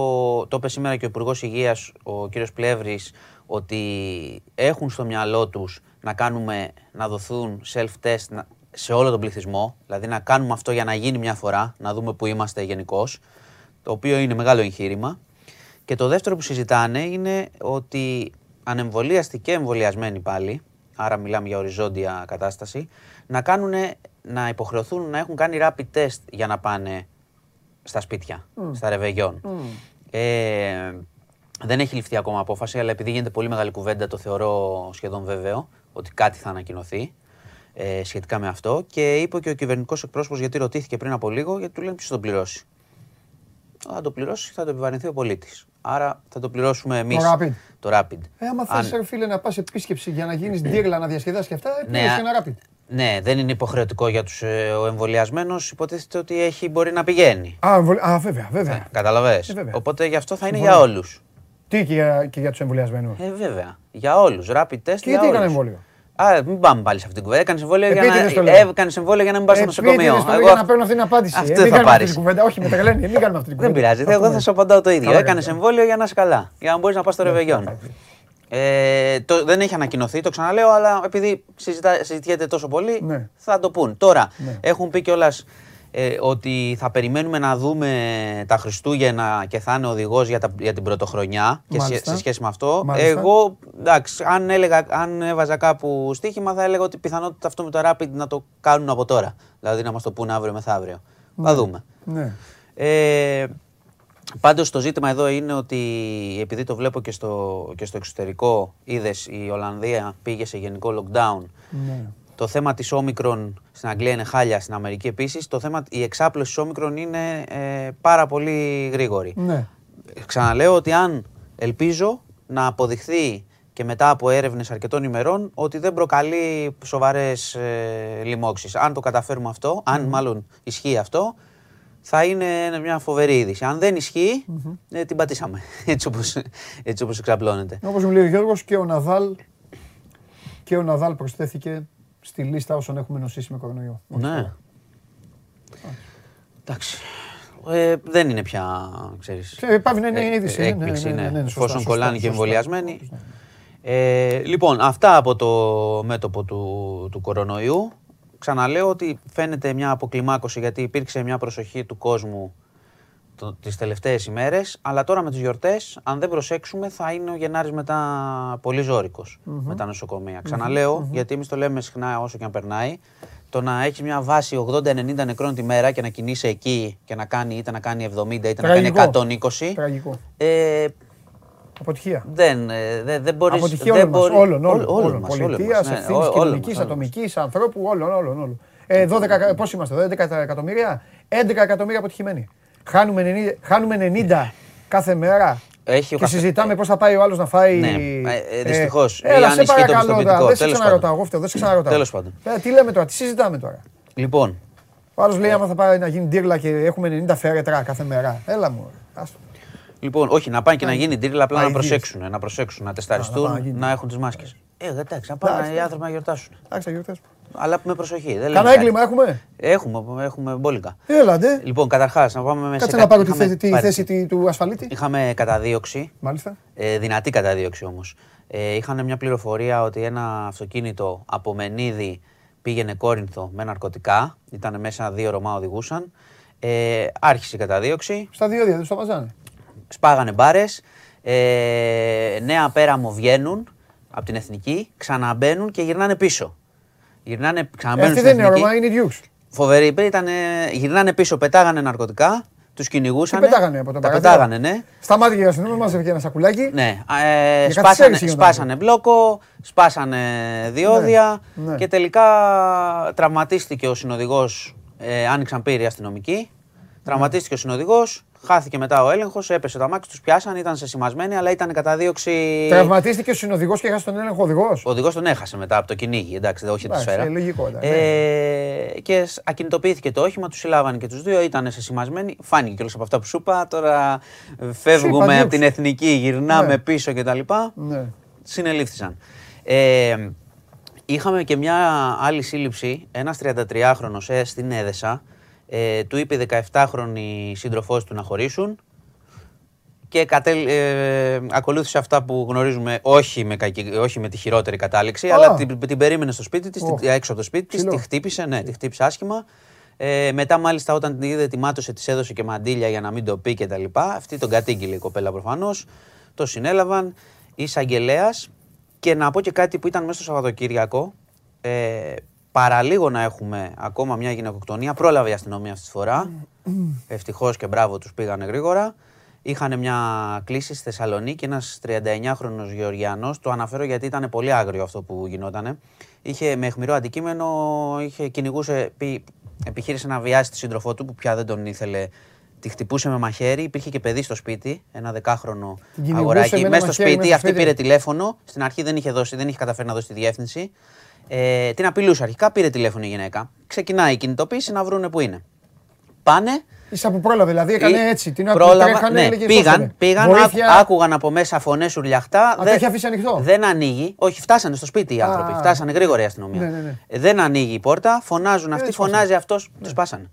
Το είπε σήμερα και ο Υπουργός Υγείας, ο κ. Πλεύρης, ότι έχουν στο μυαλό τους να, κάνουμε, να δοθούν self-test να- σε όλο τον πληθυσμό. Δηλαδή να κάνουμε αυτό για να γίνει μια φορά, να δούμε που είμαστε γενικώς. Το οποίο είναι μεγάλο εγχείρημα. Και το δεύτερο που συζητάνε είναι ότι ανεμβολίαστοι και εμβολιασμένοι πάλι, άρα μιλάμε για οριζόντια κατάσταση, να, κάνουνε, να υποχρεωθούν να έχουν κάνει rapid test για να πάνε στα σπίτια, στα ρεβεγιόν. Ε, δεν έχει ληφθεί ακόμα απόφαση, αλλά επειδή γίνεται πολύ μεγάλη κουβέντα, το θεωρώ σχεδόν βέβαιο ότι κάτι θα ανακοινωθεί ε, σχετικά με αυτό. Και είπε και ο κυβερνητικός εκπρόσωπος, γιατί ρωτήθηκε πριν από λίγο, γιατί του λένε ποιος θα το πληρώσει; Θα το πληρώσει, θα το επιβαρυνθεί ο πολίτης. Άρα θα το πληρώσουμε εμείς. rapid. Το rapid. Ε, άμα Αν- θες ρε φίλε να πας επίσκεψη για να γίνεις ντύρλα, να διασκεδάσεις και αυτά, Ναι, ναι, α- ένα rapid. Ναι, δεν είναι υποχρεωτικό για τους, ε, ο εμβολιασμένος. Υποτίθεται ότι έχει, μπορεί να πηγαίνει. Α, εμβολ- α, βέβαια, βέβαια. Καταλαβες. Ε, βέβαια. Οπότε γι' αυτό θα είναι Συμφωνώ. για όλους. Τι και για, και για τους εμβολιασμένους; Ε, βέβαια. Για όλους. Rapid test. Και για γιατί έκανε όλους. εμβόλιο; Α, μην πάμε πάλι σε αυτήν την κουβέντα. Έκανε εμβόλιο, για Επίτηδες το να... λέω. έκανες εμβόλιο για να μην πας στο νοσοκομείο. Επίτηδες το λέω Εγώ- για να παίρνω αυτή την απάντηση. Αυτό Ε, θα μην κάνουμε αυτή πάρεις. την κουβέντα. Όχι, με τρελαίνει. Μην κάνουμε αυτή την κουβέντα. Δεν πειράζει. Θα Εγώ πούμε. θα σου απαντάω το ίδιο. Καλά Έκανε κάνεις. εμβόλιο για να είσαι καλά. Για να μπορείς να πας στο ρεβεγιόν. Ε, το, δεν έχει ανακοινωθεί, το ξαναλέω, αλλά επειδή συζητά, συζητιέται τόσο πολύ, ναι. θα το πούν. Τώρα, ναι. έχουν πει κιόλας ε, ότι θα περιμένουμε να δούμε τα Χριστούγεννα και θα είναι οδηγός για, για την πρωτοχρονιά και σε, σε, σχέση με αυτό. Εγώ, εντάξει, αν, έλεγα, αν έβαζα κάπου στοίχημα, θα έλεγα ότι πιθανότητα αυτό με το Rapid να το κάνουν από τώρα. Δηλαδή να μας το πούνε αύριο μεθαύριο. Ναι. Θα δούμε. Ναι. Ε, Πάντως το ζήτημα εδώ είναι ότι επειδή το βλέπω και στο, και στο εξωτερικό, είδες η Ολλανδία πήγε σε γενικό lockdown. Ναι. Το θέμα της όμικρον στην Αγγλία είναι χάλια, στην Αμερική επίσης. Το θέμα, η εξάπλωση της όμικρον είναι ε, πάρα πολύ γρήγορη. Ναι. Ξαναλέω ότι αν ελπίζω να αποδειχθεί και μετά από έρευνες αρκετών ημερών ότι δεν προκαλεί σοβαρές ε, λοιμώξεις. Αν το καταφέρουμε αυτό, αν μάλλον ισχύει αυτό, θα είναι μια φοβερή είδηση. Αν δεν ισχύει, ε, την πατήσαμε. [LAUGHS] Έτσι όπως, έτσι όπως εξαπλώνεται. Όπως μου λέει ο Γιώργος και ο Ναδάλ, και ο Ναδάλ προσθέθηκε στη λίστα όσων έχουμε νοσήσει με κορονοϊό. Ναι. Εντάξει. Ε, δεν είναι πια, ξέρεις... Ε, πάβει να είναι ε, είδηση. Έκπληξη, ναι, ναι, ναι, ναι, ναι εφόσον κολλάνε και εμβολιασμένοι. Ε, λοιπόν, αυτά από το μέτωπο του, του κορονοϊού. Ξαναλέω ότι φαίνεται μια αποκλιμάκωση γιατί υπήρξε μια προσοχή του κόσμου το, τις τελευταίες ημέρες, αλλά τώρα με τις γιορτές, αν δεν προσέξουμε, θα είναι ο Γενάρης μετά πολύ ζώρικος με τα νοσοκομεία. ξαναλεω γιατί εμείς το λέμε συχνά όσο και αν περνάει, το να έχεις μια βάση 80-90 νεκρών τη μέρα και να κινείσαι εκεί και να κάνει είτε να κάνει 70 είτε να κάνει 120. Τραγικό. Ε, Αποτυχία. Δεν, ε, δεν, δεν μπορείς... Αποτυχία όλων μας, όλων, όλων, όλων. Πολιτείας, ναι, ευθύνης, κοινωνικής, ατομικής, ανθρώπου, όλων, όλων, όλων. Ε, 12, πώς είμαστε, 12 εκατομμύρια, 11 εκατομμύρια αποτυχημένοι. Χάνουμε 90, χάνουμε 90 κάθε μέρα έχει και συζητάμε πώς θα πάει ο άλλος να φάει. Ναι, ε, Δυστυχώς. Ε, έλα, σε παρακαλώ τώρα. Δεν σε ξαναρωτάω. Εγώ δεν σε ξαναρωτάω. Τέλος πάντων. Ε, τι λέμε τώρα, τι συζητάμε τώρα; Λοιπόν. Ο άλλος λέει: Άμα θα πάει να γίνει ντύρλα και έχουμε 90 φέρετρα κάθε μέρα. Έλα μου. Άστο. Λοιπόν, όχι, να πάνε και να γίνει ντύρλα, απλά να προσέξουν, να προσέξουν, να τεσταριστούν, να έχουν τις μάσκες. Ε, εντάξει, να πάνε οι άνθρωποι να γιορτάσουν. Εντάξει, να γιορτάσουν. Αλλά με προσοχή. Κανένα έγκλημα έχουμε; Έχουμε, έχουμε μπόλικα. Έλατε. Λοιπόν, καταρχάς να πάμε μέσα. Κάτσε να πάρω τη θέση, τη θέση του ασφαλίτη. Είχαμε καταδίωξη. Μάλιστα. Ε, δυνατή καταδίωξη όμως. Ε, είχαν μια πληροφορία ότι ένα αυτοκίνητο από Μενίδη πήγαινε Κόρινθο με ναρκωτικά. Ήταν μέσα δύο Ρωμά οδηγούσαν. Ε, άρχισε η καταδίωξη. Στα δύο δεν σταματάνε. Σπάγανε μπάρες. Ε, νέα πέραμο βγαίνουν από την εθνική, ξαναμπαίνουν και γυρνάνε πίσω. Γυρνάνε, ξαναμπαίνουν Αυτή δεν είναι Ρωμά, είναι Διούξ. Φοβερή, ήταν, γυρνάνε πίσω, πετάγανε ναρκωτικά, τους κυνηγούσαν. Τα πετάγανε από τον Τα πετάγανε, ναι. Σταμάτηκε η αστυνομία, μας έφυγε ένα σακουλάκι. Ναι. Ε, σπάσανε, σπάσανε μπλόκο, σπάσανε διόδια ναι, ναι. και τελικά τραυματίστηκε ο συνοδηγός. Ε, άνοιξαν πύρη αστυνομικοί. Τραυματίστηκε ο συνοδηγός, Χάθηκε μετά ο έλεγχος, έπεσε το αμάξι, τους πιάσαν, ήταν σε σημασμένοι, αλλά ήταν καταδίωξη. Τραυματίστηκε ο συνοδηγό και έχασε τον έλεγχο οδηγός. Ο οδηγός τον έχασε μετά από το κυνήγι, εντάξει, δεν όχι τη σφαίρα. Ε, λογικό, ε, ναι. Και ακινητοποιήθηκε το όχημα, τους συλλάβανε και τους δύο, ήταν σε σημασμένοι. Φάνηκε κιόλας από αυτά που σου είπα. Τώρα φεύγουμε από την εθνική, γυρνάμε ναι. πίσω κτλ. Ναι. Συνελήφθησαν. Ε, είχαμε και μια άλλη σύλληψη, ένας 33χρονο ε, στην Έδεσα, ε, του είπε η 17χρονη σύντροφός του να χωρίσουν και κατέλ, ε, ακολούθησε αυτά που γνωρίζουμε όχι με, όχι με τη χειρότερη κατάληξη, αλλά την, την, περίμενε στο σπίτι της, oh. έξω από το σπίτι της, τη χτύπησε, ναι, τη χτύπησε άσχημα. Ε, μετά μάλιστα όταν την είδε τη μάτωσε, της έδωσε και μαντίλια για να μην το πει και τα λοιπά. Αυτή τον κατήγγειλε η κοπέλα προφανώς. Το συνέλαβαν. Εισαγγελέας. Και να πω και κάτι που ήταν μέσα στο Σαββατοκύριακο. Ε, παραλίγο να έχουμε ακόμα μια γυναικοκτονία. Πρόλαβε η αστυνομία αυτή τη φορά. Ευτυχώς και μπράβο τους πήγανε γρήγορα. Είχαν μια κλίση στη Θεσσαλονίκη, ένας 39χρονο Γεωργιανός. Το αναφέρω γιατί ήταν πολύ άγριο αυτό που γινόταν. Είχε με αιχμηρό αντικείμενο, είχε κυνηγούσε, επιχείρησε να βιάσει τη σύντροφό του που πια δεν τον ήθελε. Τη χτυπούσε με μαχαίρι, υπήρχε και παιδί στο σπίτι, ένα δεκάχρονο αγοράκι. Μέσα στο σπίτι, αυτή πήρε τηλέφωνο. Στην αρχή δεν είχε, δώσει, δεν είχε καταφέρει να δώσει τη διεύθυνση. Ε, την απειλούσε αρχικά, πήρε τηλέφωνο η γυναίκα. Ξεκινάει η κινητοποίηση να βρούνε που είναι. Πάνε. Είσαι που πρόλαβε, δηλαδή έκανε ε, έτσι. Την πρόλαβα, ναι, πήγαν, πήγαν άκουγαν από μέσα φωνές ουρλιαχτά. δεν, έχει αφήσει ανοιχτό; Δεν ανοίγει. Όχι, φτάσανε στο σπίτι οι άνθρωποι. φτάσανε γρήγορα η αστυνομία. Ναι, ναι, ναι. Ε, δεν ανοίγει η πόρτα, φωνάζουν αυτοί, φωνάζει αυτός, ναι. του πάσανε.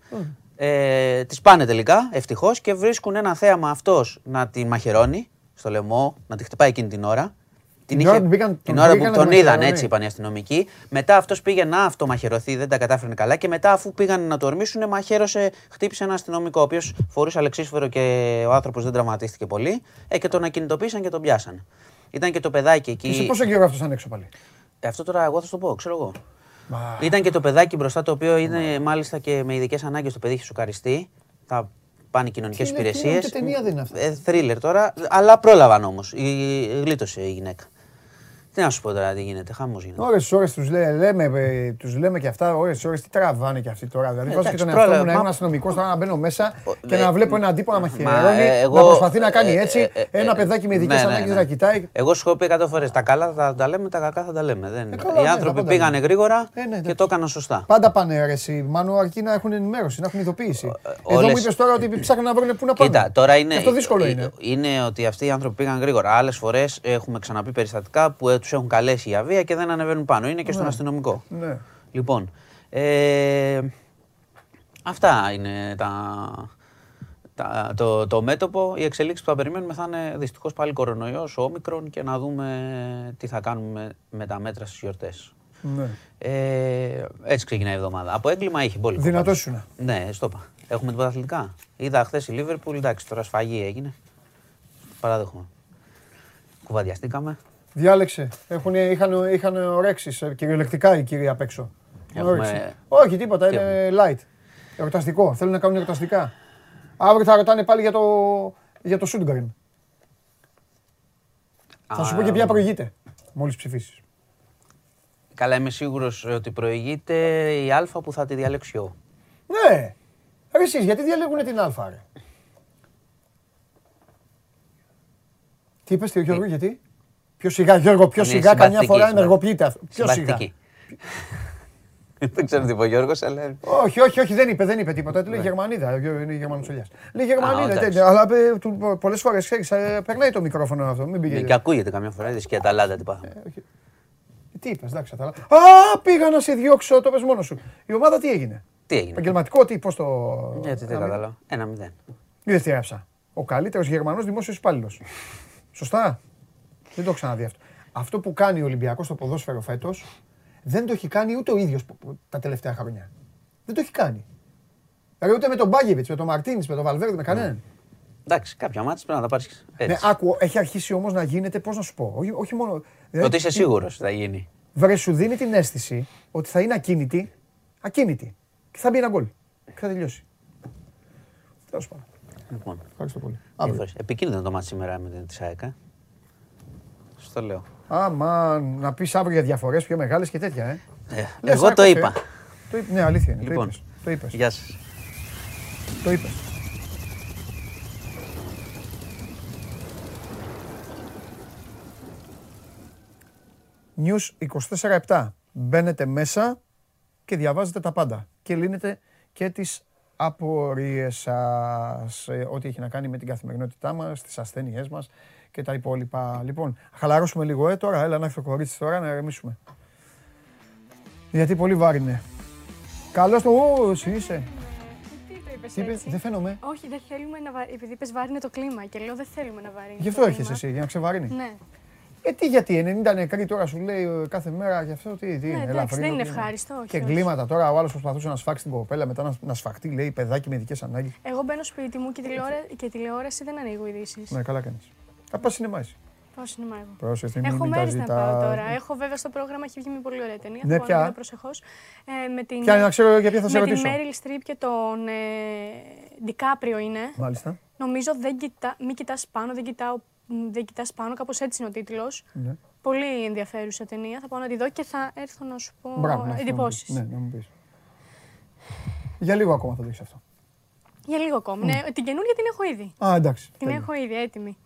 Ε, τις πάνε τελικά, ευτυχώς και βρίσκουν ένα θέαμα αυτός να τη μαχαιρώνει στο λαιμό, να τη χτυπάει εκείνη την ώρα Την, την, ώρα που, πήγαν, την ώρα που τον είδαν, έτσι είπαν οι αστυνομικοί. Μετά αυτός πήγε να αυτομαχαιρωθεί, δεν τα κατάφερε καλά. Και μετά, αφού πήγαν να το ορμήσουν, μαχαίρωσε, χτύπησε ένα αστυνομικό, ο οποίος φορούσε αλεξίσφορο και ο άνθρωπος δεν τραυματίστηκε πολύ. Ε, και τον ακινητοποίησαν και τον πιάσαν. Ήταν και το παιδάκι εκεί. Είσαι πόσο καιρό αυτός έξω πάλι; Ε, αυτό τώρα εγώ θα το πω, ξέρω εγώ. Μα... Ήταν και το παιδάκι μπροστά το οποίο είναι μάλιστα και με ειδικές ανάγκες το παιδί έχει σοκαριστεί. Θα πάνε κοινωνικές υπηρεσίες. Τι ταινία δεν είναι αυτή. Ε, thriller τώρα, αλλά πρόλαβαν όμως. Γλίτωσε η γυναίκα. Τι να σου πω τώρα, τι γίνεται, χαμός γίνεται. Ωρε ώρες τους λέμε, τους λέμε και αυτά, ώρες ώρες τι τραβάνε και αυτοί τώρα. Δηλαδή, βάζω και τον εαυτό μου να είμαι αστυνομικός τώρα να μπαίνω μέσα και να βλέπω ένα τύπο να μαχαιρώνει, ε, να προσπαθεί να κάνει ε, έτσι. Ε, ένα παιδάκι με ειδικές ναι, ναι, ανάγκες ναι. να κοιτάει. Εγώ σου έχω πει 100 φορές τα καλά θα τα λέμε, τα κακά θα τα λέμε. Οι άνθρωποι πήγανε γρήγορα και το έκαναν σωστά. Πάντα πάνε αίρεση, μάλλον αρκεί να έχουν ενημέρωση, να έχουν ειδοποίηση. Εδώ μου είπες τώρα ότι ψάχνουν να βρουν πού να πάνε. Κοίτα, τώρα είναι. Αυτό δύσκολο είναι. Είναι ότι αυτοί οι άνθρωποι πήγαν γρήγορα. Άλλες φορές έχουμε ξαναπεί περιστατικά που τους έχουν καλέσει για βία και δεν ανεβαίνουν πάνω. Είναι και στον ναι. αστυνομικό. Ναι. Λοιπόν, ε, αυτά είναι τα, τα, το, το μέτωπο. Οι εξελίξεις που θα περιμένουμε θα είναι δυστυχώς πάλι κορονοϊός, όμικρον και να δούμε τι θα κάνουμε με τα μέτρα στις γιορτές. Ναι. Ε, έτσι ξεκινάει η εβδομάδα. Από έγκλημα είχε πολύ. Δυνατός σου Ναι, στο είπα. Έχουμε την πρωταθλητικά. Είδα χθες η Λίβερπουλ, εντάξει, τώρα σφαγή έγινε. Παράδεχομαι. Κουβαδιαστήκαμε. Διάλεξε. Έχουν, είχαν, είχαν ορέξει ε, κυριολεκτικά οι κύριοι απ' έξω. Έχουμε... Όχι, τίποτα. Είναι light. Εορταστικό. Θέλουν να κάνουν εορταστικά. Αύριο θα ρωτάνε πάλι για το, για το Σούντγκριν. Θα σου πω και ποια προηγείται. Μόλις ψηφίσεις. Καλά, είμαι σίγουρος ότι προηγείται η Α που θα τη διαλέξει εγώ. Ναι. Εσείς, γιατί διαλέγουν την Α, ρε; Τι είπες, Γιώργο, ε, γιατί; Πιο σιγά, Γιώργο, πιο σιγά, καμιά φορά ενεργοποιείται αυτό. Πιο σιγά. [LAUGHS] Δεν ξέρω τι είπε ο Γιώργος, αλλά. Όχι, όχι, όχι, δεν είπε, δεν είπε τίποτα. Λέει ναι. Γερμανίδα, είναι Γερμανοσολιά. Λέει Γερμανίδα, αλλά πολλές φορές ε, περνάει το μικρόφωνο αυτό. Μην πήγε. Και ακούγεται καμιά φορά, είδες και Αταλάντα τι πάθαμε. Ε, τι είπες, εντάξει, Αταλάντα. Α, πήγα να σε διώξω, το πες μόνος σου. Η ομάδα τι έγινε; Τι έγινε; Επαγγελματικό, τι, πώς το. Έτσι δεν κατάλαβα. Ένα μηδέν. Είδε τι έγραψα. Ο καλύτερος Γερμανός δημόσιος υπάλληλος. [LAUGHS] Σωστά; Δεν το έχω ξαναδεί αυτό. Αυτό που κάνει ο Ολυμπιακός στο ποδόσφαιρο φέτος δεν το έχει κάνει ούτε ο ίδιος τα τελευταία χρόνια. Δεν το έχει κάνει. Δηλαδή ούτε με τον Μπάγεβιτ, με τον Μαρτίνης, με τον Βαλβέρδη, με κανέναν. Ναι. Εντάξει, κάποια μάτια πρέπει να τα πάρεις. Ναι, άκου, έχει αρχίσει όμως να γίνεται, πώς να σου πω, όχι, όχι μόνο. Δηλαδή, ότι είσαι σίγουρος θα γίνει. Βρε, σου δίνει την αίσθηση ότι θα είναι ακίνητη, ακίνητη. Και θα μπει ένα γκολ. Και θα τελειώσει. Τέλος πάντων. Λοιπόν. Ευχαριστώ πολύ. Επικίνδυνο το μάτι σήμερα με την ΣΑΕΚΑ το λέω. Άμα να πεις αύριο για διαφορές πιο μεγάλες και τέτοια, ε. ε εγώ το είπα. Το, ναι, αλήθεια είναι. Λοιπόν, το είπες. Γεια σας. Το είπες. News 24-7. Μπαίνετε μέσα και διαβάζετε τα πάντα. Και λύνετε και τις απορίες σας. Ε, ό,τι έχει να κάνει με την καθημερινότητά μας, τις ασθένειές μας και τα υπόλοιπα. Λοιπόν, χαλαρώσουμε λίγο ε, τώρα. Έλα να έρθει το κορίτσις τώρα να ερεμήσουμε. Γιατί πολύ βάρη είναι. Καλώς το... Ω, εσύ είσαι. Τι είπες, δεν φαίνομαι. Όχι, δεν θέλουμε να βαρύνει. Επειδή είπες βάρη είναι το κλίμα και λέω δεν θέλουμε να βαρύνει. Γι' αυτό έρχεσαι εσύ, για να ξεβαρύνει. Ναι. Ε, τι γιατί, 90 νεκροί τώρα σου λέει ε, κάθε μέρα γι' αυτό, τι, τι ναι, είναι, εντάξει, δεν είναι ευχάριστο. Όχι, και εγκλήματα τώρα, ο άλλος προσπαθούσε να σφάξει την κοπέλα, μετά να, να σφαχτεί, λέει παιδάκι με ειδικές ανάγκες. Εγώ μπαίνω σπίτι μου και, τηλεόραση, και τηλεόραση δεν ανοίγω ειδήσεις. Ναι, καλά κάνεις. Θα πα σινεμά εσύ. Πάω σινεμά εγώ. Πρόσεχε, Έχω μέρε να πάω τώρα. Έχω βέβαια στο πρόγραμμα έχει βγει μια πολύ ωραία ταινία. Ναι, πια. Προσεχώς. Ε, με την, Ποια, να ξέρω για ποια θα σε ρωτήσω. Με την Μέριλ Στριπ και τον ε, Ντικάπριο είναι. Μάλιστα. Νομίζω δεν κοιτά, μην κοιτάς πάνω, δεν κοιτάω δεν κοιτάς πάνω, κάπως έτσι είναι ο τίτλος. Ναι. Πολύ ενδιαφέρουσα ταινία, θα πάω να τη δω και θα έρθω να σου πω εντυπώσεις. Ναι, να μου πεις. Για λίγο ακόμα θα δείξει αυτό. Για λίγο ακόμα. Ναι, την καινούργια την έχω ήδη. Α, εντάξει. Την έχω ήδη έτοιμη.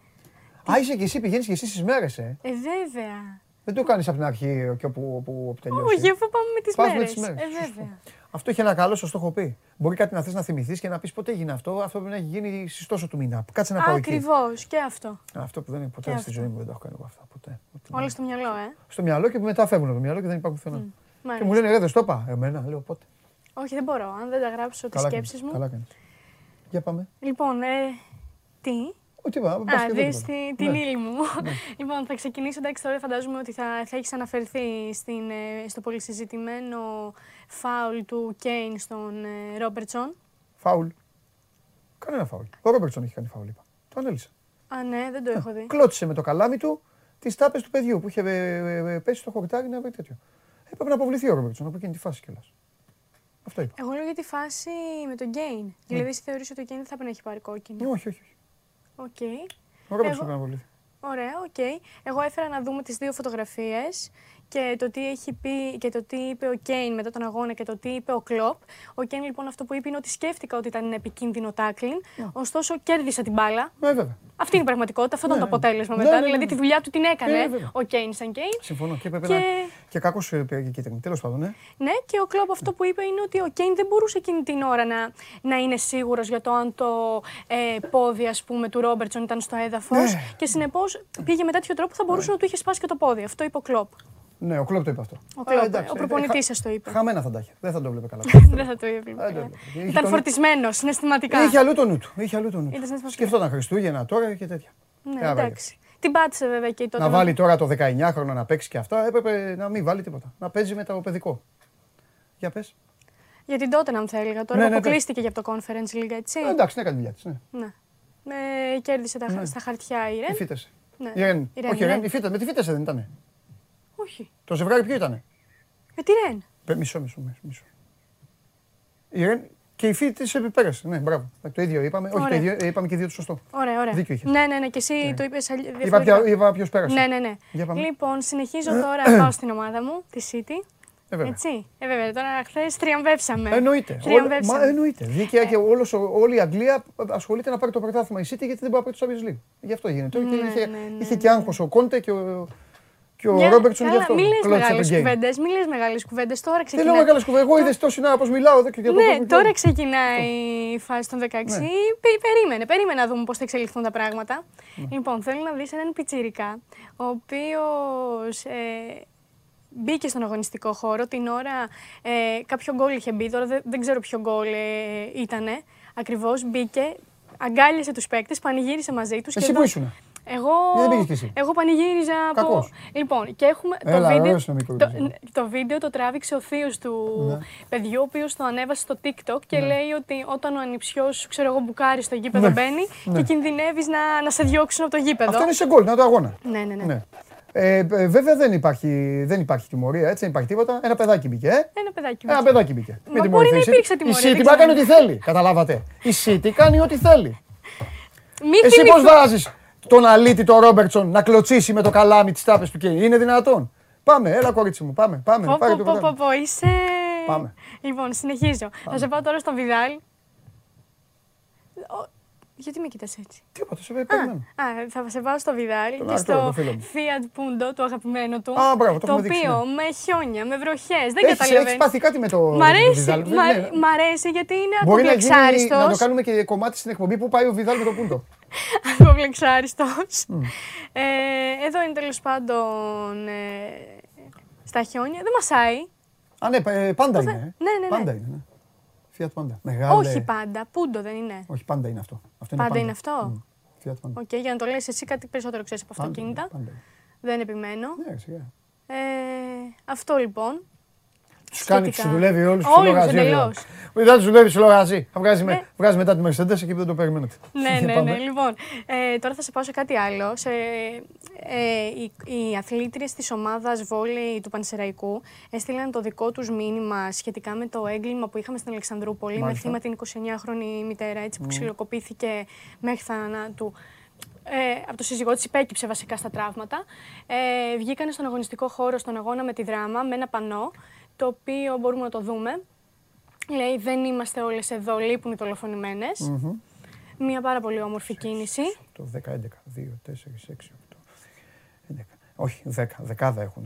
Α, είσαι και εσύ, πηγαίνεις και εσύ στις μέρες, ε. Ε, βέβαια. Δεν το κάνεις από την αρχή και όπου, όπου τελειώσει. Όχι, αφού πάμε με τις μέρες. Ε, βέβαια. Αυτό έχει ένα καλό, σα το έχω πει. Μπορεί κάτι να θες να θυμηθείς και να πεις ποτέ έγινε αυτό. Αυτό πρέπει να έχει γίνει στις τόσο του μήνα. Κάτσε να πάω εκεί. Ακριβώς και αυτό. Αυτό που δεν είναι ποτέ στη ζωή μου δεν το έχω κάνει εγώ αυτό. Ποτέ. Όλα στο μυαλό, ε. Στο μυαλό και μετά φεύγουν από το μυαλό και δεν υπάρχουν πουθενά. Mm. Και μου λένε ρε, δεν στο είπα. Εμένα, λέω πότε. Όχι, δεν μπορώ. Αν δεν τα γράψω τις σκέψεις μου. Καλά κάνεις. Για πάμε. Λοιπόν, ε, τι; Ό,τι Α, δεις την ναι. ύλη μου. Ναι. [LAUGHS] Λοιπόν, θα ξεκινήσω, εντάξει, τώρα φαντάζομαι ότι θα, θα έχεις αναφερθεί στην, ε, στο πολύ συζητημένο φάουλ του Κέιν στον ε, Ρόμπερτσον. Φάουλ. Κανένα φάουλ. Ο Ρόμπερτσον έχει κάνει φάουλ, είπα. Το ανέλησε. Α, ναι, δεν το έχω δει. Κλώτσησε με το καλάμι του τις τάπες του παιδιού που είχε πέσει στο χορτάρι να βρει τέτοιο. Έπρεπε να αποβληθεί ο Ρόμπερτσον από εκείνη τη φάση κιόλας. Αυτό είπα. Εγώ λέω για τη φάση με τον Κέιν. Ναι. Δηλαδή, εσύ θεωρείς ότι ο Κέιν δεν θα πρέπει να έχει πάρει κόκκινο; Όχι, όχι. όχι. Ok. Okay. Ο Ρόμπερτσον Εγώ... να Ωραία, ok. Okay. Εγώ έφερα να δούμε τις δύο φωτογραφίες και το τι έχει πει και το τι είπε ο Κέιν μετά τον αγώνα και το τι είπε ο Κλοπ. Ο Κέιν λοιπόν αυτό που είπε είναι ότι σκέφτηκα ότι ήταν επικίνδυνο τάκλιν, yeah. Ναι. ωστόσο κέρδισε την μπάλα. Ναι, βέβαια. Αυτή είναι η πραγματικότητα, αυτό ήταν το ναι, αποτέλεσμα ναι, μετά. Δηλαδή τη δουλειά του την έκανε ο Κέιν σαν Κέιν. Συμφωνώ και έπρεπε και... να. Και κακό πήρε και κίτρινη. Τέλος πάντων, ναι. Ναι, και ο Κλοπ αυτό που είπε είναι ότι ο Κέιν δεν μπορούσε εκείνη την ώρα να, να είναι σίγουρος για το αν το ε, πόδι ας πούμε, του Ρόμπερτσον ήταν στο έδαφος. Και συνεπώς πήγε με τέτοιο τρόπο που θα μπορούσε να του είχε σπάσει και το πόδι. Αυτό είπε ο Κλοπ. Ναι, ο Κλόπ το είπε αυτό. Ο, Κλόπ, εντάξει, ο προπονητής σας το είπε. Χαμένα θα τα είχε. Δεν θα το βλέπει καλά. [LAUGHS] Δεν θα το είπε. Ήταν φορτισμένος συναισθηματικά. Είχε αλλού το νου του. Είχε αλλού το νου του. Σκεφτόταν Χριστούγεννα τώρα και τέτοια. Ναι, εντάξει. Την πάτησε βέβαια και τότε. Να βάλει τώρα το 19χρονο να παίξει και αυτά. Έπρεπε να μην βάλει τίποτα. Να παίζει με το παιδικό. Για πες. Για την τότε να μου θα έλεγα. Τώρα ναι, ναι, αποκλείστηκε για το conference λίγα έτσι. Ε, εντάξει, ναι, έκανε δουλειά της. Ναι. ναι. κέρδισε τα, ναι. στα χαρτιά η Ρεν. Η φύτεσε. Ναι. Η Ρεν. Όχι, η Ρεν. Με τη φύτεσε δεν ήταν. Όχι. Το ζευγάρι ποιο ήταν. Με τη Ρεν. Μισό, μισό, μισό. Η Ρεν και η φύτη της πέρασε. Ναι, μπράβο. Το ίδιο είπαμε. Όχι, το ίδιο, είπαμε και δύο το σωστό. Ωραία, ωραία. Δίκιο είχες. Ναι, ναι, ναι, και εσύ ναι. το είπες Είπα, είπα ποιος πέρασε. Ναι, ναι, ναι. Λοιπόν, συνεχίζω τώρα να πάω στην ομάδα μου, τη City. Ε, βέβαια. Έτσι. Ε, βέβαια. Τώρα χθες τριαμβεύσαμε. Εννοείται. Τριαμβεύσαμε. Μα, εννοείται. Δίκαια και όλος, όλη η Αγγλία ασχολείται να πάρει το πρωτάθλημα η City γιατί δεν μπορεί να πάρει το Champions League. Γι' αυτό γίνεται. Ναι, είχε, ναι, ναι, είχε και άγχος ο Κόντε και ο, και ο Ρόμπερτσον γι' αυτό. Μην λες μεγάλες κουβέντες. Μην λες μεγάλες κουβέντες. Τώρα ξεκινάει. Δεν λέω μεγάλες κουβέντες. Εγώ είδες τόση ώρα πώ μιλάω εδώ και για το Ναι, τώρα ξεκινάει η φάση των 16. Ναι. Περίμενε, περίμενε να δούμε πώς θα εξελιχθούν τα πράγματα. Ναι. Λοιπόν, θέλω να δεις έναν πιτσιρικά, ο οποίος ε, μπήκε στον αγωνιστικό χώρο την ώρα. Ε, κάποιο γκολ είχε μπει, τώρα δεν, δεν ξέρω ποιο γκολ ε, ήταν. Ακριβώς μπήκε, αγκάλιασε τους παίκτες, πανηγύρισε μαζί τους. Εσύ που ήσουν. Εγώ, εγώ πανηγύριζα από. Λοιπόν, και έχουμε Έλα, το, βίντεο, το, το, βίντεο το τράβηξε ο θείος του ναι. παιδιού, ο οποίος το ανέβασε στο TikTok και ναι. λέει ότι όταν ο ανιψιός ξέρω εγώ, μπουκάρει στο γήπεδο ναι. μπαίνει ναι. και κινδυνεύεις να, να σε διώξουν από το γήπεδο. Αυτό είναι σε γκολ, να το αγώνα. Ναι, ναι, ναι. ναι. Ε, ε, βέβαια δεν υπάρχει, δεν υπάρχει τιμωρία, έτσι, δεν υπάρχει τίποτα. Ένα παιδάκι μπήκε. Ε; Ένα παιδάκι μπήκε. Ένα παιδάκι μπήκε. Μα μπορεί να υπήρξε τιμωρία. Η City κάνει ό,τι θέλει. Καταλάβατε. Η City κάνει ό,τι θέλει. Μη Εσύ πώς βάζεις τον αλήτη τον Ρόμπερτσον να κλωτσίσει με το καλάμι της τάπε του και είναι δυνατόν. Πάμε, έλα κορίτσι μου, πάμε. πάμε πω, πω, πω, πω, πω, είσαι... Πάμε. Λοιπόν, συνεχίζω. Θα σε πάω τώρα στον Βιδάλ. Γιατί με κοιτάς έτσι; Τίποτα, σε περιμένω. Α, θα σε πάω στο Βιδάλ και στο Fiat Punto, το αγαπημένο του. Α, μπράβο, το, το οποίο ναι. με χιόνια, με βροχές. Δεν καταλαβαίνω. Έχεις πάθει κάτι με το Μ' αρέσει, μ' αρέσει γιατί είναι αποπλεξάριστο. Να το κάνουμε και κομμάτι στην εκπομπή που πάει ο Βιδάλ με το Punto. Αποπλεξάριστο. Ε, εδώ είναι τέλος πάντων ε, στα χιόνια. Δεν μασάει. Α, ναι, ε, πάντα είναι. Ναι, ναι, ναι. Πάντα είναι. Ναι. Fiat Panda. Μεγάλε... Όχι Panda. Punto δεν είναι. Όχι, πάντα είναι αυτό. αυτό είναι πάντα, είναι αυτό; Μμ. Fiat Panda. OK, okay, για να το λες εσύ κάτι περισσότερο ξέρεις από αυτοκίνητα. Πάντα. Δεν επιμένω. Ναι, σιγά. Ε, αυτό λοιπόν. Τους κάνει, τους δουλεύει όλους τους λογαριασμούς. Εντελώς. Δεν τους δουλεύεις τους λογαριασμούς. Θα βγάζεις, με, ναι. βγάζεις μετά τη Mercedes εκεί που δεν το περιμένετε. Ναι, ναι, ναι. Λοιπόν, ε, τώρα θα σε πάω σε κάτι άλλο. Σε, ε, οι, οι αθλήτριες της ομάδας βόλεϊ του Πανσεραϊκού έστειλαν το δικό τους μήνυμα σχετικά με το έγκλημα που είχαμε στην Αλεξανδρούπολη Μάλιστα. με θύμα την 29χρονη μητέρα έτσι, που mm. ξυλοκοπήθηκε μέχρι θανάτου. Ε, από το σύζυγό της υπέκυψε βασικά στα τραύματα. Ε, βγήκαν στον αγωνιστικό χώρο, στον αγώνα με τη δράμα, με ένα πανό το οποίο μπορούμε να το δούμε. Λέει δεν είμαστε όλες εδώ, λείπουν οι δολοφονημένες. Μια πάρα πολύ όμορφη κίνηση. Το 10, 11, 2, 4, 6, 8, 11. Όχι, 10, δεκάδα έχουν.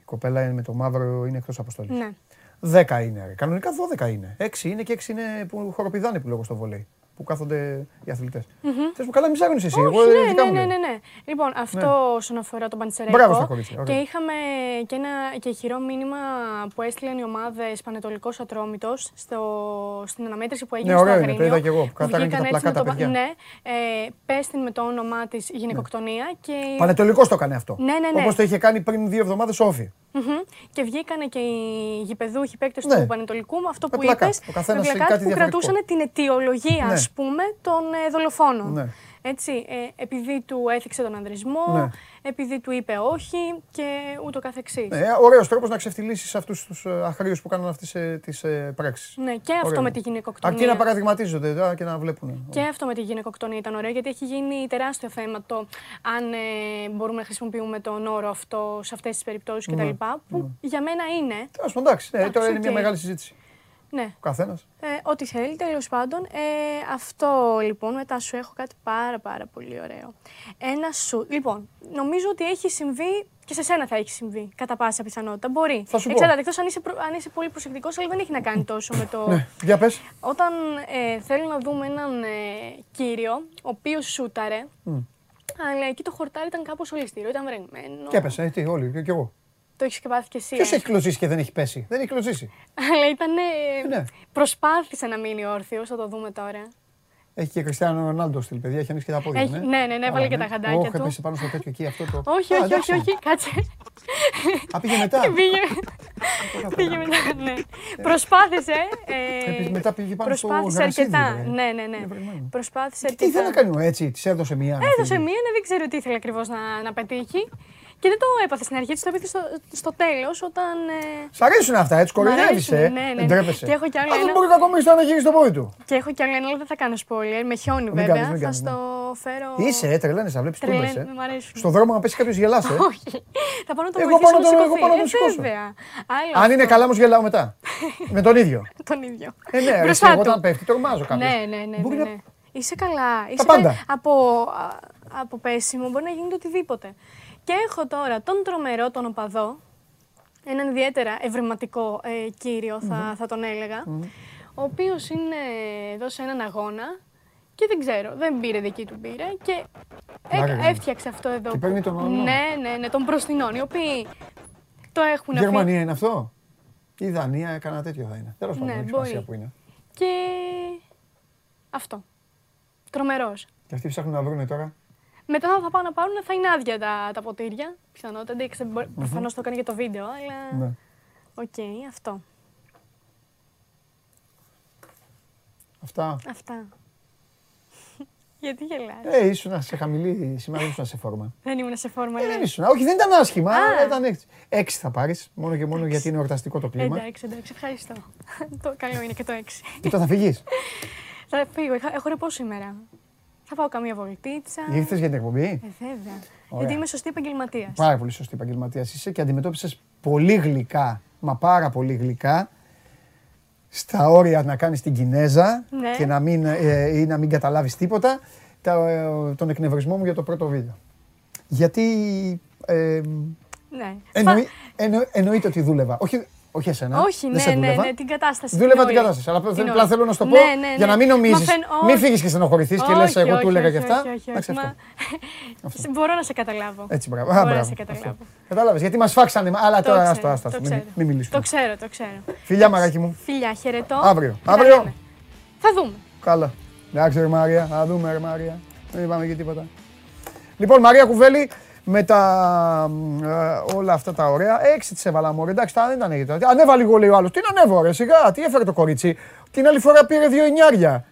Η κοπέλα με το μαύρο είναι εκτός αποστολής. Ναι. 10 είναι. Κανονικά 12 είναι. 6 είναι και 6 είναι που χοροπηδάνε που λέγω στο βολέι. Που κάθονται οι αθλητές. Mm-hmm. Θες μου καλά, μην ψάχνει εσύ. Εγώ, ναι, ναι, ναι, ναι, ναι. Λοιπόν, αυτό ναι. όσον αφορά τον Παντσερέκο. Μπράβο στα κορίτσια. Και είχαμε και ένα και χειρό μήνυμα που έστειλαν οι ομάδες Πανετολικός Ατρόμητος στην αναμέτρηση που έγινε ναι, στο Αγρίνιο. Ναι, είδα και εγώ. Κατάγανε και τα πλακά τα παιδιά. Ναι, ε, πέστην με το όνομά της γυναικοκτονία. Ναι. Και... Πανετολικός το έκανε αυτό. Ναι, ναι, ναι. Όπως το είχε κάνει πριν δύο εβδομάδες όφη. Mm-hmm. Και βγήκανε και οι γηπεδούχοι παίκτες ναι. του Πανετολικού με αυτό που είπες. Που κρατούσαν την αιτιολογία, ναι. Ας πούμε, των ε, δολοφόνων. Ναι. Έτσι, ε, επειδή του έθιξε τον ανδρισμό, ναι. επειδή του είπε όχι και ούτω καθεξής. Ναι, ωραίος τρόπος να ξεφτυλίσεις αυτούς τους ε, αχρίους που κάνουν αυτές ε, τις ε, πράξεις. Ναι, και αυτό ωραίο. με τη γυναικοκτονία. Αρκεί να παραδειγματίζονται και να βλέπουν. Και αυτό με τη γυναικοκτονία ήταν ωραίο, γιατί έχει γίνει τεράστιο θέμα το αν ε, μπορούμε να χρησιμοποιούμε τον όρο αυτό σε αυτές τις περιπτώσεις κτλ. Ναι. Που ναι. για μένα είναι. Τέλος εντάξει, ναι, τώρα είναι μια μεγάλη συζήτηση. Ναι. Ο καθένας. Ε, ό,τι θέλει, τέλος πάντων. Ε, αυτό λοιπόν, μετά σου έχω κάτι πάρα πάρα πολύ ωραίο. Ένα σου. Λοιπόν, νομίζω ότι έχει συμβεί και σε σένα θα έχει συμβεί κατά πάσα πιθανότητα. Μπορεί. Θα σου Εξαρτάται, εκτός αν, είσαι, αν είσαι πολύ προσεκτικός, αλλά δεν έχει να κάνει τόσο με το. ναι, για πες. Όταν ε, θέλω να δούμε έναν ε, κύριο, ο οποίος σούταρε. Mm. Αλλά εκεί το χορτάρι ήταν κάπως ολιστήριο, ήταν βρεγμένο. Και έπεσε, έτσι, όλοι, και, και εγώ. Το έχεις και πάθει κι εσύ. Ποιος ε; έχει κλωτσίσει και δεν έχει πέσει; Δεν έχει κλωτσίσει. Αλλά ήταν. Ναι. Προσπάθησε να μείνει όρθιος, θα το δούμε τώρα. Έχει και Κριστιανό Ρονάλντο στυλ, παιδιά, έχει ανοίξει και τα πόδια. Έχει, ναι, ναι, ναι, έβαλε ναι. και τα χαντάκια. Όχι, έπεσε πάνω στο τέτοιο εκεί αυτό το. Όχι, όχι, όχι, όχι, κάτσε. Α, πήγε μετά; [LAUGHS] πήγε, πήγε μετά, ναι. Προσπάθησε. Ε, μετά πήγε πάνω στο Προσπάθησε αρκετά. Ναι, ναι, ναι. Προσπάθησε αρκετά. Τι ήθελε να κάνει έτσι, τη έδωσε μία. Έδωσε μία, ναι, δεν ξέρω τι ήθελε ακριβώς να πετύχει. Και δεν το έπαθε στην αρχή, το έπαθε στο, στο τέλος όταν. Ε... Σ' αρέσουν αυτά, έτσι κοροϊδεύει. Ε. Ναι, ναι, ναι. Και έχω κι άλλο. ένα... δεν μπορεί κακομίρι να γυρίσεις το πόδι του. Και έχω κι άλλο ένα, αλλά δεν θα κάνω spoiler. Με χιόνι βέβαια. Κάνεις, θα κάνεις, στο ναι. φέρω. Είσαι, ε, τρελαίνε, θα βλέπεις τούμπε. Ε. Στον δρόμο να πέσει κάποιος γελάσε. Όχι. Θα πάω να το εγώ πάω να το, εγώ πάω να το σηκώσω. Αν είναι καλά, όμως γελάω μετά. [LAUGHS] Με τον ίδιο. τον ίδιο. Ε, ναι, εγώ όταν πέφτει, τρομάζω κάποιος. Ναι, ναι, ναι. Είσαι καλά. Είσαι πάντα. Από, από πέσιμο μπορεί να γίνει οτιδήποτε. Και έχω τώρα τον τρομερό, τον οπαδό, έναν ιδιαίτερα ευρηματικό ε, κύριο θα, θα τον έλεγα, ο οποίος είναι εδώ σε έναν αγώνα και δεν ξέρω, δεν πήρε δική του πήρε και έ, έφτιαξε αυτό εδώ. Και παίρνει τον Ναι, ναι, ναι, τον προστινών, οι οποίοι το έχουν Η Γερμανία είναι αυτό; Η Δανία έκανα τέτοιο θα είναι. Τέλος πάντων, ναι, έχει που είναι. Και αυτό. Τρομερός. Και αυτοί ψάχνουν να βρουν τώρα; Μετά θα πάνε να πάρουν, θα είναι άδεια τα, τα ποτήρια. Πιθανότατα. Εντάξει, προφανώς το έκανε για το βίντεο, αλλά. Ναι. OK, okay, αυτό. Αυτά. Αυτά. [LAUGHS] Γιατί γελάς; Ε, ήσουν σε χαμηλή, σήμερα δεν ήσουν σε φόρμα. δεν ήμουν σε φόρμα, ε, δεν ήσουν. Όχι, δεν ήταν άσχημα, αλλά ήταν έξι. Έξι θα πάρεις, μόνο και μόνο γιατί είναι εορταστικό το κλίμα. Εντάξει, εντάξει, ευχαριστώ. [LAUGHS] το καλό είναι και το έξι. Και τώρα θα φύγεις. [LAUGHS] θα φύγω, έχω ρεπό σήμερα. Θα πάω καμία βολτίτσα. Ήρθες για την εκπομπή; Ε, βέβαια. Γιατί είμαι σωστή επαγγελματίας. Πάρα πολύ σωστή επαγγελματίας είσαι και αντιμετώπισες πολύ γλυκά, μα πάρα πολύ γλυκά, στα όρια να κάνεις την Κινέζα ναι. και να μην, ε, ή να μην καταλάβεις τίποτα, τα, ε, τον εκνευρισμό μου για το πρώτο βίντεο. Γιατί. Ε, ναι. εννοεί, εννοείται ότι δούλευα. Όχι, όχι εσένα. Όχι, ναι, ναι, ναι, ναι, την κατάσταση. Δούλευα την κατάσταση. Αλλά απλά θέλω να σου το πω ναι, ναι, για να μην νομίζεις. Μην φύγεις και στενοχωρηθείς και λες: Εγώ του έλεγα και αυτά. Μπορώ να σε καταλάβω. Έτσι, μπράβο. Μπορώ να σε καταλάβω. Κατάλαβες γιατί μας φάξανε. Αλλά τώρα άστο, άστο. Μην μιλήσουμε. Το ξέρω, το ξέρω. Φιλιά, μαγάκι μου. Φιλιά, χαιρετώ. Αύριο. Αύριο. Θα δούμε. Καλά. Εντάξει, Μαρία. Θα δούμε, ρε Μαρία. Δεν είπαμε και τίποτα. Λοιπόν, Μαρία Κουβέλη, με τα, ε, όλα αυτά τα ωραία. Έξι τη έβαλα μωρέ. Εντάξει, τα δεν ήταν γιατί. Ανέβα λίγο λέει ο άλλος. Τι να ανέβω, ρε, σιγά, τι έφερε το κορίτσι. Την άλλη φορά πήρε δύο εννιάρια.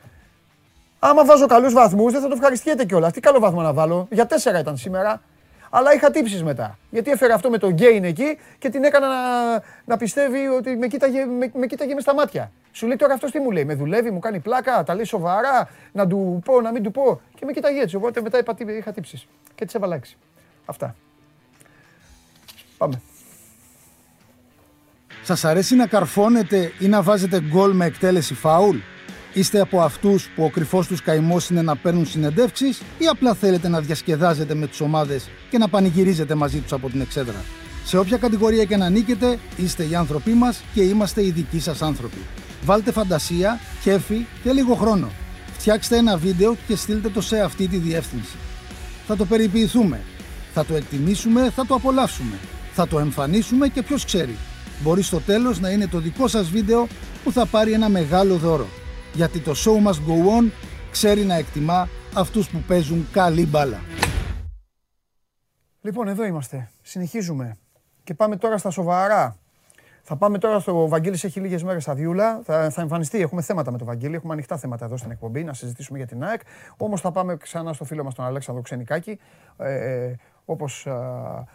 Άμα βάζω καλούς βαθμούς, δεν θα το ευχαριστιέται κιόλας. Τι καλό βαθμό να βάλω. Για τέσσερα ήταν σήμερα. Αλλά είχα τύψεις μετά. Γιατί έφερε αυτό με το γκέιν εκεί και την έκανα να, να πιστεύει ότι με κοίταγε, με, με κοίταγε με στα μάτια. Σου λέει τώρα αυτός τι μου λέει, με δουλεύει, μου κάνει πλάκα, τα λέει σοβαρά, να του πω, να μην του πω. Και με κοίταγε έτσι. Οπότε μετά είπα, είχα τύψεις. Και τη έβαλα έξι. Αυτά. Πάμε. Σας αρέσει να καρφώνετε ή να βάζετε γκολ με εκτέλεση φάουλ; Είστε από αυτούς που ο κρυφός τους καημός είναι να παίρνουν συνεντεύξεις ή απλά θέλετε να διασκεδάζετε με τις ομάδες και να πανηγυρίζετε μαζί τους από την εξέδρα; Σε όποια κατηγορία και να νίκετε, είστε οι άνθρωποι μας και είμαστε οι δικοί σας άνθρωποι. Βάλτε φαντασία, κέφι και λίγο χρόνο. φτιάξτε ένα βίντεο και στείλτε το σε αυτή τη διεύθυνση. Θα το περιποιηθούμε. Θα το εκτιμήσουμε, θα το απολαύσουμε. Θα το εμφανίσουμε και ποιος ξέρει. Μπορεί στο τέλος να είναι το δικό σας βίντεο που θα πάρει ένα μεγάλο δώρο. Γιατί το show must go on ξέρει να εκτιμά αυτούς που παίζουν καλή μπάλα. Λοιπόν, εδώ είμαστε. Συνεχίζουμε. Και πάμε τώρα στα σοβαρά. Θα πάμε τώρα στο Βαγγέλης έχει λίγες μέρες αδειούλα. Θα, θα εμφανιστεί. Έχουμε θέματα με το Βαγγέλη. Έχουμε ανοιχτά θέματα εδώ στην εκπομπή να συζητήσουμε για την ΑΕΚ. Όμως θα πάμε ξανά στο φίλο μας τον Αλέξανδρο Ξενικάκη. Ε, ε, όπως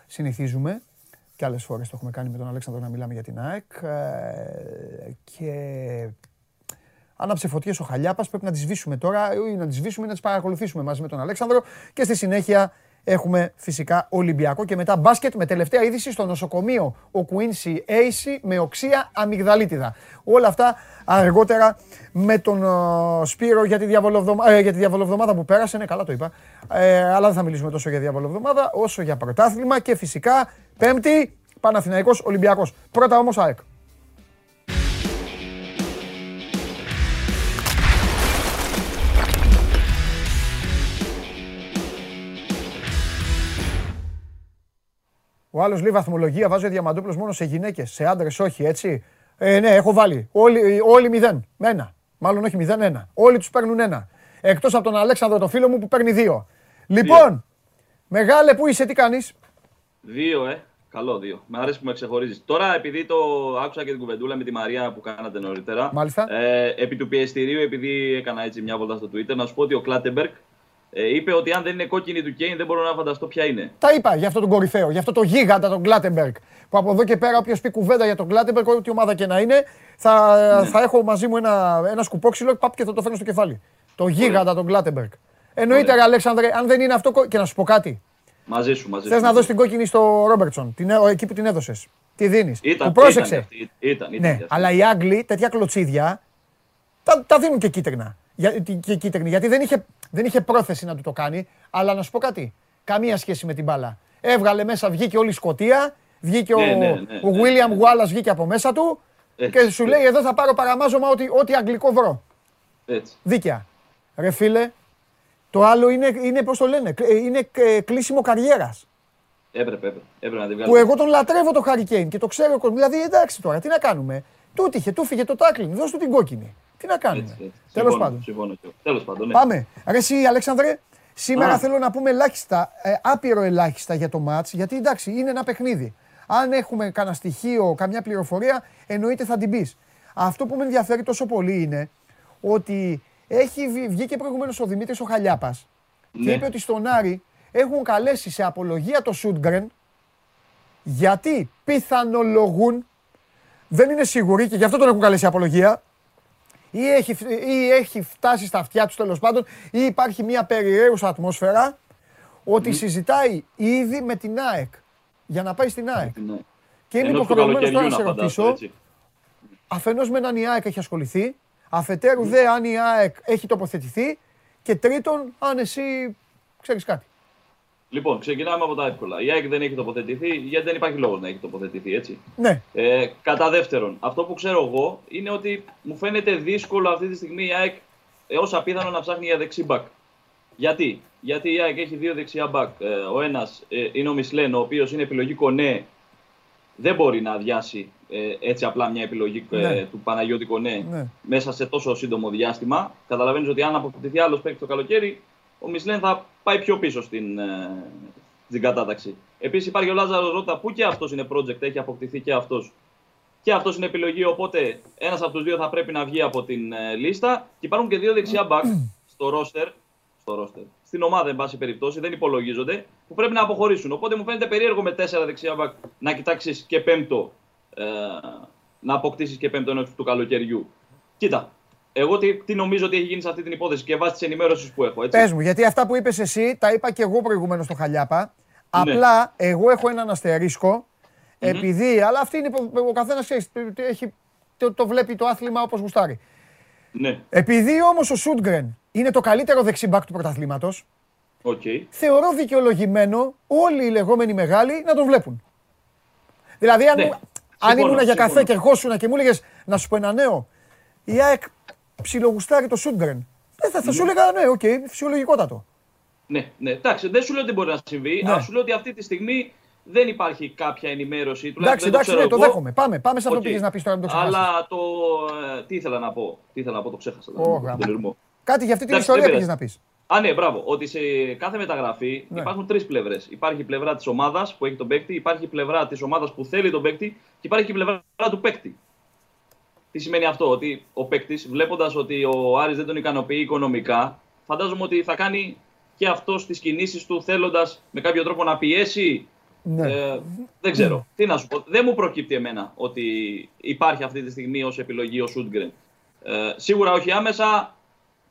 συνηθίζουμε. Και άλλες φορές το έχουμε κάνει με τον Αλέξανδρο να μιλάμε για την ΑΕΚ. Ε, και άναψε φωτιές ο Χαλιάπας. Πρέπει να τις σβήσουμε τώρα ή να τις σβήσουμε ή να τις παρακολουθήσουμε μαζί με τον Αλέξανδρο. Και στη συνέχεια έχουμε φυσικά Ολυμπιακό και μετά μπάσκετ με τελευταία είδηση στο νοσοκομείο ο Quincy Ace με οξία αμυγδαλίτιδα. Όλα αυτά αργότερα με τον uh, Σπύρο για τη, διαβολοβδομα... ε, για τη διαβολοβδομάδα που πέρασε. Ναι, καλά το είπα. Ε, αλλά δεν θα μιλήσουμε τόσο για διαβολοβδομάδα όσο για πρωτάθλημα και φυσικά Πέμπτη Παναθηναϊκός Ολυμπιακός. Πρώτα όμως ΑΕΚ. Ο άλλος λέει βαθμολογία, βάζει ο Διαμαντούπλος μόνο σε γυναίκες, σε άντρες όχι, έτσι. Ε, ναι, έχω βάλει. Όλοι, όλοι μηδέν. Ένα. Μάλλον όχι μηδέν, ένα. Όλοι τους παίρνουν ένα. Εκτός από τον Αλέξανδρο, το φίλο μου που παίρνει δύο. Λοιπόν, μεγάλε, πού είσαι, τι κάνεις; Δύο, ε. Καλό δύο. Με αρέσει που με ξεχωρίζεις. Τώρα, επειδή το άκουσα και την κουβεντούλα με τη Μαρία που κάνατε νωρίτερα. Μάλιστα. Ε, επί του πιεστηρίου, επειδή έκανα έτσι μια βολτά στο Twitter, να σου πω ότι ο Κλάτεμπεργκ ε, είπε ότι αν δεν είναι κόκκινη του Κέιν δεν μπορώ να φανταστώ ποια είναι. Τα είπα για αυτό τον κορυφαίο, για αυτό το γίγαντα τον Κλάτεμπεργκ. Που από εδώ και πέρα, όποιος πει κουβέντα για τον Κλάτεμπεργκ, ό,τι ομάδα και να είναι, θα, ναι. θα έχω μαζί μου ένα, ένα σκουπόξυλο παπ και θα το φέρνω στο κεφάλι. Το γίγαντα τον Κλάτεμπεργκ. Εννοείται, ρε, Αλέξανδρε, αν δεν είναι αυτό. Και να σου πω κάτι. Μαζί σου, μαζί σου. Θες να δώσεις την κόκκινη στο Ρόμπερτσον, την, εκεί που την έδωσες. Τι δίνεις. Ήταν, πρόσεξε. Ήταν, ήταν, ήταν, ναι, αλλά οι Άγγλοι τέτοια κλωτσίδια τα, τα δίνουν και κίτρινα. Για, και κίτρινη, γιατί δεν είχε, δεν είχε πρόθεση να του το κάνει. Αλλά να σου πω κάτι. Καμία σχέση με την μπάλα. Έβγαλε μέσα, βγήκε όλη η Σκοτία. Βγήκε ναι, ο, ναι, ναι, ο William Wallace βγήκε από μέσα του. και σου λέει εδώ θα πάρω παραμάζωμα ό,τι, ό,τι αγγλικό βρω. Έτσι. Δίκαια. Ρε φίλε, το άλλο είναι, είναι πώς το λένε, είναι κλείσιμο καριέρας. Έπρεπε, έπρεπε, έπρεπε να τη Που εγώ τον λατρεύω το Harry και το ξέρω. Δηλαδή εντάξει τώρα, τι να κάνουμε. Του είχε, του φύγε το τάκλινγκ, δώσ' του την κόκκινη. Τι να κάνουμε; Τέλος πάντων. Συμφωνώ, τέλος πάντων ναι. Πάμε. Ρε εσύ, Αλέξανδρε, σήμερα θέλω να πούμε ελάχιστα, ε, άπειρο ελάχιστα για το μάτς, γιατί εντάξει, είναι ένα παιχνίδι. Αν έχουμε κανένα στοιχείο, καμιά πληροφορία, εννοείται θα την πεις. Αυτό που με ενδιαφέρει τόσο πολύ είναι ότι έχει βγει και προηγουμένως ο Δημήτρης ο Χαλιάπας και ναι. είπε ότι στον Άρη έχουν καλέσει σε απολογία το Σούντγκρεν γιατί πιθανολογούν, δεν είναι σίγουροι και γι' αυτό τον έχουν καλέσει απολογία, ή έχει, ή έχει φτάσει στα αυτιά τους τέλος πάντων, ή υπάρχει μια περιραίουσα ατμόσφαιρα ότι συζητάει ήδη με την ΑΕΚ για να πάει στην ΑΕΚ. Ναι. Και είμαι υποχρεωμένος τώρα να σε ρωτήσω. Αφενός με έναν η ΑΕΚ έχει ασχοληθεί, αφετέρου δε αν η ΑΕΚ έχει τοποθετηθεί και τρίτον αν εσύ ξέρεις κάτι. Λοιπόν, ξεκινάμε από τα εύκολα. Η ΑΕΚ δεν έχει τοποθετηθεί, γιατί δεν υπάρχει λόγος να έχει τοποθετηθεί, έτσι. Ναι. Ε, κατά δεύτερον, αυτό που ξέρω εγώ είναι ότι μου φαίνεται δύσκολο αυτή τη στιγμή η ΑΕΚ έω απίθανο να ψάχνει για δεξί μπακ. Γιατί, γιατί η ΑΕΚ έχει δύο δεξιά μπακ. Ε, ο ένας ε, είναι ο Μισλέν, ο οποίος είναι επιλογή κονέ. Δεν μπορεί να αδειάσει ε, έτσι απλά μια επιλογή ε, ναι. του Παναγιώτη Κονέ ναι. μέσα σε τόσο σύντομο διάστημα. Καταλαβαίνεις ότι αν αποκτηθεί άλλος παίκτης το καλοκαίρι, ο Μισλέν θα πάει πιο πίσω στην, ε, στην κατάταξη. Επίσης υπάρχει ο Λάζαρο Ρότα που και αυτός είναι project, έχει αποκτηθεί και αυτός. Και αυτός είναι επιλογή, οπότε ένας από τους δύο θα πρέπει να βγει από την ε, λίστα. Και υπάρχουν και δύο δεξιά back στο roster, στο roster. Στην ομάδα, εν πάση περιπτώσει, δεν υπολογίζονται, που πρέπει να αποχωρήσουν. Οπότε μου φαίνεται περίεργο με τέσσερα δεξιά back να κοιτάξεις και πέμπτο, ε, να αποκτήσεις και πέμπτο ενός του καλοκαιριού. Κοίτα, εγώ τι, τι, νομίζω ότι έχει γίνει σε αυτή την υπόθεση και βάσει της ενημέρωσης που έχω. Έτσι. Πες μου, γιατί αυτά που είπες εσύ τα είπα και εγώ προηγουμένως στο Χαλιάπα. Ναι. Απλά εγώ έχω έναν αστερίσκο. Επειδή, αλλά αυτή είναι ο καθένας το, το βλέπει το άθλημα όπως γουστάρει. Ναι. Επειδή όμως ο Σούντγκρεν είναι το καλύτερο δεξιμπάκ του πρωταθλήματος, okay. θεωρώ δικαιολογημένο όλοι οι λεγόμενοι μεγάλοι να τον βλέπουν. Δηλαδή, αν, ναι. αν ήμουν για καφέ και ερχόσουν και μου έλεγες να σου πω ένα νέο, η ΑΕΚ ψιλογουστάρει το Σούντγκρεν. Ε, θα, σου έλεγα, ναι, OK, okay, φυσιολογικότατο. Ναι, ναι, εντάξει, δεν σου λέω ότι μπορεί να συμβεί, ναι. αλλά σου λέω ότι αυτή τη στιγμή δεν υπάρχει κάποια ενημέρωση. Εντάξει, εντάξει, ναι, το δέχομαι. Πάμε, πάμε σε αυτό okay. που πήγες να πεις τώρα. το αλλά το. Ε, τι ήθελα να πω. Τι ήθελα να πω, το ξέχασα. Oh, Κάτι για αυτή την ιστορία πήγες να πεις. Α, ναι, μπράβο. Ότι σε κάθε μεταγραφή ναι. υπάρχουν τρεις πλευρές. Υπάρχει η πλευρά της ομάδας που έχει τον παίκτη, υπάρχει η πλευρά της ομάδας που θέλει τον παίκτη και υπάρχει η πλευρά του παίκτη. Τι σημαίνει αυτό, ότι ο παίκτης, βλέποντας ότι ο Άρης δεν τον ικανοποιεί οικονομικά, φαντάζομαι ότι θα κάνει και αυτός τις κινήσεις του θέλοντας με κάποιο τρόπο να πιέσει. Ναι. Ε, δεν ξέρω. Ναι. Τι να σου πω. Δεν μου προκύπτει εμένα ότι υπάρχει αυτή τη στιγμή ως επιλογή ο Σούντγκρεν. Ε, σίγουρα όχι άμεσα.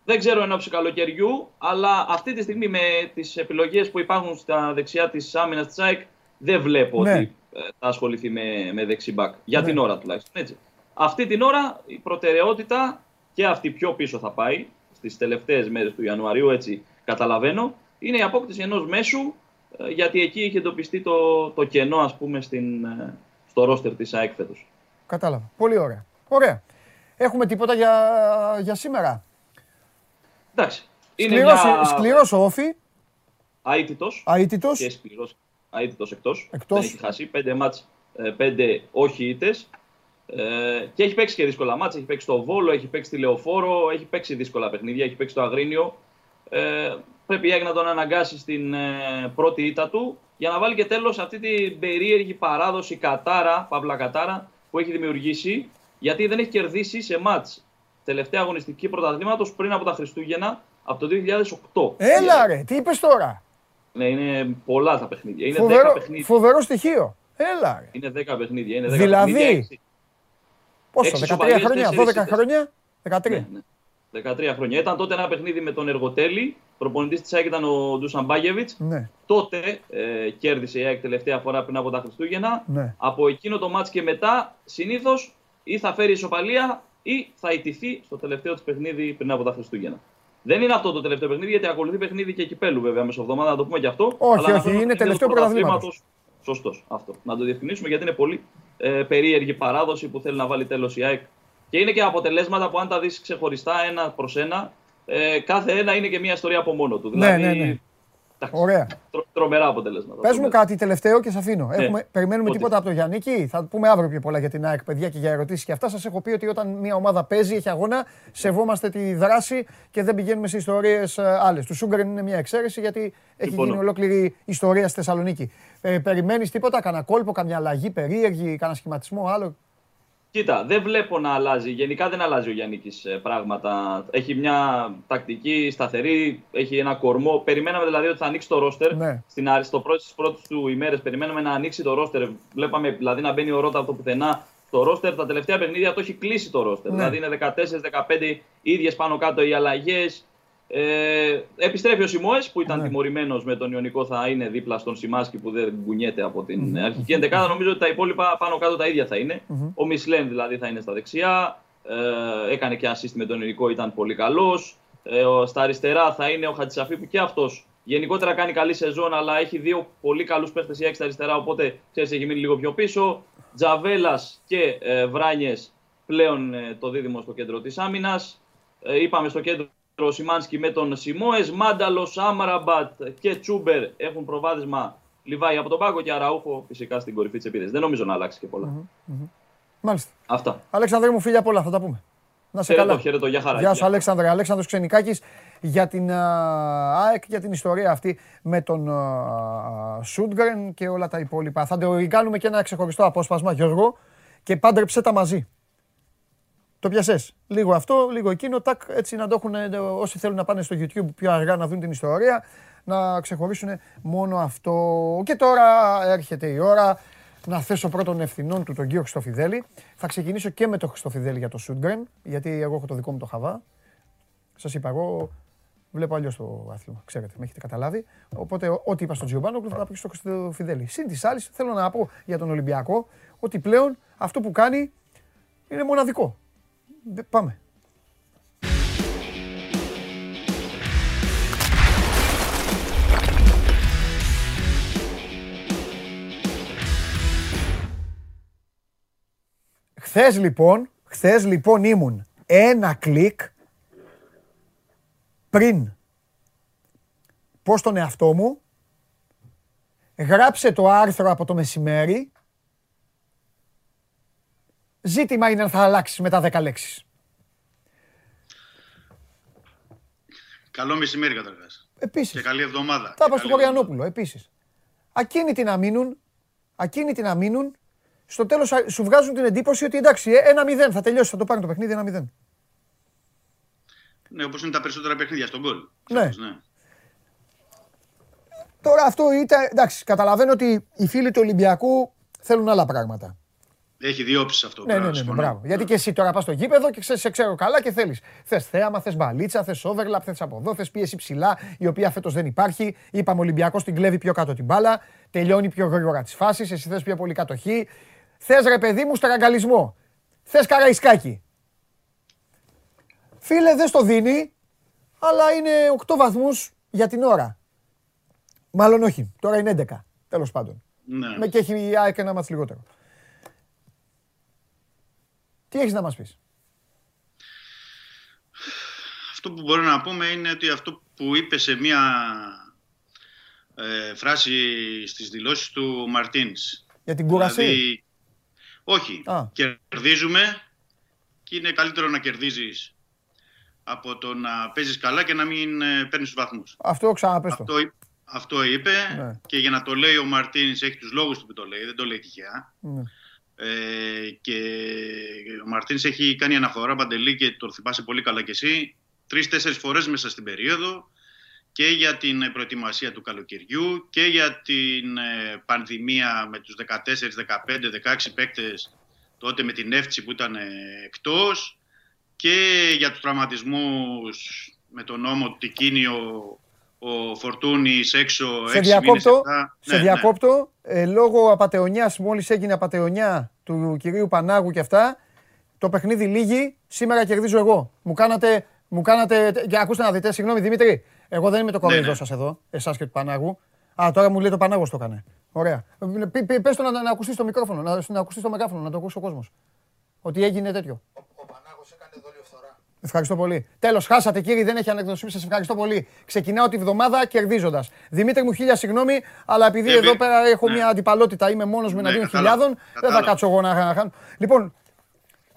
Δεν ξέρω εν ώψη καλοκαιριού, αλλά αυτή τη στιγμή με τις επιλογές που υπάρχουν στα δεξιά της άμυνας της ΑΕΚ, δεν βλέπω ναι. ότι ε, θα ασχοληθεί με, με δεξιμπάκ. Για ναι. την ώρα τουλάχιστον. Έτσι. Αυτή την ώρα η προτεραιότητα και αυτή πιο πίσω θα πάει στις τελευταίες μέρες του Ιανουαρίου, έτσι καταλαβαίνω, είναι η απόκτηση ενός μέσου, ε, γιατί εκεί είχε εντοπιστεί το, το κενό, ας πούμε, στην, ε, στο ρόστερ της ΑΕΚ φέτος. Κατάλαβα. Πολύ ωραία. Ωραία. Έχουμε τίποτα για, για σήμερα; Εντάξει. Είναι σκληρός, μια... σκληρός ο Όφη. Αίτητος. Αίτητος. Και σκληρός. Αίτητος εκτός. εκτός. Δεν έχει χάσει. Πέντε μάτς, ε, πέντε όχι ήττες. Ε, και έχει παίξει και δύσκολα μάτς. Έχει παίξει στο Βόλο, έχει παίξει στη Λεωφόρο, έχει παίξει δύσκολα παιχνίδια, έχει παίξει στο Αγρίνιο. Ε, πρέπει η να τον αγκάσει στην ε, πρώτη ήττα του για να βάλει και τέλος αυτή την περίεργη παράδοση κατάρα, παύλα κατάρα, που έχει δημιουργήσει, γιατί δεν έχει κερδίσει σε μάτς τελευταία αγωνιστική πρωταθλήματος πριν από τα Χριστούγεννα, από το 2008. Έλα ρε, τι είπες τώρα; Ναι, είναι πολλά τα παιχνίδια. Είναι φοβερό, 10 παιχνίδια. Φοβερό στοιχείο. Έλα ρε. Είναι 10 παιχνίδια. Είναι 10 δηλαδή, παιχνίδια, πόσο, 13 χρόνια, 12 χρόνια, 13. Ναι, ναι. 13 χρόνια. Ήταν τότε ένα παιχνίδι με τον Εργοτέλη. Προπονητής της ΑΕΚ ήταν ο Ντούσαν Μπάγεβιτς. Ναι. Τότε ε, κέρδισε η ΑΕΚ τελευταία φορά πριν από τα Χριστούγεννα. Ναι. Από εκείνο το μάτς και μετά συνήθως ή θα φέρει ισοπαλία ή θα ιτηθεί στο τελευταίο της παιχνίδι πριν από τα Χριστούγεννα. Δεν είναι αυτό το τελευταίο παιχνίδι, γιατί ακολουθεί παιχνίδι και κυπέλου βέβαια μεσοβδομάδα, να το πούμε και αυτό. Όχι, αλλά όχι, είναι τελευταίο πρωταθλήματος. Σωστός αυτό. Να το διευκρινίσουμε γιατί είναι πολύ ε, περίεργη παράδοση που θέλει να βάλει τέλος η ΑΕΚ και είναι και αποτελέσματα που αν τα δεις ξεχωριστά ένα προς ένα, ε, κάθε ένα είναι και μια ιστορία από μόνο του. Ναι, δηλαδή, ναι, ναι. Ωραία. Τρο, τρομερά αποτελέσματα. Πες μου κάτι τελευταίο και σε αφήνω. Ναι. Έχουμε, περιμένουμε Ότι... τίποτα από τον Γιάννη. Θα πούμε αύριο πιο πολλά για την ΑΕΚ, παιδιά, και για ερωτήσεις και αυτά. Σας έχω πει ότι όταν μια ομάδα παίζει, έχει αγώνα, σεβόμαστε τη δράση και δεν πηγαίνουμε σε ιστορίες άλλες. Του Σούγκρεν είναι μια εξαίρεση γιατί έχει γίνει ολόκληρη ιστορία στη Θεσσαλονίκη. Ε, Περιμένεις τίποτα, κανένα κόλπο, καμιά αλλαγή περίεργη, κανένα σχηματισμό άλλο; Κοίτα, δεν βλέπω να αλλάζει. Γενικά δεν αλλάζει ο Γιάννη ε, πράγματα. Έχει μια τακτική σταθερή, έχει ένα κορμό. Περιμέναμε δηλαδή ότι θα ανοίξει το ρόστερ. Ναι. Στην, στο πρώτο, στις πρώτες του ημέρες περιμέναμε να ανοίξει το ρόστερ. Βλέπαμε δηλαδή να μπαίνει ο Ρότα από το πουθενά το ρόστερ. Τα τελευταία παιχνίδια το έχει κλείσει το ρόστερ. Ναι. Δηλαδή είναι 14-15 ίδιες πάνω κάτω οι αλλαγές. Ε, επιστρέφει ο Σιμόε που ήταν ναι. τιμωρημένος με τον Ιωνικό, θα είναι δίπλα στον Σιμάσκι που δεν κουνιέται από την mm-hmm. αρχική ενδεκάδα. Νομίζω ότι τα υπόλοιπα πάνω κάτω τα ίδια θα είναι. Mm-hmm. Ο Μισλέν δηλαδή θα είναι στα δεξιά. Ε, έκανε και assist με τον Ιωνικό, ήταν πολύ καλός. Ε, στα αριστερά θα είναι ο Χατσαφή που και αυτός γενικότερα κάνει καλή σεζόν, αλλά έχει δύο πολύ καλούς παίχτες η στα αριστερά. Οπότε ξέρεις, έχει μείνει λίγο πιο πίσω. Τζαβέλας και ε, Βράνιες πλέον ε, το δίδυμο στο κέντρο της άμυνας. Ε, είπαμε στο κέντρο ο Σιμάνσκι με τον Σιμόες, Μάνταλο, Άμραμπατ και Τσούμπερ έχουν προβάδισμα Λιβάη από τον πάγκο και Αραούχο φυσικά στην κορυφή της επίδεση. Δεν νομίζω να αλλάξει και πολλά. Mm-hmm. Μάλιστα. Αυτά. Αλέξανδρε μου, φίλια πολλά, θα τα πούμε. Να σε χαιρετώ, καλά. Χαιρετώ, για χαρά. Γεια σου, Αλέξανδρε. Αλέξανδρος Ξενικάκης για την ΑΕΚ, για την ιστορία αυτή με τον Σούντγκρεν και όλα τα υπόλοιπα. Θα το κάνουμε και ένα ξεχωριστό απόσπασμα, Γιώργο, και πάντρεψε τα μαζί. Το πιασέ. Λίγο αυτό, λίγο εκείνο. Τάκ, έτσι να το έχουν ε, όσοι θέλουν να πάνε στο YouTube πιο αργά να δουν την ιστορία, να ξεχωρίσουν μόνο αυτό. Και τώρα έρχεται η ώρα να θέσω πρώτον ευθυνών του τον κύριο Χριστοφιδέλη. Θα ξεκινήσω και με τον Χριστοφιδέλη για το Σούντγκρεν, γιατί εγώ έχω το δικό μου το χαβά. Σας είπα, εγώ βλέπω αλλιώς το άθλημα. Ξέρετε, με έχετε καταλάβει. Οπότε, ό,τι είπα στον Τζιομπάνο, θα πει στο Χριστοφιδέλη. Συν της άλλης, θέλω να πω για τον Ολυμπιακό ότι πλέον αυτό που κάνει είναι μοναδικό. Πάμε. Χθες λοιπόν, χθες λοιπόν ήμουν ένα κλικ πριν πω τον εαυτό μου, γράψε το άρθρο από το μεσημέρι, ζήτημα είναι αν θα αλλάξει μετά 10 λέξεις. Καλό μεσημέρι καταρχάς. Επίσης. Και καλή εβδομάδα. Θα είπα στο Κοριανόπουλο, επίσης. Ακίνητοι να μείνουν, ακίνητοι να μείνουν, στο τέλος σου βγάζουν την εντύπωση ότι εντάξει, ένα μηδέν θα τελειώσει, θα το πάρει το παιχνίδι ένα μηδέν. Ναι, όπως είναι τα περισσότερα παιχνίδια στον γκολ. Ναι. ναι. Τώρα αυτό ήταν, εντάξει, καταλαβαίνω ότι οι φίλοι του Ολυμπιακού θέλουν άλλα πράγματα. Έχει δύο όψεις αυτό. Ναι, ναι, ναι, ναι, μπράβο. Γιατί και εσύ τώρα πας στο γήπεδο και σε ξέρω καλά και θέλεις. Θες θέαμα, θες μπαλίτσα, θες overlap, θες από εδώ, θες πίεση ψηλά, η οποία φέτος δεν υπάρχει. Είπαμε Ολυμπιακός την κλέβει πιο κάτω την μπάλα, τελειώνει πιο γρήγορα τις φάσεις, εσύ θες πιο πολύ κατοχή. Θες ρε παιδί μου στραγκαλισμό. Θες καραϊσκάκι. Φίλε, δεν στο δίνει, αλλά είναι 8 βαθμούς για την ώρα. Μάλλον όχι, τώρα είναι 11. Τέλος πάντων. Ναι. Με και έχει η ΑΕΚ ένα μάτς λιγότερο. Τι έχεις να μας πεις; Αυτό που μπορώ να πούμε είναι ότι αυτό που είπες σε μία ε, φράση στις δηλώσεις του Μαρτίνς. Για την κουρασία. Δηλαδή, όχι. Κερδίζουμε και είναι καλύτερο να κερδίζεις από το να παίζεις καλά και να μην ε, παίρνεις τους βαθμούς. Αυτό ξαναπες αυτό, αυτό είπε ναι. και για να το λέει ο Μαρτίνς έχει τους λόγους του που το λέει, δεν το λέει τυχαία. Ναι. Ε, και ο Μαρτίνς έχει κάνει αναφορά Παντελή και το θυμάσαι πολύ καλά κι εσύ. Τρεις-τέσσερις φορές μέσα στην περίοδο και για την προετοιμασία του καλοκαιριού και για την ε, πανδημία με τους 14, 15, 16 παίκτες τότε με την Εύτσι που ήταν ε, εκτός και για τους τραυματισμούς με τον νόμο του Τικίνιο ο Φορτούνης έξω σε διακόπτω, σε ναι, ναι. διακόπτω ε, λόγω απατεωνιάς μόλις έγινε απατεωνιά του κυρίου Πανάγου και αυτά το παιχνίδι λίγη, σήμερα κερδίζω εγώ μου κάνατε, μου κάνατε και ακούστε να δείτε, συγγνώμη Δημήτρη εγώ δεν είμαι το ναι, κοροϊδός ναι. σας εδώ, εσάς και του Πανάγου Α, τώρα μου λέει το Πανάγος το έκανε. Ωραία. Πες το να, να, ακουστείς στο μικρόφωνο, να, να ακουστείς στο μεγάφωνο, να το ακούσει ο κόσμος. Ότι έγινε τέτοιο. Ευχαριστώ πολύ. Τέλος, χάσατε κύριε, δεν έχει ανεκδοσία. Σας ευχαριστώ πολύ. Ξεκινάω τη βδομάδα κερδίζοντας. Δημήτρη μου, χίλια συγγνώμη, αλλά επειδή εδώ πέρα έχω ναι. μια αντιπαλότητα, είμαι μόνος με εναντίον χιλιάδων, δεν θα κάτσω εγώ να χάνω. Λοιπόν,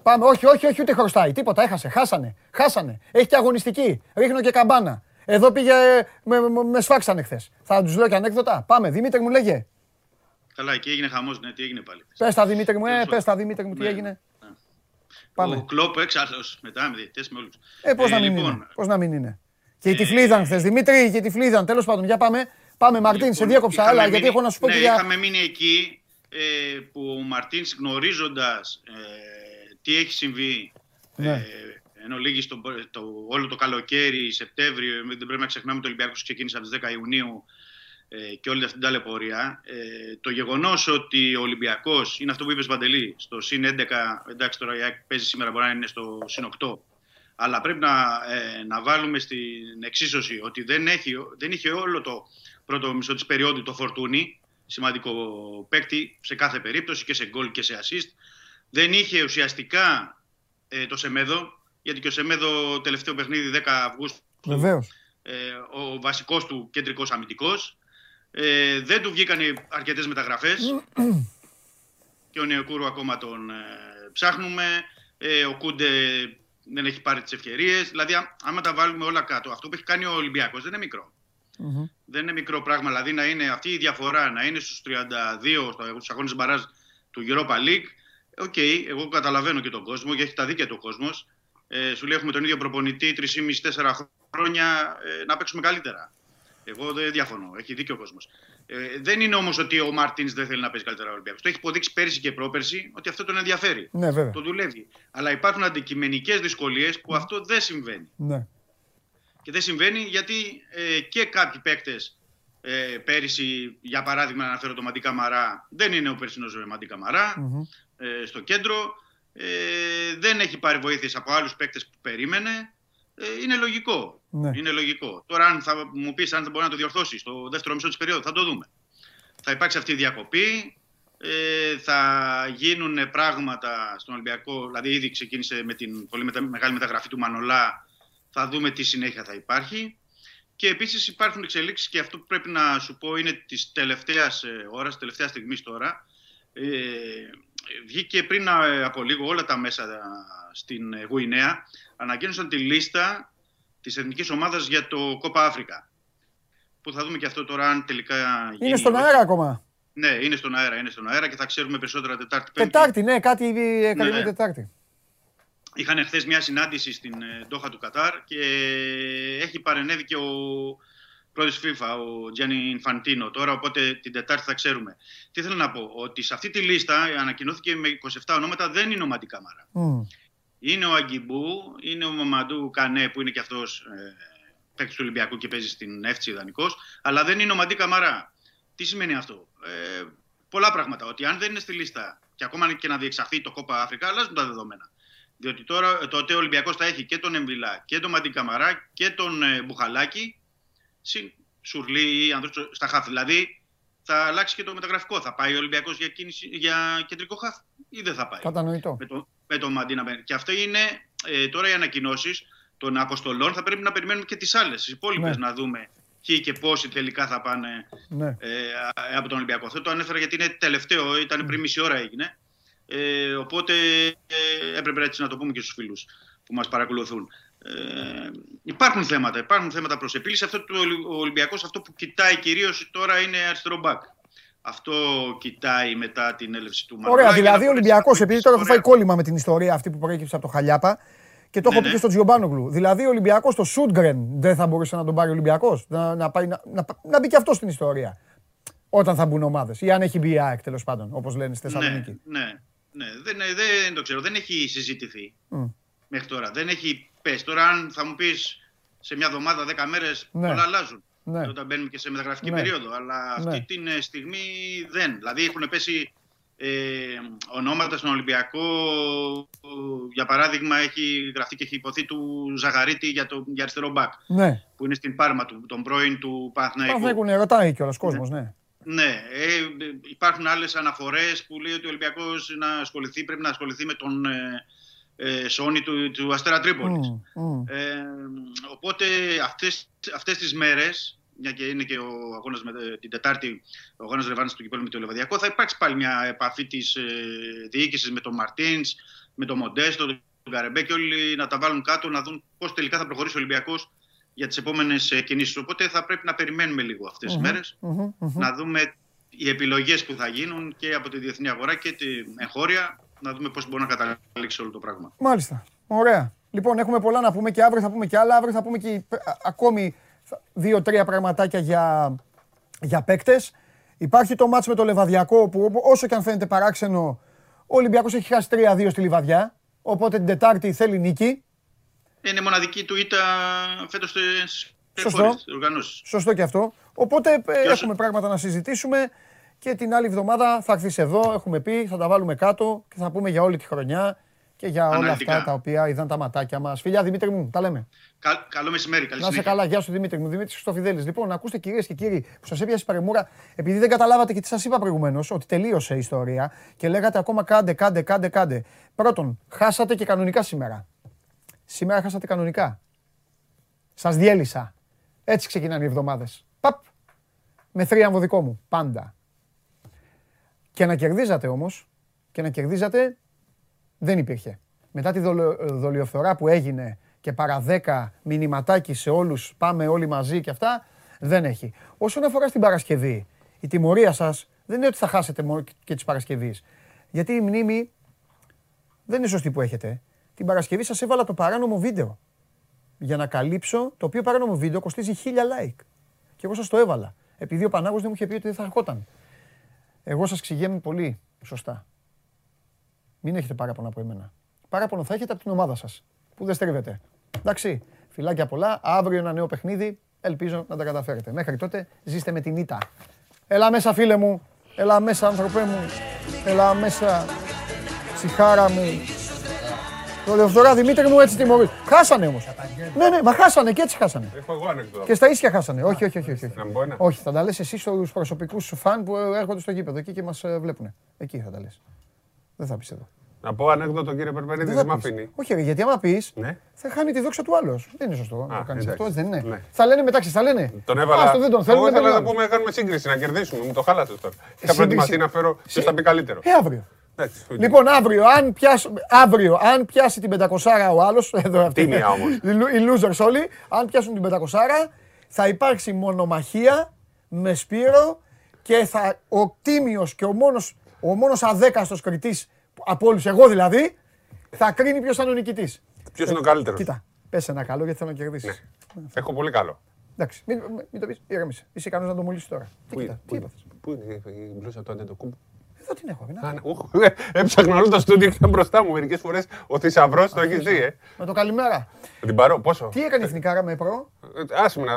πάμε. Όχι, όχι, όχι, ούτε χρωστάει. Τίποτα, έχασε. Χάσανε. Χάσανε. Έχει και αγωνιστική. Ρίχνω και καμπάνα. Εδώ πήγε. Με, με, με σφάξανε χθες. Θα τους λέω και ανέκδοτα. Πάμε. Δημήτρη μου, λέγε. Καλά, εκεί έγινε χαμός, ναι, τι έγινε πάλι. Πες τα Δημήτρη μου, ε, πες τα Δημήτρη μου, τι ναι. έγινε. Πάμε. Ο Κλόπ έξαλλο μετά με διαιτητέ με όλους. Ε, πώς να, μην λοιπόν, είναι. Πώς να μην είναι. Και η Τυφλή ήταν χθες. Δημήτρη και η Τυφλή ήταν. Τέλος πάντων, για πάμε. Πάμε, Μαρτίν, λοιπόν, σε διέκοψα άλλα γιατί έχω να σου πω ναι, και για. Είχαμε μείνει εκεί ε, που ο Μαρτίν γνωρίζοντας ε, τι έχει συμβεί. Ναι. Ε, ενώ λίγη το, το, όλο το καλοκαίρι, Σεπτέμβριο, δεν πρέπει να ξεχνάμε το Ολυμπιακός ξεκίνησε από τις 10 Ιουνίου ε, και όλη αυτή την ταλαιπωρία. Ε, το γεγονός ότι ο Ολυμπιακός είναι αυτό που είπες Παντελή, στο συν 11, εντάξει τώρα η ΑΕΚ παίζει σήμερα, μπορεί να είναι στο συν 8. Αλλά πρέπει να, ε, να βάλουμε στην εξίσωση ότι δεν, έχει, δεν είχε όλο το πρώτο μισό της περίοδου το φορτούνι, σημαντικό παίκτη σε κάθε περίπτωση και σε γκολ και σε assist. Δεν είχε ουσιαστικά ε, το Σεμέδο, γιατί και ο Σεμέδο τελευταίο παιχνίδι 10 Αυγούστου Ε, ο βασικός του κεντρικός αμυντικός. Ε, δεν του βγήκαν αρκετές μεταγραφές. και ο Νεοκούρου ακόμα τον ε, ψάχνουμε. Ε, ο Κούντε δεν έχει πάρει τις ευκαιρίες. Δηλαδή, άμα τα βάλουμε όλα κάτω, αυτό που έχει κάνει ο Ολυμπιακός δεν είναι μικρό. Δεν είναι μικρό πράγμα. Δηλαδή, να είναι αυτή η διαφορά να είναι στους 32 στους αγώνες μπαράζ του Europa League. OK, okay, εγώ καταλαβαίνω και τον κόσμο και έχει τα δίκια του ο κόσμος. Ε, σου λέει έχουμε τον ίδιο προπονητή 3,5-4 χρόνια ε, να παίξουμε καλύτερα. Εγώ δεν διαφωνώ. Έχει δίκιο ο κόσμος. Ε, δεν είναι όμως ότι ο Μαρτίν δεν θέλει να παίζει καλύτερα ο Ολυμπιακός. Το έχει υποδείξει πέρσι και πρόπερσι ότι αυτό τον ενδιαφέρει. Ναι, βέβαια. Το δουλεύει. Αλλά υπάρχουν αντικειμενικές δυσκολίες που ναι. αυτό δεν συμβαίνει. Ναι. Και δεν συμβαίνει γιατί ε, και κάποιοι παίκτες ε, πέρυσι, για παράδειγμα, αναφέρω το Μαντίκα Μαρά, δεν είναι ο περσινός Μαντίκα Μαρά ε, στο κέντρο. Ε, δεν έχει πάρει βοήθειες από άλλους παίκτες που περίμενε. Ε, είναι λογικό. Ναι. Είναι λογικό. Τώρα, αν θα μου πεις αν θα μπορεί να το διορθώσεις στο δεύτερο μισό της περίοδου, θα το δούμε. Θα υπάρξει αυτή η διακοπή. Ε, θα γίνουν πράγματα στον Ολυμπιακό. Δηλαδή, ήδη ξεκίνησε με την πολύ μεγάλη μεταγραφή του Μανολά. Θα δούμε τι συνέχεια θα υπάρχει. Και επίσης υπάρχουν εξελίξεις και αυτό που πρέπει να σου πω είναι της τελευταίας ε, ώρας, τελευταίας στιγμής τώρα. Ε, βγήκε πριν από λίγο όλα τα μέσα στην Γουινέα, ανακοίνωσαν τη λίστα της εθνικής ομάδας για το Κόπα Αφρικα. Που θα δούμε και αυτό τώρα αν τελικά γίνει. Είναι στον αέρα ακόμα. Ναι, είναι στον αέρα, είναι στον αέρα και θα ξέρουμε περισσότερα Τετάρτη. Τετάρτη, ναι, κάτι ήδη έκανε ναι. Τετάρτη. Είχαν χθες μια συνάντηση στην ε, Ντόχα του Κατάρ και έχει παρενέβη και ο πρόεδρος FIFA, ο Τζιάννη Ινφαντίνο τώρα, οπότε την Τετάρτη θα ξέρουμε. Τι θέλω να πω, ότι σε αυτή τη λίστα ανακοινώθηκε με 27 ονόματα, δεν είναι ο Μαντί Καμάρα. Mm. Είναι ο Αγκιμπού, είναι ο Μαμαντού Κανέ που είναι και αυτός ε, παίκτης του Ολυμπιακού και παίζει στην Εύτσι ιδανικός, αλλά δεν είναι ο Μαντί Καμαρά. Τι σημαίνει αυτό; Ε, πολλά πράγματα. Ότι αν δεν είναι στη λίστα και ακόμα και να διεξαχθεί το κόπα Αφρικά, αλλάζουν τα δεδομένα. Διότι τώρα, τότε ο Ολυμπιακός θα έχει και τον Εμβιλά και τον Μαντί Καμαρά και τον ε, Μπουχαλάκη. Συν Σουρλί ή Ανδρούτσο στα χάφη. Δηλαδή θα αλλάξει και το μεταγραφικό. Θα πάει ο Ολυμπιακός για, για κεντρικό χάφ ή δεν θα πάει; Κατανοητό. Με το, με το Μαντί να Και αυτό είναι ε, τώρα οι ανακοινώσεις των αποστολών. Θα πρέπει να περιμένουμε και τις άλλες, τις υπόλοιπες ναι. να δούμε ποιοι και πόσοι τελικά θα πάνε ναι. ε, από τον Ολυμπιακό. Αυτό το ανέφερα γιατί είναι τελευταίο, ήταν πριν μισή ώρα έγινε. Ε, οπότε ε, έπρεπε έτσι να το πούμε και στους φίλους που μας παρακολουθούν. Ε, υπάρχουν θέματα, υπάρχουν θέματα προς επίλυση. Αυτό το, ο Ολυμπιακός αυτό που κοιτάει κυρίως τώρα είναι αριστερό μπακ. Αυτό κοιτάει μετά την έλευση του Μαρκάκη. Ωραία, δηλαδή ο Ολυμπιακός, επειδή τώρα έχω φάει κόλλημα με την ιστορία αυτή που προέκυψε από το Χαλιάπα, και το έχω ναι, πει και ναι. στον Τζιομπάνογλου. Δηλαδή ο Ολυμπιακός, το Σούντγκρεν, δεν θα μπορούσε να τον πάρει ο Ολυμπιακός; Να, να, να, να, να μπει και αυτό στην ιστορία. Όταν θα μπουν ομάδες. Ή αν έχει μπει η ΑΕΚ τέλος πάντων, όπως λένε στη Θεσσαλονίκη. Ναι, ναι, ναι. Δεν, δεν το ξέρω. Δεν έχει συζητηθεί mm. μέχρι τώρα. Δεν έχει πέσει. Τώρα, αν θα μου πεις σε μια εβδομάδα, δέκα μέρες, ναι. όλα αλλάζουν. Ναι. Όταν μπαίνουμε και σε μεταγραφική ναι. περίοδο. Αλλά αυτή ναι. τη στιγμή δεν. Δηλαδή έχουν πέσει ε, ονόματα στον Ολυμπιακό. Για παράδειγμα, έχει γραφτεί και έχει υποθεί του Ζαγαρίτη για, το, για αριστερό μπακ. Ναι. Που είναι στην Πάρμα του, τον πρώην του Παναθηναϊκού. Παναθηναϊκού, ναι, ρωτάει κιόλας κόσμος, ναι. ναι. Ναι, ε, υπάρχουν άλλες αναφορές που λέει ότι ο Ολυμπιακός να ασχοληθεί, πρέπει να ασχοληθεί με τον ε, ε Σόνι του, του Αστέρα Τρίπολης. Mm, mm. ε, οπότε αυτές, αυτές τις μέρες μια και είναι και ο αγώνας την Τετάρτη, ο αγώνας Ρεβάνη του Κυπέλου με το Λεβαδιακό, θα υπάρξει πάλι μια επαφή της ε, διοίκησης με τον Μαρτίνς, με τον Μοντέστο, τον Καρεμπέ και όλοι να τα βάλουν κάτω να δουν πώς τελικά θα προχωρήσει ο Ολυμπιακός για τις επόμενες κινήσεις. Οπότε θα πρέπει να περιμένουμε λίγο αυτές τις μέρες, να δούμε οι επιλογές που θα γίνουν και από τη διεθνή αγορά και την εγχώρια, να δούμε πώς μπορεί να καταλήξει όλο το πράγμα. Μάλιστα. Ωραία. Λοιπόν, έχουμε πολλά να πούμε και αύριο θα πούμε και άλλα. Αύριο θα πούμε και ακόμη δύο-τρία πραγματάκια για, για παίκτες. Υπάρχει το μάτς με το Λεβαδιακό που όσο και αν φαίνεται παράξενο, ο Ολυμπιακός έχει χάσει 3-2 στη Λιβαδιά. Οπότε την Τετάρτη θέλει νίκη. Είναι μοναδική του ήττα φέτος στις Σωστό. Σωστό και αυτό. Οπότε ε, έχουμε πράγματα να συζητήσουμε και την άλλη εβδομάδα θα έρθεις εδώ, έχουμε πει, θα τα βάλουμε κάτω και θα πούμε για όλη τη χρονιά και για όλα αυτά τα οποία είδαν τα ματάκια μας. Φιλιά Δημήτρη μου, τα λέμε. Κα, καλό μεσημέρι, καλή Να σε καλά, γεια σου Δημήτρη μου. Δημήτρης Χρυστοφιδέλη. Λοιπόν, ακούστε κυρίες και κύριοι που σας έπιασε παρεμούρα, επειδή δεν καταλάβατε και τι σας είπα προηγουμένως, ότι τελείωσε η ιστορία και λέγατε ακόμα κάντε, κάντε, κάντε, κάντε. Πρώτον, χάσατε και κανονικά σήμερα. Σήμερα χάσατε κανονικά. Σας διέλυσα. Έτσι ξεκινάνε οι εβδομάδες. Παπ! Με θρίαμβο δικό μου. Πάντα. Και να κερδίζατε όμως, και να κερδίζατε δεν υπήρχε. Μετά τη δολιοφθορά που έγινε και παρά δέκα μηνυματάκι σε όλους, πάμε όλοι μαζί και αυτά, δεν έχει. Όσον αφορά στην Παρασκευή, η τιμωρία σας δεν είναι ότι θα χάσετε μόνο και της Παρασκευής. Γιατί η μνήμη δεν είναι σωστή που έχετε. Την Παρασκευή σας έβαλα το παράνομο βίντεο για να καλύψω το οποίο παράνομο βίντεο κοστίζει χίλια like. Και εγώ σας το έβαλα. Επειδή ο Πανάγος δεν μου είχε πει ότι δεν θα ερχόταν. Εγώ σας ξηγέμαι πολύ σωστά. Μην έχετε παράπονα από εμένα. Παράπονο θα έχετε από την ομάδα σας που δεν στρίβετε. Εντάξει, φιλάκια πολλά. Αύριο ένα νέο παιχνίδι. Ελπίζω να τα καταφέρετε. Μέχρι τότε ζήστε με την ήττα. Έλα μέσα φίλε μου. Έλα μέσα άνθρωπέ μου. Έλα μέσα ψυχάρα μου. Το Λεωθωρά Δημήτρη μου έτσι τιμωρεί. Χάσανε όμως. Ναι, ναι, μα χάσανε και έτσι χάσανε. Έχω εγώ ανεκδότα. Και στα ίσια χάσανε. Όχι, όχι, όχι. όχι. Να μπω ένα. Όχι, θα τα λες εσύ στους προσωπικούς σου φαν που έρχονται στο γήπεδο εκεί και μας ε, βλέπουν. Εκεί θα τα λες. Δεν θα πεις εδώ. Να πω ανέκδοτο κύριε Περπερίδη, δεν, δεν με αφήνει. Όχι, γιατί άμα πεις, ναι. θα χάνει τη δόξα του άλλου. Δεν είναι σωστό να το κάνεις αυτό, δεν είναι. Ναι. Θα λένε μεταξύ, θα λένε. Τον έβαλα. Άστο, δεν τον θέλουμε. Εγώ ήθελα να πούμε να κάνουμε σύγκριση, να κερδίσουμε. Μου το χάλασες τώρα. Είχα προετοιμαστεί να φέρω ποιος θα πει καλύτερο. Ε, αύριο. Λοιπόν, αύριο, αν πιάσει, αύριο, αν πιάσει την 500 ο άλλος. [LAUGHS] Εδώ αυτή. Τίμια όμως. [LAUGHS] Οι losers όλοι, αν πιάσουν την 500 θα υπάρξει μονομαχία με Σπύρο και θα, ο τίμιος και ο μόνος, ο μόνος αδέκαστος κριτής από όλους, εγώ δηλαδή, θα κρίνει ποιος θα είναι ο νικητής. Ποιος είναι ο καλύτερος; Κοίτα, πες ένα καλό γιατί θέλω να κερδίσεις. Ναι. Έχω πολύ καλό. Εντάξει, μην, μην το πεις, ήρεμησε. Είσαι ικανός να το μολύσεις τώρα. Πού, κοίτα, πού, πού είναι η μπλούζα του Αντετοκούμπου. Εδώ την έχω. Ε, έψαχνα όλο το στούντιο και ήταν μπροστά μου. Μερικές φορές ο θησαυρός το έχει δει. Ε. Με το καλημέρα. Την παρώ, πόσο; Τι έκανε η εθνικά με προ; Άσε με να.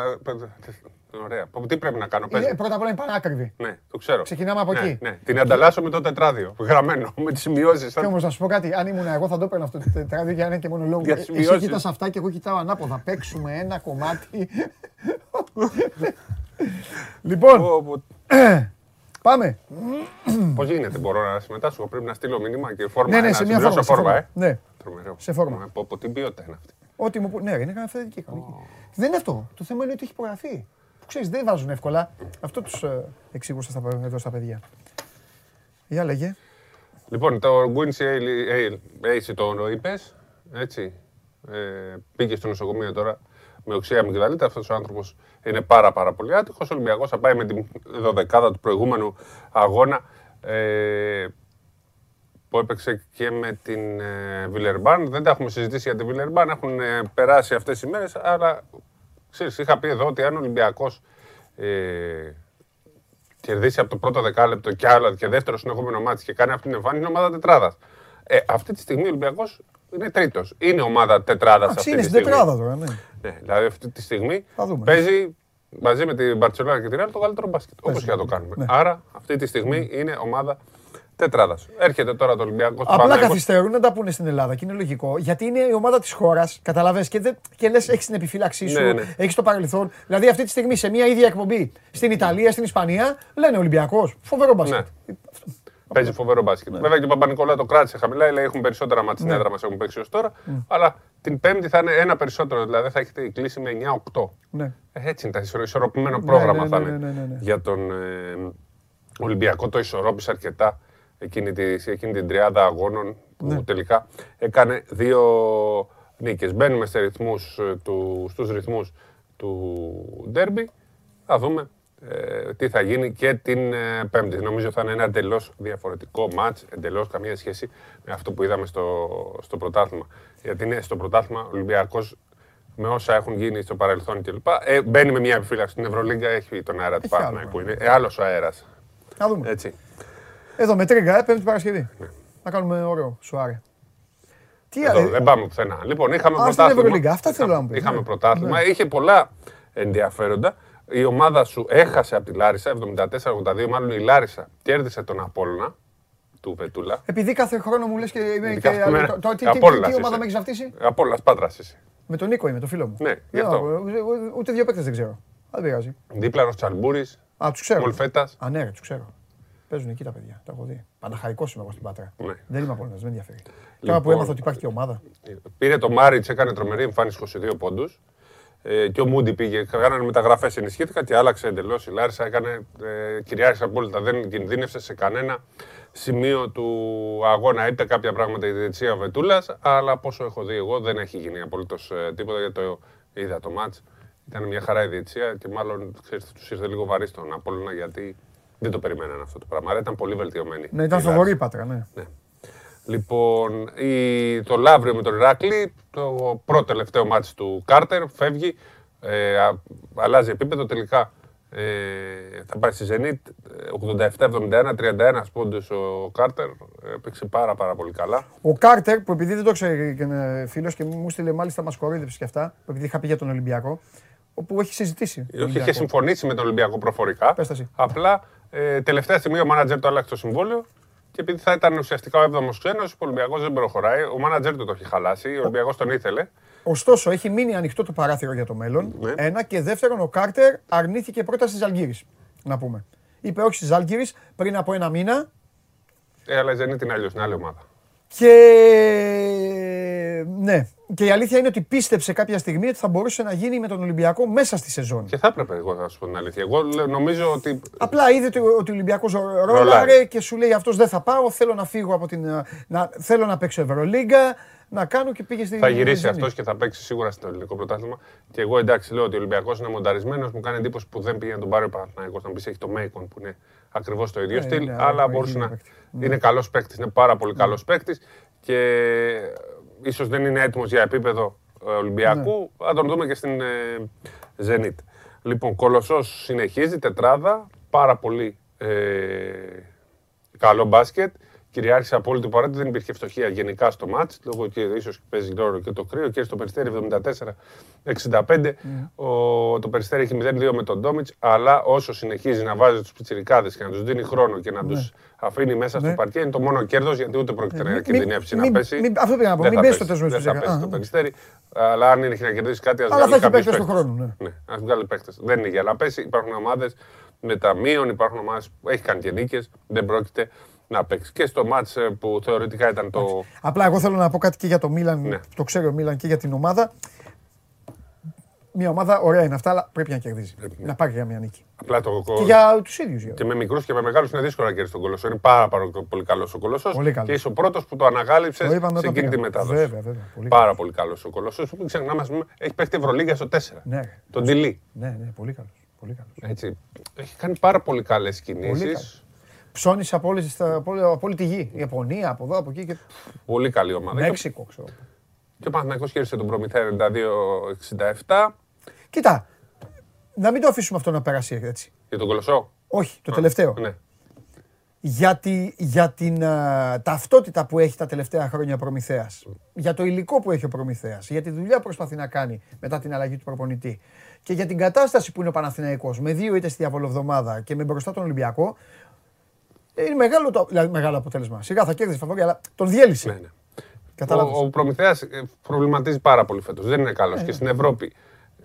Ωραία. Τι πρέπει να κάνω, πες. Πρώτα απ' όλα είναι πανάκριβη. Ναι, το ξέρω. Ξεκινάμε από ναι, εκεί. Ναι. Την ανταλλάσσω με το τετράδιο. Γραμμένο, με τις σημειώσεις. Και όμως να σου πω κάτι, αν ήμουν εγώ θα το έπαιρνα αυτό το τετράδιο για να είναι και μόνο λόγο. Εσύ κοιτάς αυτά και εγώ κοιτάω ανάποδα. Παίξουμε ένα κομμάτι. [LAUGHS] λοιπόν. Πάμε. Πώς γίνεται, μπορώ να συμμετάσχω; Πρέπει να στείλω μήνυμα και φόρμα. Ναι, ναι, σε μια φόρμα. φόρμα, ε. Ναι. Τρομερό. Σε φόρμα. Από, από την ποιότητα είναι αυτή. Ό,τι μου Ναι, είναι κανονική. Δεν είναι αυτό. Το θέμα είναι ότι έχει υπογραφεί. Που ξέρεις, δεν βάζουν εύκολα. Αυτό τους εξήγουσα εδώ στα παιδιά. Για λέγε. Λοιπόν, το Quincy Ace το είπες. Έτσι. Ε, πήγε στο νοσοκομείο τώρα με οξία αμυγδαλίτα. Αυτός ο άνθρωπος είναι πάρα, πάρα πολύ άτυχος. Ο Ολυμπιακός θα πάει με την δωδεκάδα του προηγούμενου αγώνα. Ε, που έπαιξε και με την ε, Βιλερμπάν. Δεν τα έχουμε συζητήσει για την Βιλερμπάν, έχουν ε, περάσει αυτές οι μέρες, αλλά ξέρεις, είχα πει εδώ ότι αν ο Ολυμπιακός ε, κερδίσει από το πρώτο δεκάλεπτο και άλλο και δεύτερο συνεχόμενο μάτι και κάνει αυτή την εμφάνιση, είναι ομάδα τετράδας. Ε, αυτή τη στιγμή ο Ολυμπιακός είναι τρίτος. Είναι ομάδα τετράδας αυτή είναι τη στιγμή. Είναι στην τετράδα τώρα, ναι. ναι. Δηλαδή αυτή τη στιγμή παίζει μαζί με την Μπαρτσελόνα και την Ρεάλ το καλύτερο μπάσκετ. Όπως και να το κάνουμε. Ναι. Άρα αυτή τη στιγμή είναι ομάδα τετράδας. Έρχεται τώρα το Ολυμπιακό στο Απλά καθυστερούν να τα πούνε στην Ελλάδα και είναι λογικό. Γιατί είναι η ομάδα της χώρας, καταλαβέ και, και λες, έχεις την επιφύλαξή σου, ναι, ναι. έχεις το παρελθόν. Δηλαδή αυτή τη στιγμή σε μια ίδια εκπομπή στην Ιταλία, στην Ισπανία, λένε Ολυμπιακός. Φοβερό μπάσκετ. Ναι. Παίζει φοβερό μπάσκετ. Ναι. Βέβαια και ο Παπα-Νικολά το κράτησε χαμηλά, λέει έχουν περισσότερα μάτια στην ναι. έδρα μας έχουν παίξει ως τώρα. Ναι. Αλλά την Πέμπτη θα είναι ένα περισσότερο, δηλαδή θα έχετε κλείσει με 9-8. Ναι. Ε, έτσι είναι τα ισορροπημένο πρόγραμμα θα είναι για τον ε, Ολυμπιακό. Το ισορρόπησε αρκετά εκείνη, τη, εκείνη την τριάδα αγώνων που ναι. τελικά έκανε δύο νίκες. Μπαίνουμε σε ρυθμούς, ε, του, στους ρυθμούς του ντέρμπι. Θα δούμε ε, τι θα γίνει και την ε, Πέμπτη. Νομίζω θα είναι ένα εντελώς διαφορετικό μάτς, εντελώς καμία σχέση με αυτό που είδαμε στο, στο πρωτάθλημα. Γιατί είναι στο πρωτάθλημα ο Ολυμπιακός με όσα έχουν γίνει στο παρελθόν κλπ. Ε, μπαίνει με μια επιφύλαξη. Στην Ευρωλίγκα έχει τον αέρα του Πάθνα που είναι. Ε, άλλος ο αέρας. Θα δούμε. Έτσι. Εδώ με τρίγκα, ε, πέμπτη Παρασκευή. Ναι. Να κάνουμε ωραίο, σουάρε. Τι Εδώ, ε... δεν πάμε πουθενά. Λοιπόν, είχαμε Α, πρωτάθλημα. Αυτά θέλω να μου πεις. Είχαμε ναι. πρωτάθλημα. Ναι. Είχε πολλά ενδιαφέροντα. Η ομάδα σου έχασε από τη Λάρισα, 74-82, μάλλον η Λάρισα κέρδισε τον Απόλλωνα του Βετούλα. Επειδή κάθε χρόνο μου λες και είμαι και... Το, τι, τι, ομάδα με έχεις βαφτίσει; Απόλλωνας Πάτρας είσαι. Με τον Νίκο είμαι, το φίλο μου. Ναι, γι' αυτό. Ούτε δύο παίκτες δεν ξέρω. Δεν πειράζει. Δίπλανος Τσαλμπούρης, Α, τους ξέρω. Μολφέτας. Α, ναι, τους ξέρω. Παίζουν εκεί τα παιδιά. Τα έχω δει. Παναχαρικό είμαι εγώ στην Πάτρα. Ναι. Δεν είμαι από δεν με ενδιαφέρει. Λοιπόν, Τώρα που έμαθα ότι υπάρχει και ομάδα. Πήρε το Μάριτ, έκανε τρομερή εμφάνιση 22 πόντους. Ε, και ο Μούντι πήγε, κάνανε μεταγραφές, ενισχύθηκαν και άλλαξε εντελώς. Η Λάρισα έκανε, ε, κυριάρχησε απόλυτα. Δεν κινδύνευσε σε κανένα σημείο του αγώνα. Είτε κάποια πράγματα η διετησία Βετούλας, αλλά από όσο έχω δει εγώ δεν έχει γίνει απολύτως ε, τίποτα γιατί το είδα το μάτς. Ήταν μια χαρά η διετησία και μάλλον τους ήρθε λίγο βαρύ στον Απόλυνα γιατί δεν το περιμέναν αυτό το πράγμα. Αλλά ήταν πολύ βελτιωμένη. Ναι, ήταν φοβορή πατρά, ναι. ναι. Λοιπόν, η, το Λαύριο με τον Ηράκλη, το πρώτο τελευταίο μάτι του Κάρτερ, φεύγει, ε, α, αλλάζει επίπεδο, τελικά ε, θα πάει στη Zenit, 87-71, 31 πόντους ο Κάρτερ, έπαιξε πάρα πάρα πολύ καλά. Ο Κάρτερ, που επειδή δεν το ξέρει και είναι φίλος και μου στείλε μάλιστα μας κοροϊδεύσε και αυτά, που επειδή είχα πει για τον Ολυμπιακό, όπου έχει συζητήσει. Όχι, είχε συμφωνήσει με τον Ολυμπιακό προφορικά. Πέσταση. Απλά ε, τελευταία στιγμή ο μάνατζερ το άλλαξε το συμβόλαιο και επειδή θα ήταν ουσιαστικά ο 7ο ξένος, ο Ολυμπιακός δεν προχωράει. Ο μάνατζερ του το έχει χαλάσει. Ο Ολυμπιακός τον ήθελε. Ωστόσο, έχει μείνει ανοιχτό το παράθυρο για το μέλλον. Ναι. Ένα. Και δεύτερον, ο Κάρτερ αρνήθηκε πρώτα στι Ζαλγκύρης. Να πούμε. Είπε όχι στι Ζαλγκύρης πριν από ένα μήνα. Ε, αλλά δεν είναι την άλλη, άλλη ομάδα. Και ναι, και η αλήθεια είναι ότι πίστεψε κάποια στιγμή ότι θα μπορούσε να γίνει με τον Ολυμπιακό μέσα στη σεζόν. Και θα έπρεπε, εγώ να σου πω την αλήθεια. Εγώ νομίζω ότι. Απλά είδε ότι ο Ολυμπιακός ρόλαρε και σου λέει αυτός δεν θα πάω. Θέλω να φύγω από την. Να, θέλω να παίξω Ευρωλίγκα να κάνω και πήγε στην. Θα γυρίσει αυτός και θα παίξει σίγουρα στο ελληνικό πρωτάθλημα. Και εγώ εντάξει λέω ότι ο Ολυμπιακός είναι μονταρισμένος. Μου κάνει εντύπωση που δεν πήγε να τον πάρει ο Παναθηναϊκός να πεις έχει το Μέικον που είναι ακριβώς το ίδιο ε, στυλ. αλλά μπορούσε να. Είναι καλός παίκτης, είναι πάρα πολύ καλός ναι. παίκτης και ίσως δεν είναι έτοιμος για επίπεδο ε, Ολυμπιακού. Θα τον δούμε και στην Zenit. Λοιπόν, Κολοσσός συνεχίζει, τετράδα, πάρα πολύ ε, καλό μπάσκετ κυριάρχησε απόλυτη παράδειγμα, δεν υπήρχε φτωχία γενικά στο μάτς. Λόγω και ίσως παίζει ρόλο και το κρύο. Και στο περιστέρι 74-65. Mm. Ο, το περιστέρι έχει 0-2 με τον Ντόμιτς. Αλλά όσο συνεχίζει να βάζει τους πιτσιρικάδες και να τους δίνει χρόνο και να τους ναι. αφήνει μέσα στο ναι. παρκέ, είναι το μόνο κέρδος γιατί ούτε πρόκειται να κινδυνεύσει να πέσει. Αυτό πήγα να πω. Μην πέσει το τέλο Δεν θα πέσει το περιστέρι. Αλλά αν έχει να κερδίσει κάτι, ας βγάλει. Αλλά θα έχει του χρόνου. Ναι, ας βγάλει παίχτε. Δεν είναι για να πέσει. Υπάρχουν ομάδες με ταμείων, υπάρχουν ομάδες που έχει κάνει και νίκες. Δεν πρόκειται να παίξει. Και στο μάτς ε, που θεωρητικά ήταν το. Απλά εγώ θέλω να πω κάτι και για το Μίλαν. Ναι. Το ξέρει ο Μίλαν και για την ομάδα. Μια ομάδα ωραία είναι αυτά, αλλά πρέπει να κερδίζει. Πρέπει, ναι. Να πάρει για μια νίκη. Απλά το... Και για τους ίδιους. Και με μικρούς και με μεγάλους είναι δύσκολο να κερδίσει τον κολοσσός. Είναι πάρα, πάρα πολύ καλός ο κολοσσός. Και είσαι ο πρώτος που το αναγάλυψες σε εκείνη τη μετάδοση. Βέβαια, βέβαια. Πολύ πάρα πολύ καλός ο κολοσσός. Που ξεχνάμε, έχει παίχει Ευρωλίγα στο 4. Ναι. Τον Τιλί. Ναι, ναι, πολύ καλός. Πολύ καλός. Έχει κάνει πάρα πολύ καλές κινήσεις ψώνει από, από, όλη τη γη. Η Ιαπωνία, από εδώ, από εκεί. Και... Πολύ καλή ομάδα. Μέξικο, ξέρω. Και ο Παναθηναϊκός κέρδισε τον Προμηθέα 92-67. Κοίτα, να μην το αφήσουμε αυτό να περάσει έτσι. Για τον Κολοσσό; Όχι, το τελευταίο. Ναι. Για, για την ταυτότητα που έχει τα τελευταία χρόνια Προμηθέας, για το υλικό που έχει ο Προμηθέας, για τη δουλειά που προσπαθεί να κάνει μετά την αλλαγή του προπονητή και για την κατάσταση που είναι ο Παναθηναϊκός με δύο είτε στη διαβολοβδομάδα και με μπροστά τον Ολυμπιακό, είναι μεγάλο, το, δηλαδή μεγάλο αποτέλεσμα. Σιγά θα κέρδισε φαβόρια, αλλά τον διέλυσε. Ναι, ναι. Ο, ο Προμηθέας ε, προβληματίζει πάρα πολύ φέτος. Δεν είναι καλός. Ναι, και στην Ευρώπη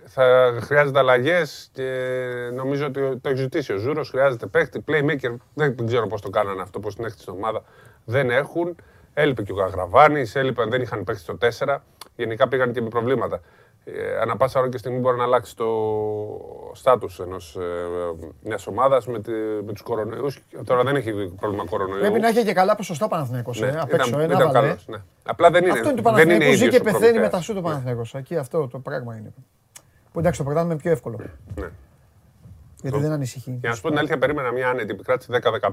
θα χρειάζεται αλλαγές και νομίζω ότι το έχει ζητήσει ο Ζούρος. Χρειάζεται παίχτη, playmaker. Δεν ξέρω πώς το κάνανε αυτό, πώς την έχει στην ομάδα. Δεν έχουν. Έλειπε και ο Γαγραβάνης, έλειπε, δεν είχαν παίχτη στο 4. Γενικά πήγαν και με προβλήματα ε, ανά πάσα ώρα και στιγμή μπορεί να αλλάξει το στάτους ενός, ε, μιας ομάδας με, τη, με τους κορονοϊούς. Τώρα δεν έχει πρόβλημα κορονοϊού. Πρέπει να έχει και καλά ποσοστά Παναθηναίκος. Ναι, ε, απ' έξω, ήταν, ήταν καλός, ναι. Απλά δεν είναι. Αυτό είναι το Παναθηναϊκός, ζει και πεθαίνει μετά σου το ναι. Παναθηναϊκός. Εκεί αυτό το πράγμα είναι. Που εντάξει το πρωτάθλημα είναι πιο εύκολο. Ναι. Γιατί δεν ανησυχεί. Για να σου πω την αλήθεια, περίμενα μια άνετη επικράτηση 10-15.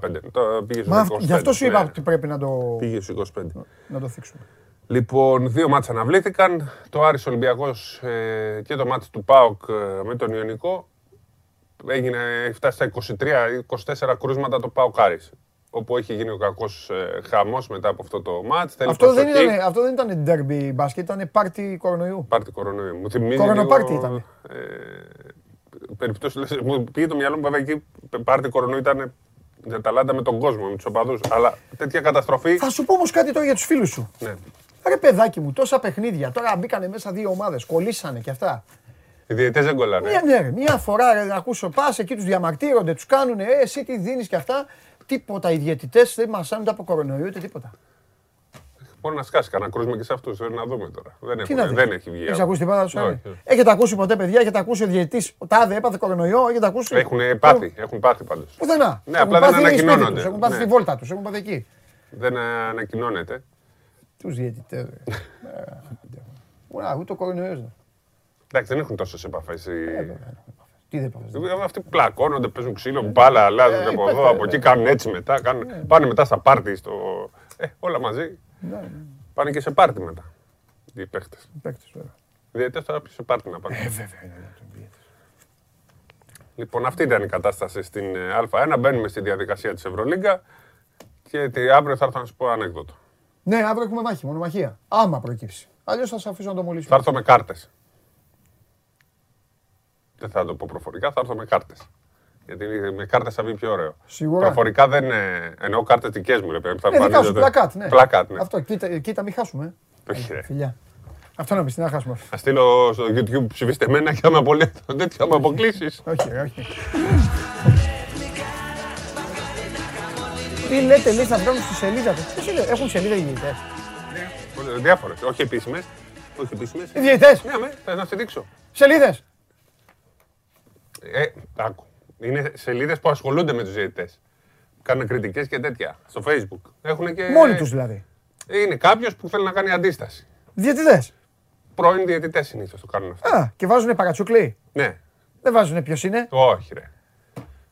Γι' αυτό σου είπα ότι πρέπει να το. Πήγε 25. Να το θίξουμε. Λοιπόν, δύο μάτς αναβλήθηκαν. Το Άρης Ολυμπιακός ε, και το μάτς του ΠΑΟΚ ε, με τον Ιωνικό. Έγινε, φτάσει στα 23-24 κρούσματα το ΠΑΟΚ Άρης. Όπου έχει γίνει ο κακός ε, χαμός μετά από αυτό το μάτς. Αυτό δεν, ήταν, αυτό δεν ήταν derby μπάσκετ, ήταν πάρτι κορονοϊού. Πάρτι κορονοϊού. Μου θυμίζει Κορονοπάρτι ήταν. Ε, περιπτώσει, μου πήγε το μυαλό μου βέβαια εκεί πάρτι κορονοϊού ήταν για τα λάντα με τον κόσμο, με τους οπαδούς. Αλλά τέτοια καταστροφή. Θα σου πω όμως κάτι τώρα για τους φίλους σου. Ναι. Ρε παιδάκι μου, τόσα παιχνίδια. Τώρα μπήκανε μέσα δύο ομάδες, κολλήσανε και αυτά. Οι διαιτητές δεν κολλάνε. Μια, ναι, μια φορά ρε, να ακούσω, πας εκεί τους διαμαρτύρονται, τους κάνουν, ε, εσύ τι δίνεις και αυτά. Τίποτα. Οι διαιτητές δεν μασάνονται από κορονοϊό ούτε τίποτα. Μπορεί να σκάσει κανένα κρούσμα και σε αυτούς. Πρέπει να δούμε τώρα. Δεν, έχουμε, δεν έχει βγει. Έχεις ακούσει τίποτα, σου Έχετε ακούσει ποτέ, παιδιά, έχετε ακούσει ο διαιτητής, ο τάδε έπαθε κορονοϊό, έχετε ακούσει; Έχουν πάθει, έχουν πάθει πάντως. Πουθενά. Ναι, απλά δεν ανακοινώνονται. Έχουν πάθει τη ναι. βόλτα τους, έχουν πάθει εκεί. Δεν ανακοινώνεται. Τους διαιτητές. [LAUGHS] Ουρα, ούτε ο κορονοϊός. Εντάξει, δεν έχουν τόσες επαφές. Ε, τι δεν επαφές. Ε, αυτοί πλακώνονται, παίζουν ξύλο, μπάλα, αλλάζουν ε, από εδώ, από εκεί, κάνουν έτσι μετά. Πάνε μετά στα πάρτι, στο. όλα μαζί. Ναι, ναι. Πάνε και σε πάρτι μετά. Οι παίχτε. Οι παίχτε, βέβαια. Διαιτητές τώρα σε πάρτι να πάνε. Ε, βέβαια. Λοιπόν, αυτή ήταν η κατάσταση στην Α1. Μπαίνουμε στη διαδικασία της Ευρωλίγκα και αύριο θα έρθω να σου πω ανέκδοτο. Ναι, αύριο έχουμε μάχη, μονομαχία. Άμα προκύψει. Αλλιώς θα σε αφήσω να το μολύσω. Θα έρθω με κάρτες. Δεν θα το πω προφορικά, θα έρθω με κάρτες. Γιατί με κάρτες θα βγει πιο ωραίο. Σίγουρα. Προφορικά δεν είναι. Εννοώ κάρτες δικές μου, ρε παιδί. Θα ε, δικά σου, πλακάτ, ναι. Πλακάτ, ναι. Αυτό, κοίτα, κοίτα μην χάσουμε. Όχι, ρε. Φιλιά. Αυτό να πεις, τι να χάσουμε. Θα στείλω στο YouTube ψηφίστε εμένα και άμα πολύ [LAUGHS] τέτοιο, άμα αποκλείσεις. Όχι, όχι. Τι λέτε, λέει, θα βγάλουν στη σελίδα τους; Έχουν σελίδα οι Διάφορες. Όχι επίσημες. Όχι επίσημες. Οι διαιτητές. Ναι, με, θα να σε δείξω. Σελίδες. Ε, άκου. Είναι σελίδες που ασχολούνται με τους διαιτητές. Κάνουν κριτικές και τέτοια. Στο Facebook. Έχουν και... Μόνοι τους δηλαδή. Είναι κάποιος που θέλει να κάνει αντίσταση. Διαιτητές. Πρώην διαιτητές συνήθως το κάνουν αυτό. Α, και βάζουν παρατσούκλι. Ναι. Δεν βάζουν ποιος είναι; Όχι, ρε.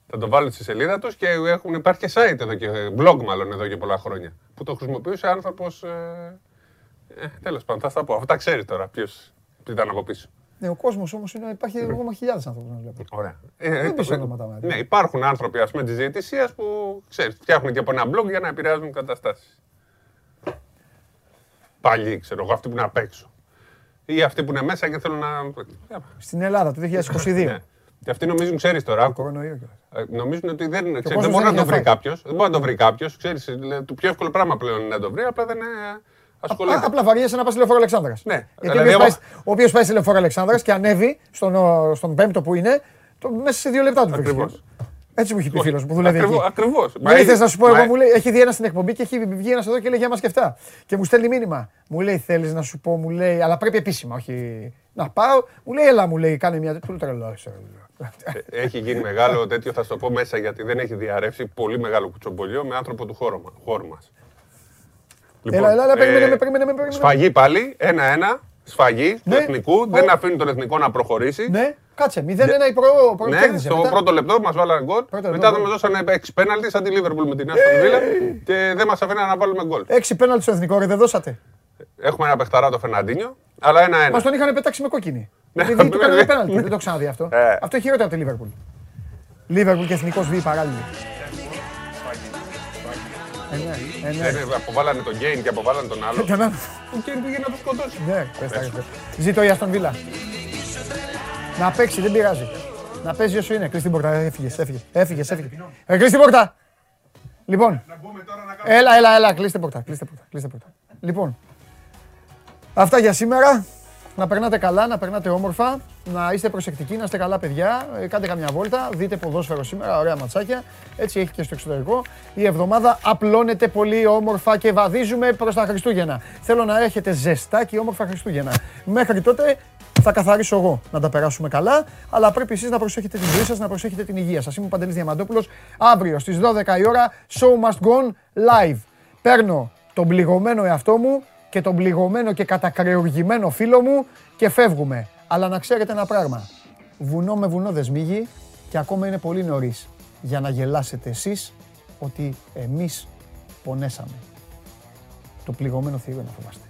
Θα το βάλουν στη σελίδα τους και έχουν, υπάρχει και site εδώ και blog μάλλον εδώ και πολλά χρόνια. Που το χρησιμοποιούσε άνθρωπος. Ε, ε, Τέλος πάντων, θα στα πω. Αυτά ξέρεις τώρα ποιο ήταν από πίσω. Ναι, ο κόσμος όμως υπάρχει ακόμα χιλιάδες άνθρωποι να βλέπουν. Ωραία. Ε, Δεν πεις ονόματα Ναι, υπάρχουν άνθρωποι ας πούμε, της διαιτησίας που ξέρεις, φτιάχνουν και από ένα blog για να επηρεάζουν καταστάσεις. Παλιοί, ξέρω εγώ, αυτοί που είναι απ' έξω. Ή αυτοί που είναι μέσα και θέλουν να. Στην Ελλάδα το 2022. ναι. Και αυτοί νομίζουν, ξέρεις τώρα. Ε, νομίζουν ότι δεν, ξέρεις, δεν μπορεί να το βρει κάποιος. Δεν μπορεί να το βρει κάποιος. Το πιο εύκολο πράγμα πλέον είναι να το βρει, απλά δεν είναι ασχολείται. Απλά βαριέσαι να πας στη λεωφόρο Αλεξάνδρας. Ναι. Γιατί δηλαδή, ο οποίος πάει στη λεωφόρο Αλεξάνδρας και ανέβει στον, στον πέμπτο που είναι, το, μέσα σε δύο λεπτά του βρίσκει. Έτσι μου έχει πει φίλος που δουλεύει εκεί. Ακριβώς. Μα θε να σου πω, εγώ μου λέει, έχει δει ένας στην εκπομπή και έχει βγει ένας εδώ και λέει για μας και αυτά. Και μου στέλνει μήνυμα. Μου λέει, θέλεις να σου πω, μου λέει, αλλά πρέπει επίσημα, όχι. Να πάω, μου λέει, έλα, μου λέει, κάνε μια. Του τρελό. Ε, έχει γίνει μεγάλο τέτοιο, θα σου το πω μέσα γιατί δεν έχει διαρρεύσει πολύ μεγάλο κουτσομπολιό με άνθρωπο του χώρου μας. Λοιπόν, έλα, έλα, περίμενε, ε, περίμενε, περίμενε. Σφαγή πάλι, ένα-ένα. Σφαγή ναι. του εθνικού. Δεν αφήνει τον εθνικό να προχωρήσει. Ναι, κάτσε. 0-1 η προ... προ... Ναι, στο μετά... πρώτο λεπτό μας βάλανε γκολ. Μετά δεν μας δώσανε 6 πέναλτις σαν τη Λίβερπουλ με την Άστον Βίλα και δεν μας αφήνανε να βάλουμε γκολ. 6 πέναλτις στο εθνικό, ρε, δεν δώσατε. Έχουμε ένα παιχταρά το Φερναντίνιο, αλλά ένα-ένα. Μας τον είχαν πετάξει με κόκκινη. Ναι, Επειδή του κάνανε πέναλτι. Δεν το ξαναδεί αυτό. Ε. Αυτό χειρότερο από τη Λίβερπουλ. Λίβερπουλ και εθνικός β παράλληλο. Ε, ναι, ε, ναι. Ε, αποβάλανε τον Γκέιν και αποβάλανε τον άλλο. Τον άλλο. Ο Γκέιν πήγε να το σκοτώσει. Ναι, Ζήτω η Αστον Βίλα. Να παίξει, δεν πειράζει. Να παίζει όσο είναι. Κλείς την πόρτα, έφυγες, έφυγες. Έφυγες, έφυγες. Ε, κλείς την πόρτα. Λοιπόν, έλα, έλα, έλα, κλείς την πόρτα, κλείς την πόρτα. Λοιπόν, αυτά για σήμερα. Να περνάτε καλά, να περνάτε όμορφα, να είστε προσεκτικοί, να είστε καλά παιδιά. Ε, κάντε καμιά βόλτα, δείτε ποδόσφαιρο σήμερα, ωραία ματσάκια. Έτσι έχει και στο εξωτερικό. Η εβδομάδα απλώνεται πολύ όμορφα και βαδίζουμε προς τα Χριστούγεννα. Θέλω να έχετε ζεστά και όμορφα Χριστούγεννα. Μέχρι τότε θα καθαρίσω εγώ να τα περάσουμε καλά, αλλά πρέπει εσείς να προσέχετε την ζωή σας, να προσέχετε την υγεία σας. Είμαι ο Παντελής Διαμαντόπουλος. Αύριο στις 12 η ώρα, show must go on live. Παίρνω τον πληγωμένο εαυτό μου και τον πληγωμένο και κατακρεουργημένο φίλο μου και φεύγουμε. Αλλά να ξέρετε ένα πράγμα. Βουνό με βουνό δεν σμίγει και ακόμα είναι πολύ νωρίς για να γελάσετε εσείς ότι εμείς πονέσαμε. Το πληγωμένο θηρίο να φοβάστε.